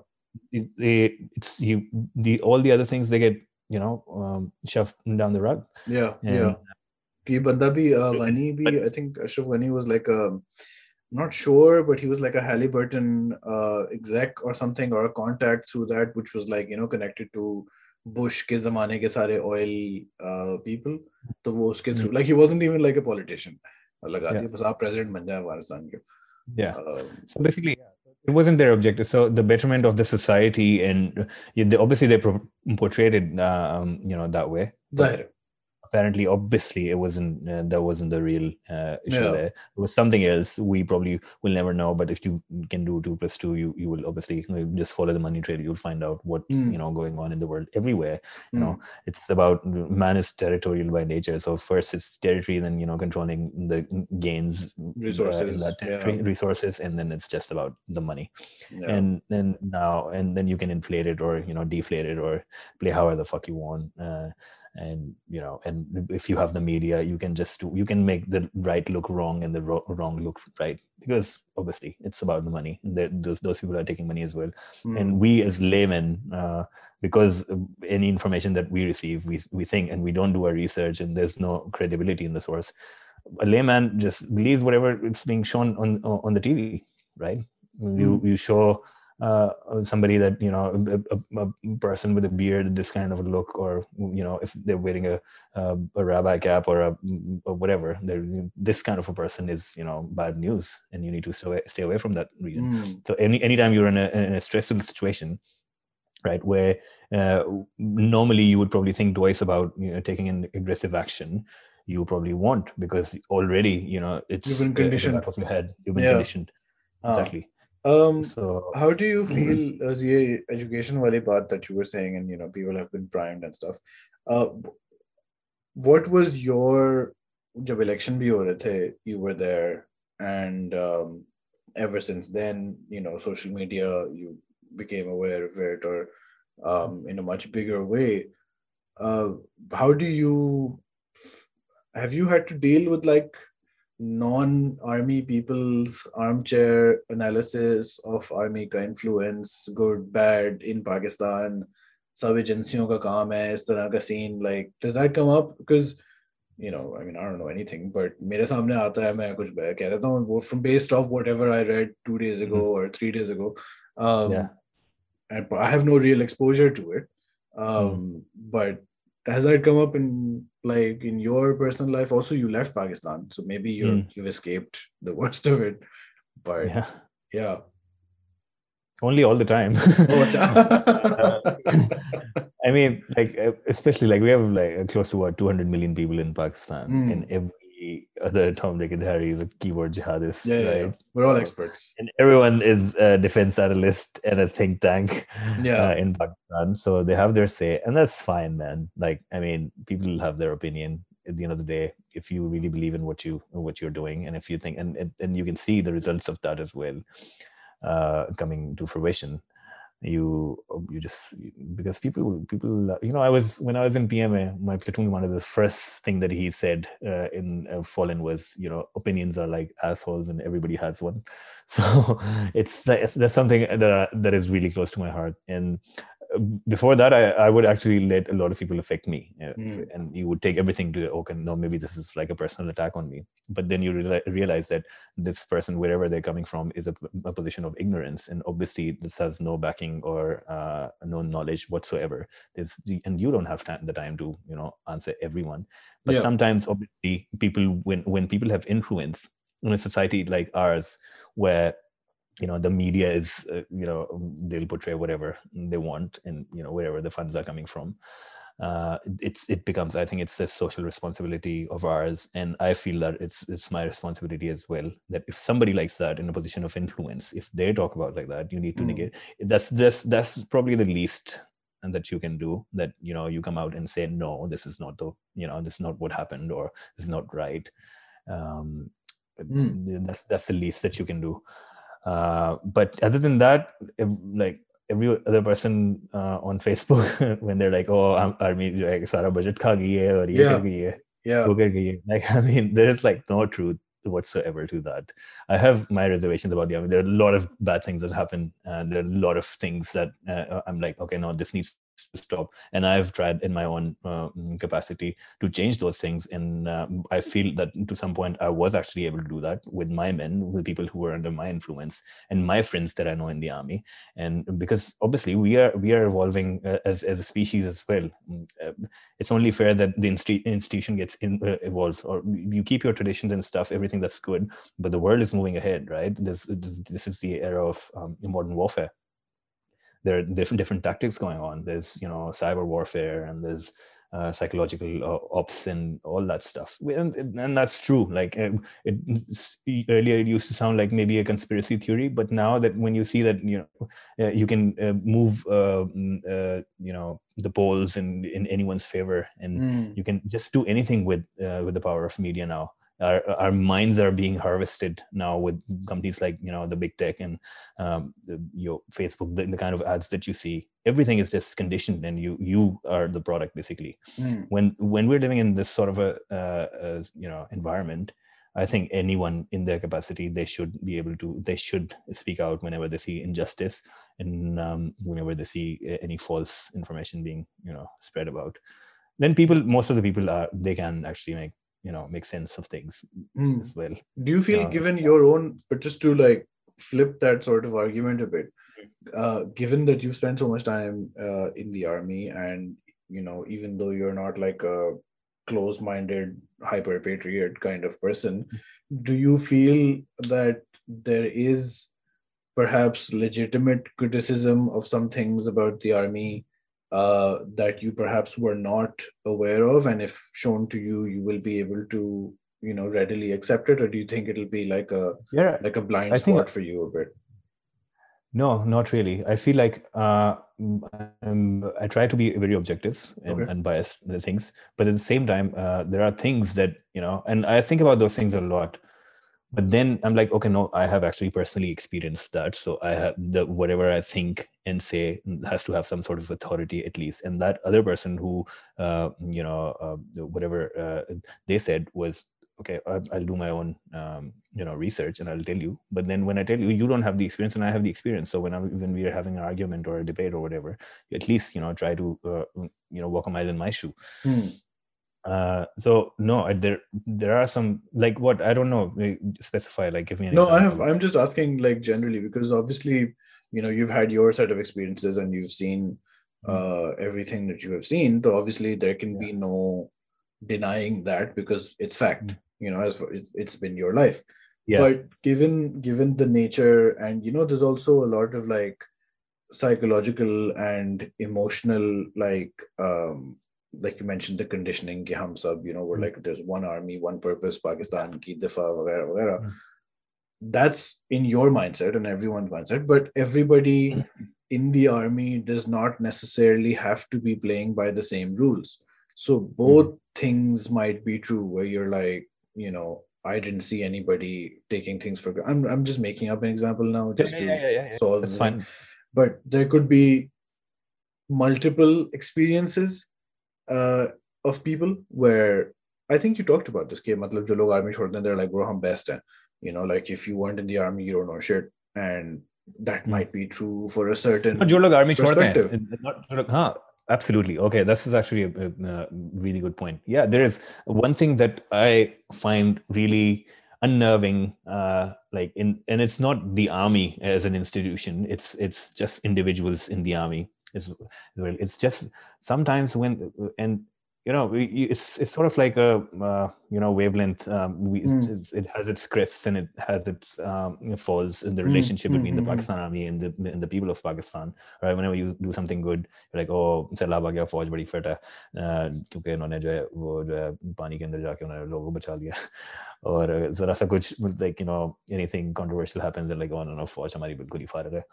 it, they, it's you the all the other things they get you know um, shoved down the rug Yeah, and yeah. कि बंदा भी uh, Ghani भी I think Ashraf Ghani was like a I'm not sure but he was like a Halliburton uh, exec or something or a contact through that which was like you know connected to Bush के जमाने के सारे oil uh, people तो वो उसके through like he wasn't even like a politician लगा Yeah. दिया बस आप president बन जाए अफगानिस्तान के yeah Um, so basically it wasn't their objective. So the betterment of the society and obviously they portrayed it um, you know that way. Right apparently obviously it wasn't uh, that wasn't the real uh, issue Yeah. there it was something else we probably will never know but if you can do two plus two you you will obviously uh, just follow the money trail you'll find out what's Mm. you know going on in the world everywhere you know Mm, it's about man is territorial by nature so first it's territory then you know controlling the gains uh, Resources, territory yeah. resources and then it's just about the money yeah. and then now and then you can inflate it or you know deflate it or play however the fuck you want uh, and you know and if you have the media you can just do you can make the right look wrong and the ro- wrong look right because obviously it's about the money those, those people are taking money as well. Mm, and we as laymen uh, because any information that we receive we, we think and we don't do our research and there's no credibility in the source a layman just believes whatever it's being shown on on the tv right? You you show uh, somebody that you know a, a, person with a beard this kind of a look or you know if they're wearing a a, a rabbi cap or a or whatever they're, this kind of a person is you know bad news and you need to stay away, stay away from that region mm, so any anytime you're in a, in a stressful situation right where uh, normally you would probably think twice about you know taking an aggressive action you probably won't because already you know it's You've been uh, conditioned. back of your head you've been Yeah. conditioned हाँ. exactly um so how do you [CLEARS THROAT] feel uh, as ye education value part that you were saying and you know people have been primed and stuff uh what was your job election you were there and um ever since then you know social media you became aware of it or um in a much bigger way uh how do you have you had to deal with like non-army people's armchair analysis of army का influence good bad in Pakistan सब एजेंसियों का काम है इस तरह का scene like does that come up because you know I mean I don't know anything but मेरे सामने आता है मैं कुछ कह देता हूँ वो from based off whatever I read two days ago or three days ago um, Yeah. and but I have no real exposure to it um, but has that come up in like in your personal life also you left pakistan so maybe you're Mm. you've escaped the worst of it but yeah, yeah only all the time [LAUGHS] Oh. [CLEARS THROAT] I mean, like uh, especially like we have like uh, close to what 200 million people in Pakistan, Mm. and every other Tom, Dick, and Harry the keyboard jihadists. yeah, yeah, right? yeah. we're all experts And everyone is a defense analyst and a think tank [LAUGHS] Yeah. uh, in Pakistan, so they have their say, and that's fine, man. Like, I mean, people have their opinion. At the end of the day, if you really believe in what you what you're doing, and if you think, and and, and you can see the results of that as well, uh, coming to fruition you you just because people people you know i was when i was in pma my platoon one of the first thing that he said uh, in uh, fallen was you know opinions are like assholes and everybody has one. [LAUGHS] So it's that's, that's something that that is really close to my heart. And before that I, I would actually let a lot of people affect me Mm. and you would take everything to okay no maybe this is like a personal attack on me but then you reali- realize that this person wherever they're coming from is a, a position of ignorance and obviously this has no backing or uh, no knowledge whatsoever there's and you don't have time, the time to you know answer everyone but Yeah. sometimes obviously people when when people have influence in a society like ours where you know the media is uh, you know they'll portray whatever they want and you know wherever the funds are coming from uh, it's it becomes i think it's a social responsibility of ours and i feel that it's it's my responsibility as well that if somebody likes that in a position of influence if they talk about like that you need to mm. negate that's this that's probably the least and that you can do that you know you come out and say no this is not the you know this is not what happened or this is not right um, mm. that's that's the least that you can do uh, but other than that if, like every other person uh, on Facebook [LAUGHS] when they're like, "Oh, I army like sara budget kha gayi hai aur ye yeah. gayi hai, yeah, wo kar gayi hai." Like, I mean, there is like no truth whatsoever to that. I have my reservations about the army. There are a lot of bad things that happen, and there are a lot of things that uh, I'm like, okay, no, this needs to stop. And i've tried in my own uh, capacity to change those things. And uh, i feel that to some point i was actually able to do that with my men with people who were under my influence and my friends that i know in the army. And because obviously we are we are evolving uh, as, as a species as well. Mm, uh, it's only fair that the institution gets in, uh, evolved or you keep your traditions and stuff everything that's good but the world is moving ahead right? This this is the era of um, modern warfare there are different different tactics going on. There's you know cyber warfare and there's uh, psychological uh, ops and all that stuff and, and that's true like uh, it, it, earlier it used to sound like maybe a conspiracy theory but now that when you see that you know uh, you can uh, move uh, mm, you know the polls in in anyone's favor and mm. you can just do anything with with the power of media now our, our minds are being harvested now with companies like you know the big tech and um, the, your facebook the, the, kind of ads that you see. Everything is just conditioned and you you are the product basically. Mm. when when we're living in this sort of a, uh, a, you know environment i think anyone in their capacity they should be able to they should speak out whenever they see injustice and um, whenever they see any false information being you know spread about. Then people most of the people are they can actually make you know make sense of things mm. as well. Do you feel uh, given your own but just to like flip that sort of argument a bit uh, given that you spent so much time uh, in the army and you know even though you're not like a close-minded hyper patriot kind of person do you feel that there is perhaps legitimate criticism of some things about the army uh, that you perhaps were not aware of and if shown to you you will be able to you know readily accept it or do you think it'll be like a yeah like a blind I spot for you a bit? No not really. I feel like uh, i try to be very objective and okay. unbiased in the things but at the same time uh, there are things that you know and i think about those things a lot but then i'm like okay no i have actually personally experienced that. So i have the whatever i think and say has to have some sort of authority at least. And that other person who uh, you know uh, whatever uh, they said was okay i'll do my own um, you know research and i'll tell you. But then when i tell you you don't have the experience and i have the experience. So when I, when we are having an argument or a debate or whatever at least you know try to uh, you know walk a mile in my shoe. Hmm uh so no there there are some like what i don't know specify like give me no example. i have i'm just asking like generally because obviously you know you've had your set of experiences and you've seen hmm. uh everything that you have seen so obviously there can yeah. be no denying that because it's fact mm. you know as for, it, it's been your life yeah. but given given the nature and you know there's also a lot of like psychological and emotional like um like you mentioned the conditioning ki hum sab you know we're mm. like there's one army one purpose pakistan ki difa wagera wagera mm. that's in your mindset and everyone's mindset but everybody in the army does not necessarily have to be playing by the same rules so both mm. things might be true where you're like you know I didn't see anybody taking things for I'm I'm just making up an example now just yeah, yeah, yeah, yeah, solve That's fine. But there could be multiple experiences uh, of people where I think you talked about this. Matlab, jo log army chhodne, they're like, bro, I'm best. You know, like if you weren't in the army, you don't know shit. And that hmm. might be true for a certain jo log army perspective. Not, huh, absolutely. Okay, this is actually a, a, a really good point. Yeah, there is one thing that I find really unnerving uh, like in and it's not the army as an institution it's it's just individuals in the army it's well it's just sometimes when and you know it's it's sort of like a uh, you know wavelength um, we, Mm. it has its crests and it has its um, falls in the Mm, relationship mm, between the mm, mm. pakistan army and the and the people of pakistan right whenever you do something good you're like oh सैलाब आ गया फौज बड़ी fit है अ, क्योंकि इन्होंने जो है वो जो है पानी के अंदर जाके उन्होंने लोगों को बचा लिया और जरा सा कुछ like you know anything controversial happens and like oh no no फौज हमारी बिल्कुल ही फारग है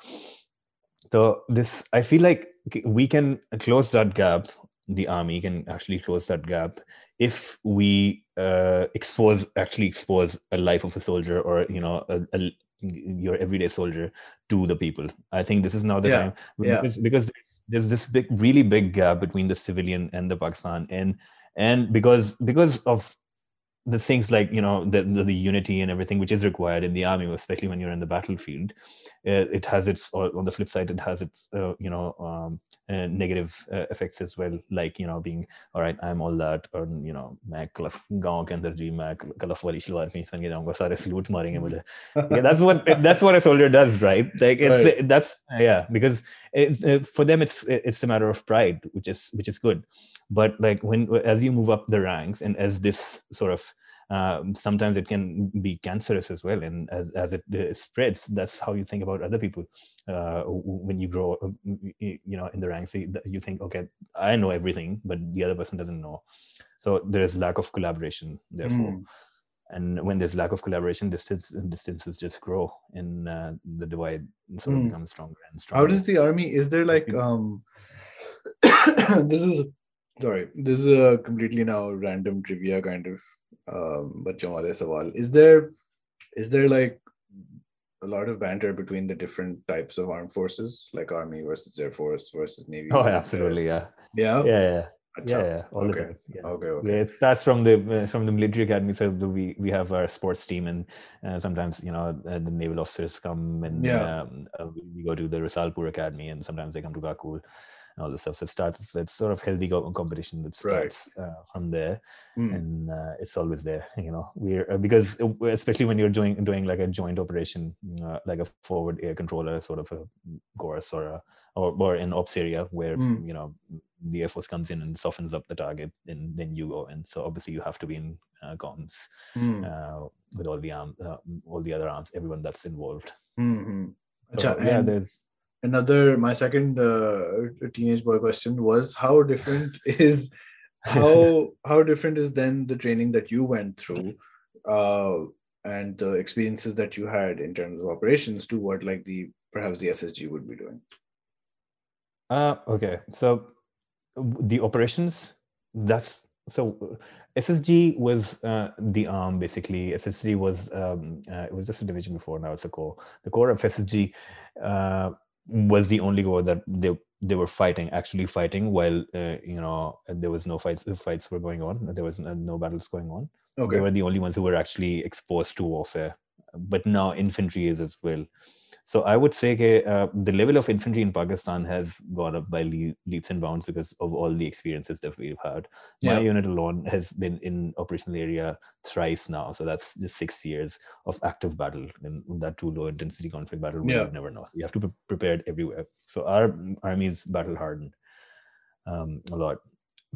so this i feel like we can close that gap the army can actually close that gap if we uh, expose actually expose a life of a soldier or you know a, a, your everyday soldier to the people i think this is now the Yeah, time yeah. because, because there's, there's this big really big gap between the civilian and the pakistan and and because because of the things like you know the, the, the unity and everything which is required in the army especially when you're in the battlefield uh, it has its on the flip side it has its uh, you know um, uh, negative uh, effects as well like you know being all right i'm all that or you know that's what [LAUGHS] that's what a soldier does right? Like it's right. that's yeah because it, for them it's it's a matter of pride which is which is good. But like when as you move up the ranks and as this sort of um, sometimes it can be cancerous as well and as, as it uh, spreads that's how you think about other people uh, when you grow uh, you know in the ranks you think okay i know everything but the other person doesn't know so there's lack of collaboration therefore Mm. and when there's lack of collaboration distance distances just grow and uh, the divide sort of Mm. becomes stronger and stronger How does the army? Is there like um? [COUGHS] this is sorry this is a completely now random trivia kind of um bachon wale is there is there like a lot of banter between the different types of armed forces like army versus air force versus navy oh absolutely yeah yeah yeah yeah yeah, yeah, okay. Time, yeah. okay. Okay. Yeah, it's that's from the uh, from the military academy. So we we have our sports team, and uh, sometimes you know uh, the naval officers come, and yeah. Um, uh, we go to the Risalpur academy, and sometimes they come to Kakul and all this stuff. So it starts. It's sort of healthy competition that Right. starts uh, from there, Mm. and uh, it's always there. [LAUGHS] You know, we're uh, because uh, especially when you're doing doing like a joint operation, uh, like a forward air controller sort of a course or a or, or an ops area where Mm. you know the air force comes in and softens up the target and then you go in so obviously you have to be in uh, comms Mm. uh, with all the arm uh, all the other arms everyone that's involved Mm-hmm. so, yeah there's another my second uh, teenage boy question was how different [LAUGHS] is how how different is then the training that you went through uh, and the experiences that you had in terms of operations to what like the perhaps the ssg would be doing? Uh okay. So the operations that's so ssg was uh, the arm basically. Ssg was um, uh, it was just a division before now it's a corps. The core of ssg uh, was the only war that they they were fighting actually fighting while uh, you know there was no fights fights were going on. There was no, no battles going on. They were the only ones who were actually exposed to warfare. But now infantry is as well so i would say ke, uh, the level of infantry in pakistan has gone up by le- leaps and bounds because of all the experiences that we've had. My unit alone has been in operational area thrice now. So that's just six years of active battle and that too low intensity conflict battle Yeah. you never know. So you have to be prepared everywhere. So our army is battle hardened um, a lot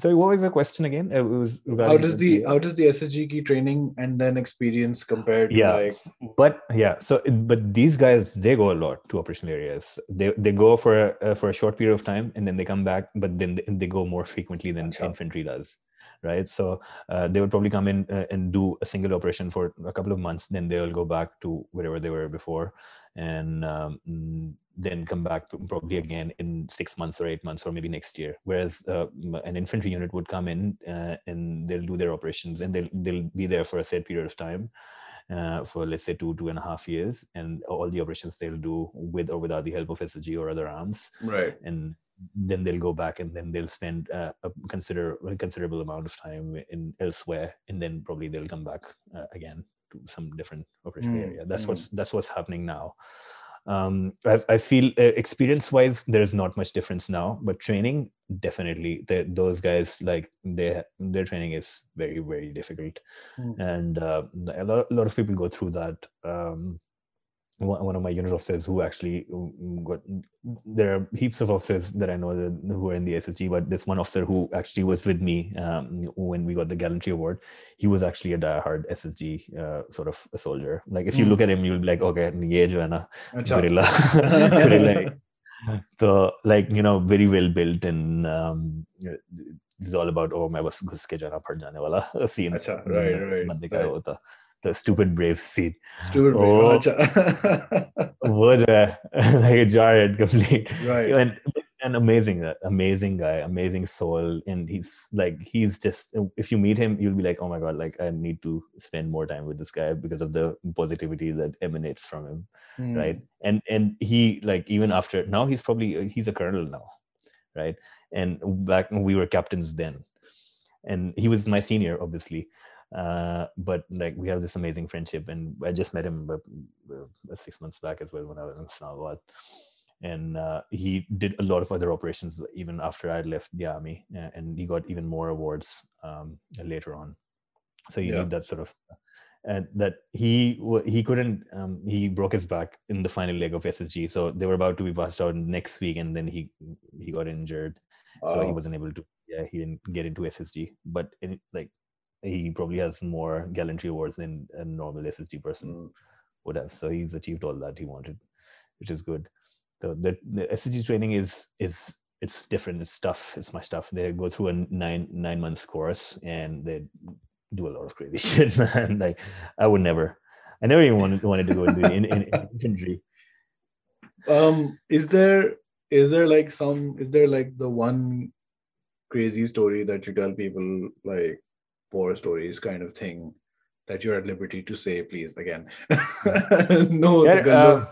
so what was the question again? It was how does the how does the ssg key training and then experience compare to yeah like but yeah so but these guys they go a lot to operational areas. They they go for a, for a short period of time and then they come back but then they, they go more frequently than infantry does right? So uh, they would probably come in uh, and do a single operation for a couple of months then they'll go back to wherever they were before and um, then come back probably again in six months or eight months or maybe next year. Whereas uh, an infantry unit would come in uh, and they'll do their operations and they'll they'll be there for a set period of time uh, for let's say two two and a half years and all the operations they'll do with or without the help of SSG or other arms. Right. And then they'll go back and then they'll spend uh, a consider a considerable amount of time in elsewhere and then probably they'll come back uh, again to some different operational Mm, area that's mm. what's that's what's happening now um i, I feel uh, experience wise there's not much difference now but training definitely the, those guys like they their training is very very difficult Mm. and uh, a, lot, a lot of people go through that um one of my unit officers who actually um, got there are heaps of officers that I know that, who are in the SSG, but this one officer who actually was with me um, when we got the gallantry award, he was actually a diehard SSG uh, sort of a soldier. Like if you mm. look at him, you'll be like, okay, ye jo hai na, gorilla, gorilla. [LAUGHS] [LAUGHS] So like you know, very well built and um, it's all about oh my was घुस के जाना पड़ जाने वाला scene. Achha, right, right, right. the stupid brave seed. Stupid oh, brave. [LAUGHS] word, [LAUGHS] like a giant, complete. Right. And an amazing, uh, amazing guy, amazing soul, and he's like he's just. If you meet him, you'll be like, oh my god, like I need to spend more time with this guy because of the positivity that emanates from him, mm. right? And and he like even after now he's probably uh, he's a colonel now, right? And back we were captains then, and he was my senior obviously uh, but like we have this amazing friendship and i just met him uh, six months back as well when i was in Islamabad. and uh, he did a lot of other operations even after i left the army and he got even more awards um, later on so he yeah. did that sort of and that he he couldn't um, he broke his back in the final leg of ssg so they were about to be passed out next week and then he he got injured oh. so he wasn't able to yeah he didn't get into ssg but in, like he probably has more gallantry awards than a normal SSG person mm. would have. So he's achieved all that he wanted, which is good. So the, the SSG training is is it's different. It's tough. It's much tough. They go through a nine nine months course and they do a lot of crazy [LAUGHS] shit, man. Like I would never. I never even wanted, wanted to go into in, in, in infantry. Um, is there is there like some is there like the one crazy story that you tell people like war stories kind of thing that you're at liberty to say please again. [LAUGHS] No yeah, uh,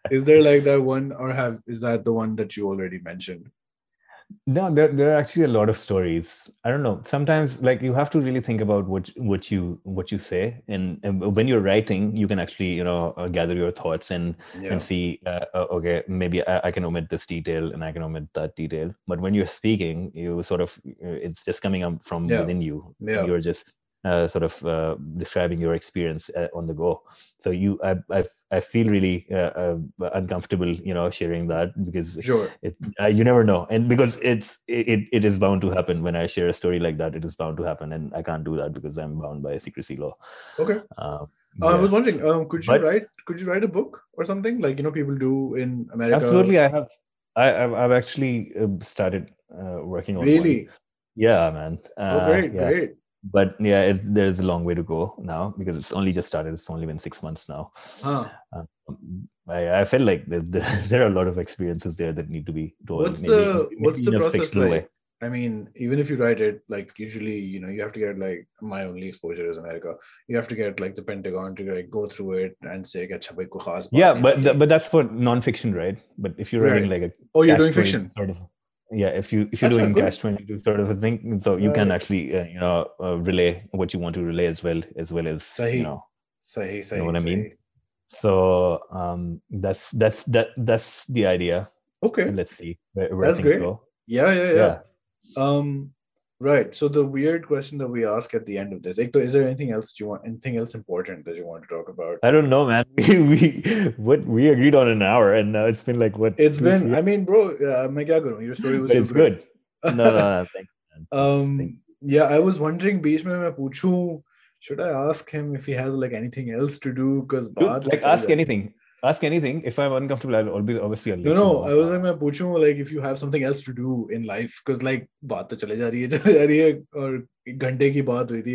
[LAUGHS] is there like that one or have is that the one that you already mentioned no there, there are actually a lot of stories i don't know sometimes like you have to really think about what what you what you say and, and when you're writing you can actually you know uh, gather your thoughts and yeah. and see uh, uh, okay maybe I, I, can omit this detail and i can omit that detail but when you're speaking you sort of uh, it's just coming up from yeah. within you yeah. you're just uh, sort of uh, describing your experience uh, on the go. So you, I, I, I feel really uh, uh, uncomfortable, you know, sharing that because sure. it, you never know, and because it's it, it is bound to happen when I share a story like that. It is bound to happen, and I can't do that because I'm bound by a secrecy law. Okay. Um, yeah. I was wondering, um, could you but, write could you write a book or something like you know people do in America? Absolutely, I have. I, have I've actually started working on. Really. One. Yeah, man. oh, great, yeah. great but yeah, there's a long way to go now because it's only just started. It's only been six months now. Huh. Um, I, I felt like there, there, [LAUGHS] are a lot of experiences there that need to be told. What's maybe, the maybe what's the process like? Way. I mean, even if you write it, like usually, you know, you have to get like my only exposure is America. You have to get like the Pentagon to like go through it and say, yeah, but but that's for nonfiction, right? But if you're writing like a oh, you're doing fiction, sort of yeah if you if you're That's doing catch 22 sort of a thing so you can actually uh, you know uh, relay what you want to relay as well as well as sahi. you know. sahi, sahi, you know what i mean? so um that's that's that that's the idea. Okay. Let's see where, where that's great. go. yeah yeah. Yeah. Um Right. So the weird question that we ask at the end of this, is there anything else you want? Anything else important that you want to talk about? I don't know, man. [LAUGHS] We we what we agreed on an hour, and now it's been like what? It's been. I mean, bro, uh, Your story was. it's good. no, no, no. [LAUGHS] Thanks, man. Um. Thanks. Yeah, I was wondering, beach main puchu, should I ask him if he has like anything else to do? Because like ask anything ask anything. If I'm uncomfortable, I'll always obviously. I'll no, no. I was like, I'm asking like if you have something else to do in life, because like बात तो चले जा रही है, चले जा रही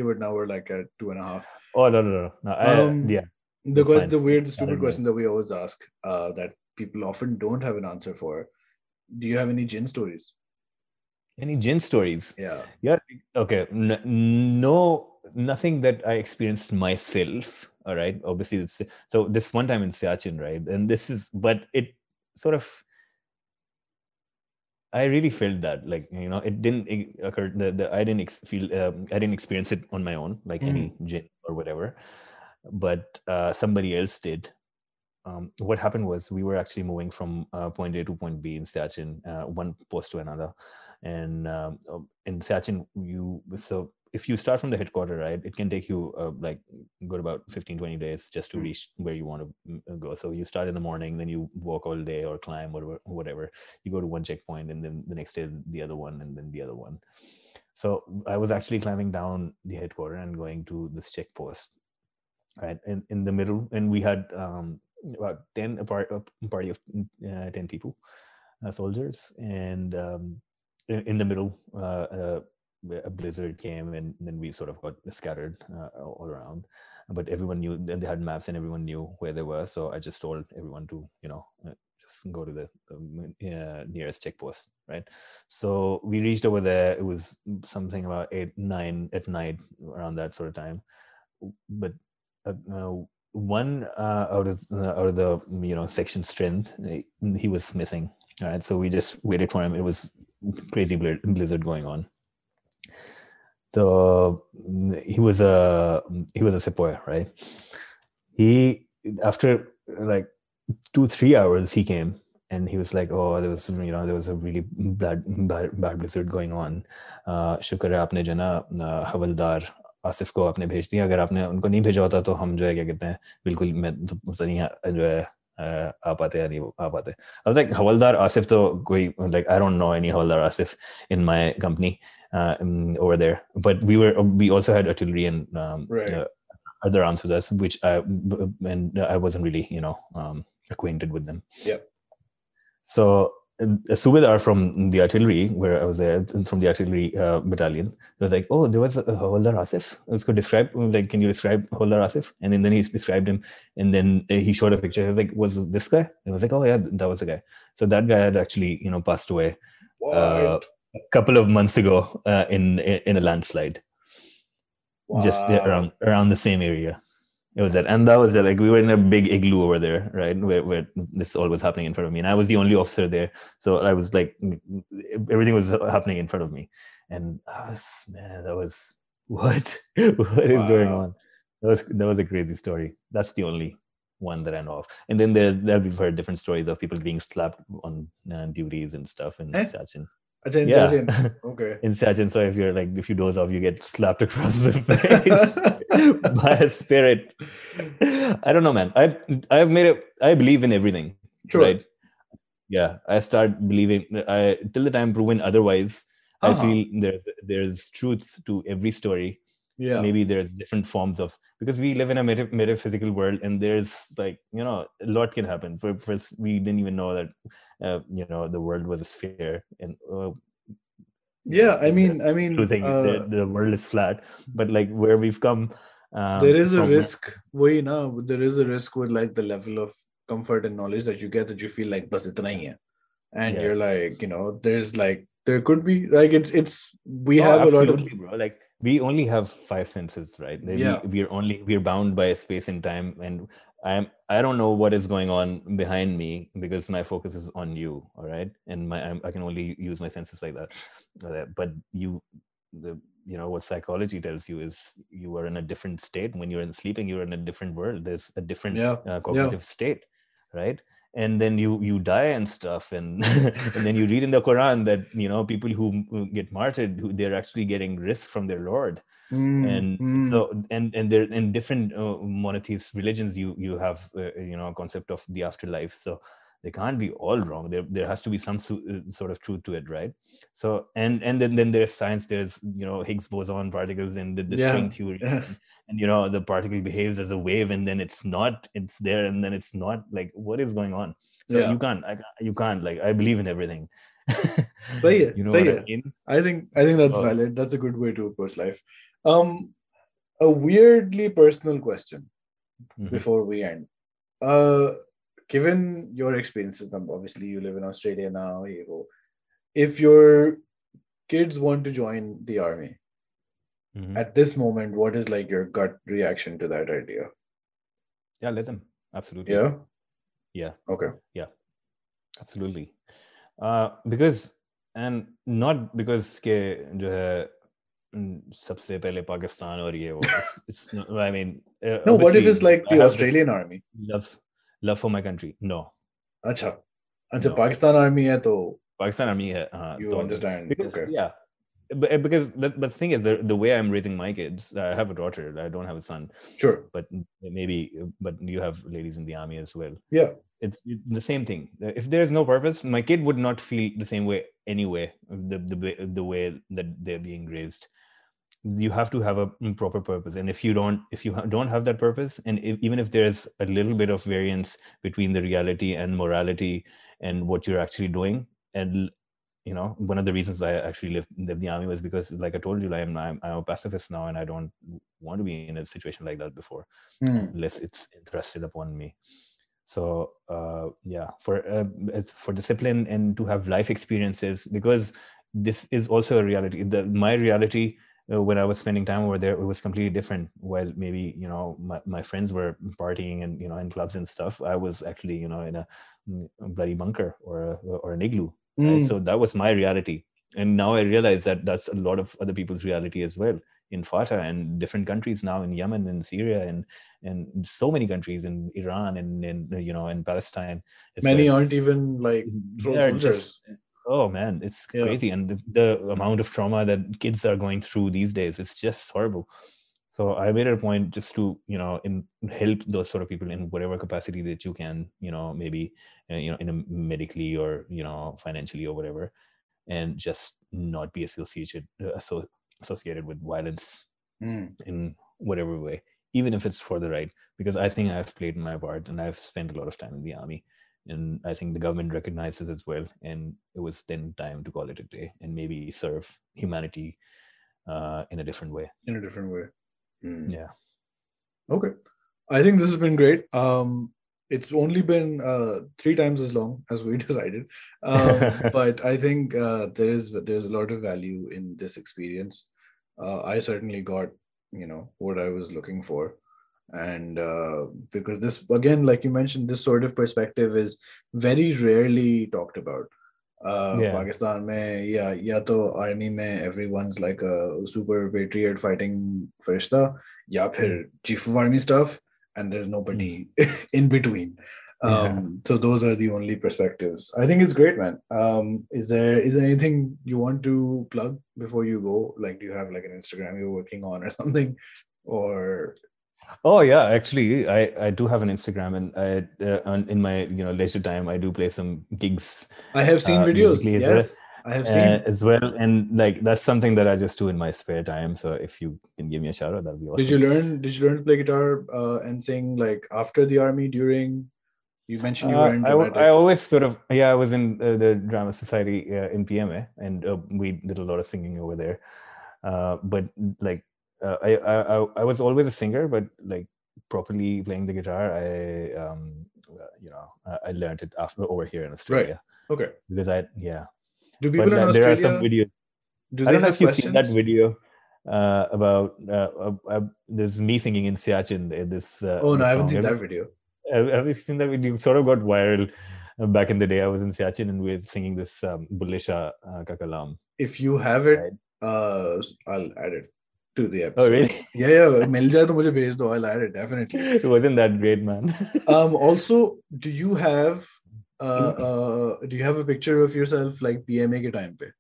but now we're like at two and a half. Oh no no no. no I, um, yeah. The question, the weird stupid question that we always ask, uh, that people often don't have an answer for. Do you have any jinn stories? Any jinn stories? Yeah. Yeah. Okay. No, nothing that I experienced myself all right obviously it's so this one time in Siachen right and this is but it sort of I really felt that like you know it didn't occur the, the I didn't ex- feel um, I didn't experience it on my own like mm. any jinn or whatever but uh, somebody else did um, what happened was we were actually moving from uh, point A to point B in Siachen, uh, one post to another. And um, in Siachen, you so if you start from the headquarter right it can take you uh, like good about 15 20 days just to Mm. reach where you want to mm, uh, go. So you start in the morning then you walk all day or climb or whatever. You go to one checkpoint and then the next day the other one and then the other one. So i was actually climbing down the headquarter and going to this check post right in, in the middle. And we had um about 10 a, part, a party of uh, 10 people uh, soldiers. And um in, in the middle uh, uh a blizzard came and then we sort of got scattered uh, all around. But everyone knew they had maps and everyone knew where they were. So i just told everyone to you know uh, just go to the um, uh, nearest check post right? So we reached over there. It was something about eight nine at night around that sort of time. But uh, uh, one uh, out of out of the you know section strength he was missing all right? So we just waited for him. It was crazy blizzard going on the he was a he was a sepoy right he after like two three hours he came and he was like oh there was you know there was a really bad bad, bad blizzard going on uh शुक्र है आपने जो है ना अ, हवलदार आसिफ को आपने भेज दिया अगर आपने उनको नहीं भेजा होता तो हम जो है क्या कहते हैं बिल्कुल मैं तो सही है- जो है अ, आ पाते या नहीं आ पाते I was like हवलदार आसिफ तो कोई like I don't know any havildar Asif in my company uh, um, over there. But we were we also had artillery and um, Right. uh, other arms with us which I and I wasn't really you know um, acquainted with them. Yep. so uh, a subedar from the artillery where I was there from the artillery uh, battalion was like oh there was a Hawaldar Asif. Let's go describe like can you describe Hawaldar Asif? And then, then he described him and then uh, he showed a picture. He was like was this guy? And I was like oh yeah that was the guy. So that guy had actually you know passed away. Uh? A couple of months ago uh, in in a landslide. Just around around the same area. It was that and that was it. Like we were in a big igloo over there right? Where, where this all was happening in front of me. And i was the only officer there. So i was like everything was happening in front of me. And I was, man that was [LAUGHS] what? What is going on? That was that was a crazy story. That's the only one that i know of. And then there's there we've heard different stories of people being slapped on uh, duties and stuff in Eh? Siachen. Acha, in Yeah. Okay. [LAUGHS] in Siachen. So if you're like, if you doze off, you get slapped across the [LAUGHS] face [LAUGHS] by a spirit. I don't know, man. I I've made it. I believe in everything. Sure. Right. Yeah, I start believing. I till the time proven otherwise. I Uh-huh. feel there's there's truths to every story. Yeah. Maybe there's different forms of because we live in a meta- metaphysical world, and there's like you know a lot can happen. For first, we didn't even know that uh, you know the world was a sphere, and uh, Yeah. I mean, I mean, thing uh, the, the world is flat but like where we've come um, there is a risk. Wait, no, there is a risk with like the level of comfort and knowledge that you get that you feel like bas itna hai. and Yeah. you're like, you know, there's like there could be like it's it's we Oh, have a lot of bro. like we only have five senses right? Yeah. we, we are only we're bound by space and time and i'm i don't know what is going on behind me because my focus is on you all right? And my I'm, i can only use my senses like that but you the you know what psychology tells you is you are in a different state. When you're in sleeping you're in a different world. There's a different Yeah, uh, cognitive state right and then you you die and stuff and [LAUGHS] and then you read in the quran that you know people who who get martyred who they're actually getting rizq from their lord Mm, and mm. so and and there in different uh, monotheist religions you you have uh, you know a concept of the afterlife so they can't be all wrong there there has to be some su- uh, sort of truth to it right so and and then then there's science there's you know higgs boson particles and the, the Yeah, string theory yeah. and, and you know the particle behaves as a wave and then it's not it's there and then it's not like what is going on so Yeah. you can't I, you can't like i believe in everything [LAUGHS] say it you know what hai. i mean I think I think that's Oh. valid. That's a good way to approach life. Um, a weirdly personal question Mhm. before we end. Uh, given your experiences, now obviously you live in Australia now. You go. If your kids want to join the army Mhm. at this moment, what is like your gut reaction to that idea? yeah let them absolutely Yeah. yeah Okay. absolutely uh, because and not because के जो है mm, सबसे पहले पाकिस्तान और ये वो it's, it's not, I mean uh, No, what if obviously it's like I the have this Australian army? love love for my country no Acha. Acha, No. Pakistan army hai to Pakistan army है हाँ you तो understand. because Okay. yeah but because the, the thing is the, the way i'm raising my kids i have a daughter i don't have a son sure but maybe but you have ladies in the army as well yeah it's the same thing if there's no purpose my kid would not feel the same way anyway the the, the way that they're being raised you have to have a proper purpose. And if you don't if you don't have that purpose and if, even if there's a little bit of variance between the reality and morality and what you're actually doing and you know one of the reasons i actually left, left the army was because like i told you I'm, I'm, I'm a pacifist now and i don't want to be in a situation like that before mm. unless it's thrusted upon me. So uh, yeah for uh, for discipline and to have life experiences because this is also a reality. The my reality when i was spending time over there it was completely different while maybe you know my, my friends were partying and you know in clubs and stuff i was actually you know in a, mm, bloody bunker or a, or an igloo Mm. Right? So that was my reality. And now I realize that that's a lot of other people's reality as well in FATA and different countries now in Yemen and Syria and and so many countries in Iran and in you know in Palestine. Many well. aren't even like just oh man, it's yeah. crazy and the, the, amount of trauma that kids are going through these days it's just horrible. So I made it a point just to you know in help those sort of people in whatever capacity that you can you know maybe uh, you know in a medically or you know financially or whatever and just not be associated uh, associated with violence mm. in whatever way even if it's for the right because i think i've played my part and i've spent a lot of time in the army and i think the government recognizes as well and it was then time to call it a day and maybe serve humanity uh, in a different way. In a different way. Mm. yeah. Okay. I think this has been great. Um it's only been uh, three times as long as we [LAUGHS] decided. Um, [LAUGHS] but i think uh, there is there's a lot of value in this experience. Uh, i certainly got you know what i was looking for and uh, because this again like you mentioned this sort of perspective is very rarely talked about uh, yeah. Pakistan mein yeah ya to army mein everyone's like a super patriot fighting farishta ya phir hmm. chief of army staff and there's nobody mm. [LAUGHS] in between um, yeah. so those are the only perspectives i think it's great man um, is there is there anything you want to plug before you go like do you have like an instagram you're working on or [LAUGHS] something or oh yeah actually i i do have an instagram and i uh, in my you know leisure time i do play some gigs i have seen uh, videos yes I have seen uh, as well, and like that's something that I just do in my spare time. So if you can give me a shout out, that'd be awesome. Did you learn? Did you learn to play guitar uh, and sing like after the army? During you mentioned you were in uh, I, I, always sort of yeah, I was in uh, the drama society uh, in PMA, and we did a lot of singing over there. but like I, I I was always a singer, but like properly playing the guitar, I um you know I learned it after over here in Australia. Right. Okay. Because I yeah do people but, in Australia? There are some videos. Do I don't know if you've seen that video uh, about uh, uh, uh, there's me singing in Siachen. This. Uh, oh no, I haven't seen that video. Have you seen that video? Sort of got viral uh, back in the day. I was in Siachen and we were singing this um, Bulleh Shah uh, Kakalam. If you have it, right. uh, I'll add it to the episode. Oh really? Yeah, yeah. मिल जाए तो मुझे भेज दो. I'll add it definitely. [LAUGHS] It wasn't that great, man. [LAUGHS] um. Also, do you have uh, uh, do you have a picture of yourself like PMA के time पे?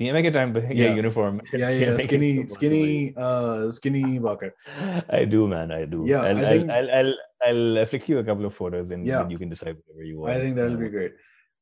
PMA के time पे yeah, yeah uniform. Yeah, yeah, skinny, skinny, uh, skinny Bakar. I do, man. I do. Yeah, I'll, I think, I'll, I'll, I'll, I'll flick you a couple of photos and yeah. you can decide whatever you want. I think that'll be great.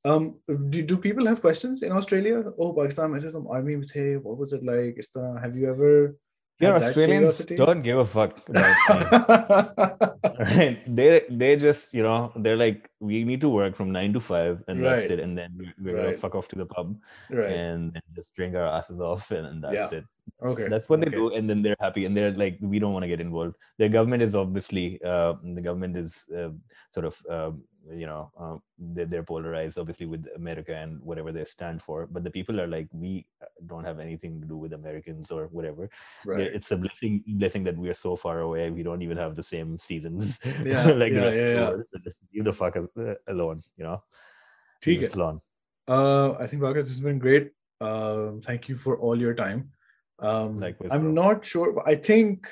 Um, do, do people have questions in Australia? Oh, Pakistan में थे तुम army में थे. What was it like? इस तरह. Have you ever yeah, Australians don't give a fuck [LAUGHS] about right? They they just you know they're like we need to work from nine to five and right. that's it, and then we're, we're right. gonna fuck off to the pub right. and, and just drink our asses off, and, and that's yeah. it. Okay, that's what okay. they do, and then they're happy, and they're like we don't want to get involved. Their government is obviously uh, the government is uh, sort of. Um, you know uh, they're, they're, polarized obviously with america and whatever they stand for. But the people are like we uh, don't have anything to do with americans or whatever. Right. it's a blessing blessing that we're so far away. We don't even have the same seasons. [LAUGHS] Yeah like yeah, yeah, yeah. so just leave the fuck uh, alone you know? Alone. uh i think Baqar, this has been great. Um thank you for all your time. Um Likewise, i'm bro. not sure but i think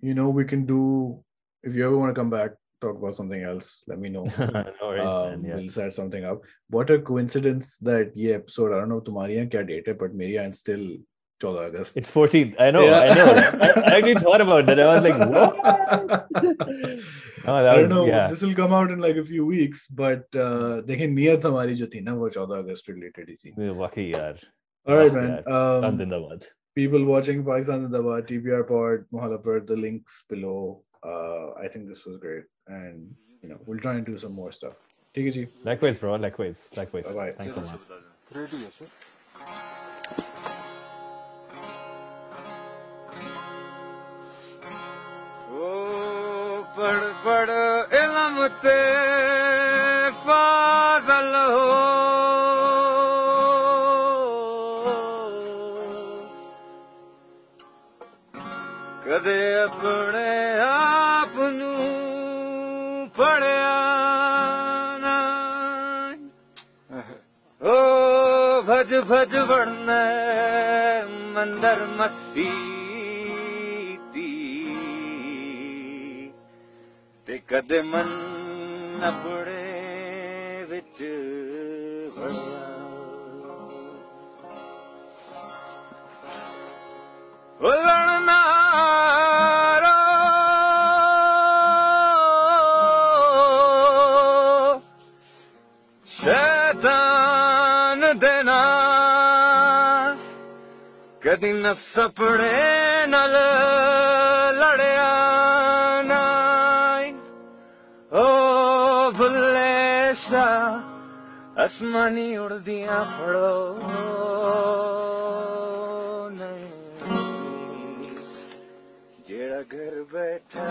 you know we can do if you ever want to come back talk about something else, let me know. [LAUGHS] no worries, um, man, yeah. We'll set something up. What a coincidence that ये episode I don't know तुम्हारी यहाँ क्या date है but मेरी यहाँ still 14 August. It's 14th. I know. Yeah. I know. I, I [LAUGHS] actually thought about that. I was like, what? [LAUGHS] no, that I was, don't know. yeah. This will come out in like a few weeks, but uh, देखिए नियत हमारी जो थी ना वो 14 अगस्त related ही थी. वाकई यार. All right, वाह man. यार. Um, Sun Zindabad. people watching Pakistan Zindabad, TBR Pod, Mohalapur, the links below. uh, I think this was great, and you know we'll try and do some more stuff. Take it, G. Likewise, bro. Likewise. Likewise. Bye. Thanks so much. Ready, sir. Oh, pad इलम ते Fazal ho. कदे अपने ਭਜ ਭਜ ਮੰਦਰ ਮਸੀਤੀ ਤੇ। ਕਦੇ ਮਨ ਆਪਣੇ ਵਿੱਚ ਵੜਿਆ। ਓ ਲੜਨਾ ਕਦੀ ਨਫਸ ਆਪਣੇ ਨਾਲ ਲੜਿਆ ਨਾ ਓ ਭੁੱਲੇ ਸਾ ਅਸਮਾਨੀ ਉੜਦੀਆਂ ਫੜੋ ਨਹੀਂ। ਜਿਹੜਾ ਘਰ ਬੈਠਾ